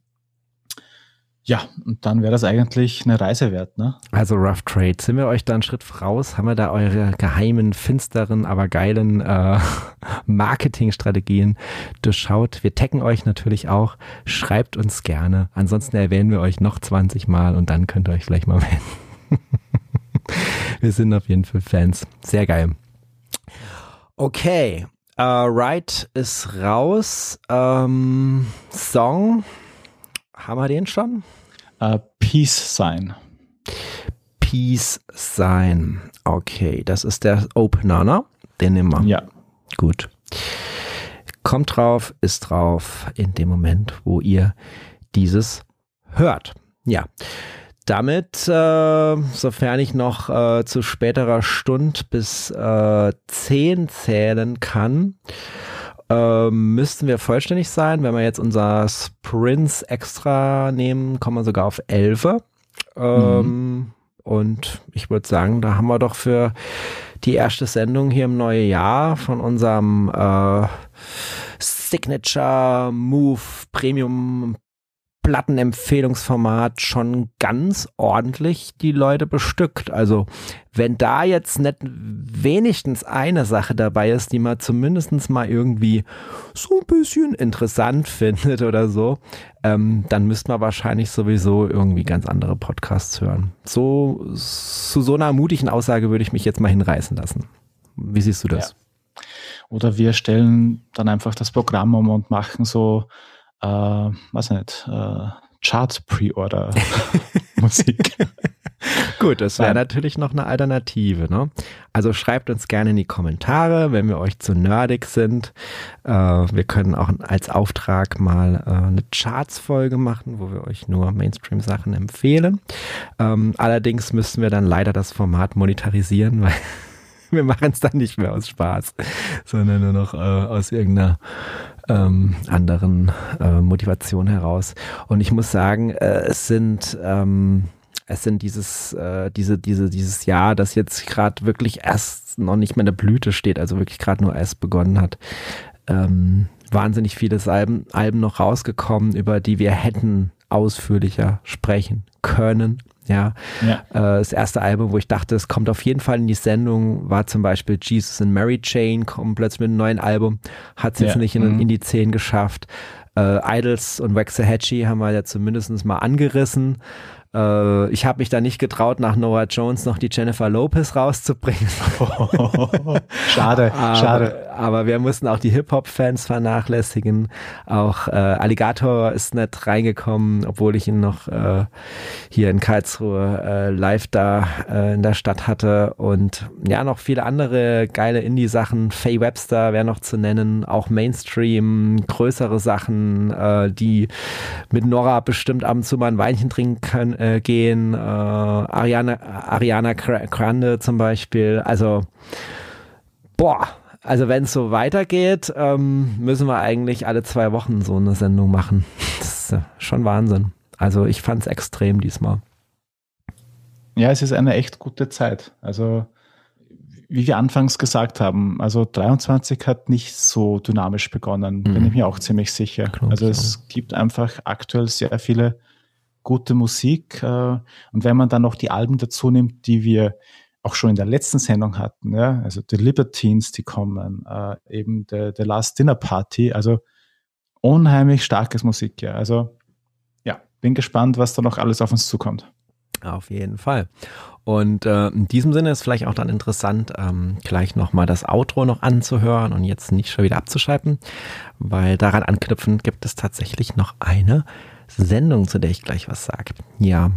Ja, und dann wäre das eigentlich eine Reise wert, ne? Also Rough Trade. Sind wir euch da einen Schritt raus? Haben wir da eure geheimen, finsteren, aber geilen äh, Marketingstrategien durchschaut? Wir taggen euch natürlich auch. Schreibt uns gerne. Ansonsten erwähnen wir euch noch 20 Mal und dann könnt ihr euch vielleicht mal melden. wir sind auf jeden Fall Fans. Sehr geil. Okay. Uh, right ist raus. Ähm, Song. Haben wir den schon? Uh, Peace Sign. Peace Sign. Okay, das ist der Opener, ne? Den nehmen wir. Ja. Gut. Kommt drauf, ist drauf in dem Moment, wo ihr dieses hört. Ja. Damit, äh, sofern ich noch äh, zu späterer Stunde bis äh, 10 zählen kann, ähm, müssten wir vollständig sein. Wenn wir jetzt unser Sprints extra nehmen, kommen wir sogar auf 11. Ähm, mhm. Und ich würde sagen, da haben wir doch für die erste Sendung hier im neuen Jahr von unserem äh, Signature Move Premium Plattenempfehlungsformat schon ganz ordentlich die Leute bestückt. Also wenn da jetzt nicht wenigstens eine Sache dabei ist, die man zumindest mal irgendwie so ein bisschen interessant findet oder so, ähm, dann müsste man wahrscheinlich sowieso irgendwie ganz andere Podcasts hören. So zu so einer mutigen Aussage würde ich mich jetzt mal hinreißen lassen. Wie siehst du das? Ja. Oder wir stellen dann einfach das Programm um und machen so äh, weiß nicht, äh, Chart-Pre-Order-Musik. Gut, das wäre natürlich noch eine Alternative. Ne? Also schreibt uns gerne in die Kommentare, wenn wir euch zu nerdig sind. Äh, wir können auch als Auftrag mal äh, eine Charts-Folge machen, wo wir euch nur Mainstream-Sachen empfehlen. Ähm, allerdings müssen wir dann leider das Format monetarisieren, weil wir machen es dann nicht mehr aus Spaß, sondern nur noch äh, aus irgendeiner ähm, anderen äh, Motivation heraus. Und ich muss sagen, äh, es sind ähm, es sind dieses, äh, diese, diese, dieses Jahr, das jetzt gerade wirklich erst noch nicht mehr in der Blüte steht, also wirklich gerade nur erst begonnen hat. Ähm, wahnsinnig viele Alben, Alben noch rausgekommen, über die wir hätten ausführlicher sprechen können. Ja, ja. Äh, das erste Album, wo ich dachte, es kommt auf jeden Fall in die Sendung, war zum Beispiel Jesus and Mary Chain, kommt plötzlich mit einem neuen Album, hat es jetzt ja. nicht in, mhm. in, die 10 geschafft. Äh, Idols und Waxahachie haben wir ja zumindest mal angerissen. Äh, ich habe mich da nicht getraut, nach Noah Jones noch die Jennifer Lopez rauszubringen. schade, aber, schade. Aber wir mussten auch die Hip-Hop-Fans vernachlässigen. Auch äh, Alligator ist nicht reingekommen, obwohl ich ihn noch äh, hier in Karlsruhe äh, live da äh, in der Stadt hatte. Und ja, noch viele andere geile Indie-Sachen. Faye Webster wäre noch zu nennen. Auch Mainstream, größere Sachen, äh, die mit Nora bestimmt ab und zu mal ein Weinchen trinken können äh, gehen, äh, Ariana, Ariana Grande zum Beispiel. Also, boah, also wenn es so weitergeht, ähm, müssen wir eigentlich alle zwei Wochen so eine Sendung machen. Das ist äh, schon Wahnsinn. Also ich fand es extrem diesmal. Ja, es ist eine echt gute Zeit. Also wie wir anfangs gesagt haben, also 23 hat nicht so dynamisch begonnen, mhm. bin ich mir auch ziemlich sicher. Also es gibt einfach aktuell sehr viele gute Musik. Äh, und wenn man dann noch die Alben dazu nimmt, die wir auch schon in der letzten Sendung hatten, ja, also The Libertines, die kommen, äh, eben The, The Last Dinner Party, also unheimlich starkes Musik, ja. Also ja, bin gespannt, was da noch alles auf uns zukommt. Auf jeden Fall. Und äh, in diesem Sinne ist vielleicht auch dann interessant, ähm, gleich nochmal das Outro noch anzuhören und jetzt nicht schon wieder abzuschalten, weil daran anknüpfend gibt es tatsächlich noch eine Sendung, zu der ich gleich was sage. Ja.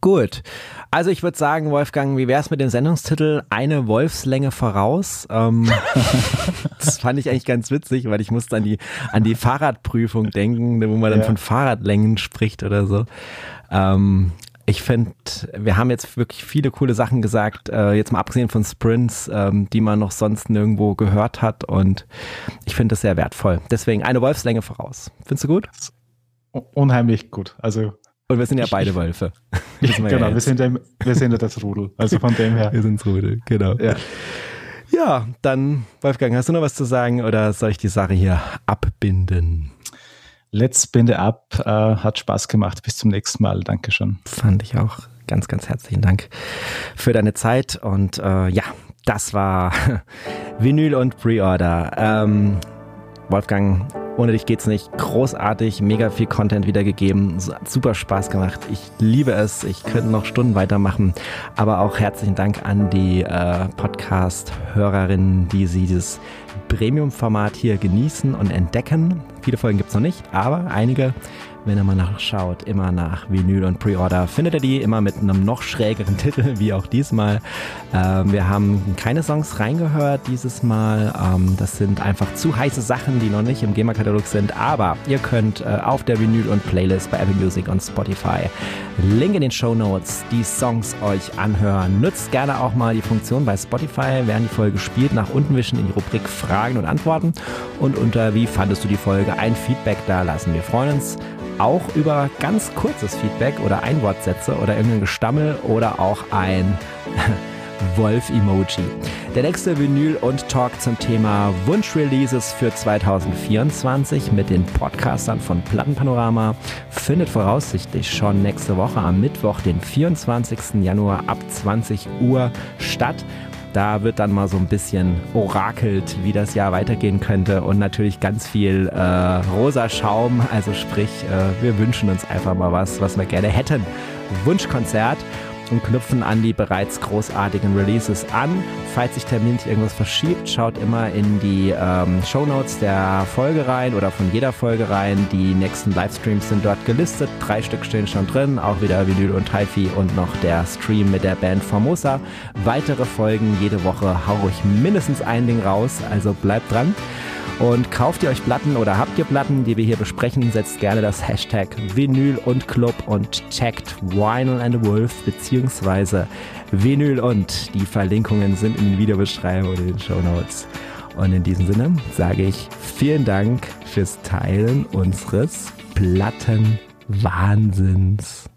Gut. Also ich würde sagen, Wolfgang, wie wäre es mit dem Sendungstitel Eine Wolfslänge voraus? Ähm, das fand ich eigentlich ganz witzig, weil ich musste an die, an die Fahrradprüfung denken, wo man dann ja. von Fahrradlängen spricht oder so. Ähm, ich finde, wir haben jetzt wirklich viele coole Sachen gesagt, äh, jetzt mal abgesehen von Sprints, ähm, die man noch sonst nirgendwo gehört hat und ich finde das sehr wertvoll. Deswegen eine Wolfslänge voraus. Findest du gut? Unheimlich gut. Also und wir sind ja beide Wölfe. genau, ja wir, sind ja, wir sind ja das Rudel. Also von dem her. Wir sind das Rudel, genau. Ja. ja, dann, Wolfgang, hast du noch was zu sagen oder soll ich die Sache hier abbinden? Let's binde ab. Äh, hat Spaß gemacht. Bis zum nächsten Mal. Dankeschön. Fand ich auch. Ganz, ganz herzlichen Dank für deine Zeit. Und äh, ja, das war Vinyl und Pre-Order. Ähm, Wolfgang, ohne dich geht's nicht. Großartig, mega viel Content wiedergegeben, super Spaß gemacht. Ich liebe es. Ich könnte noch Stunden weitermachen. Aber auch herzlichen Dank an die äh, Podcast-Hörerinnen, die sie dieses Premium-Format hier genießen und entdecken. Viele Folgen gibt's noch nicht, aber einige wenn ihr mal nachschaut, immer nach Vinyl und Pre-Order, findet ihr die immer mit einem noch schrägeren Titel, wie auch diesmal. Ähm, wir haben keine Songs reingehört dieses Mal. Ähm, das sind einfach zu heiße Sachen, die noch nicht im GEMA-Katalog sind. Aber ihr könnt äh, auf der Vinyl und Playlist bei Apple Music und Spotify, Link in den Show Notes, die Songs euch anhören. Nutzt gerne auch mal die Funktion bei Spotify, während die Folge spielt, nach unten wischen in die Rubrik Fragen und Antworten. Und unter Wie fandest du die Folge ein Feedback da lassen. Wir freuen uns auch über ganz kurzes Feedback oder Einwortsätze oder irgendein Gestammel oder auch ein Wolf-Emoji. Der nächste Vinyl und Talk zum Thema Wunschreleases für 2024 mit den Podcastern von Plattenpanorama findet voraussichtlich schon nächste Woche am Mittwoch, den 24. Januar ab 20 Uhr statt. Da wird dann mal so ein bisschen orakelt, wie das Jahr weitergehen könnte und natürlich ganz viel äh, rosa Schaum. Also sprich, äh, wir wünschen uns einfach mal was, was wir gerne hätten. Wunschkonzert. Und knüpfen an die bereits großartigen Releases an. Falls sich terminlich irgendwas verschiebt, schaut immer in die ähm, Show der Folge rein oder von jeder Folge rein. Die nächsten Livestreams sind dort gelistet. Drei Stück stehen schon drin, auch wieder Vinyl und Hi-Fi und noch der Stream mit der Band Formosa. Weitere Folgen jede Woche hau ich mindestens ein Ding raus, also bleibt dran. Und kauft ihr euch Platten oder habt ihr Platten, die wir hier besprechen, setzt gerne das Hashtag Vinyl und Club und checkt Vinyl and Wolf beziehungsweise Vinyl und die Verlinkungen sind in den Videobeschreibung und in den Show Notes. Und in diesem Sinne sage ich vielen Dank fürs Teilen unseres Plattenwahnsinns.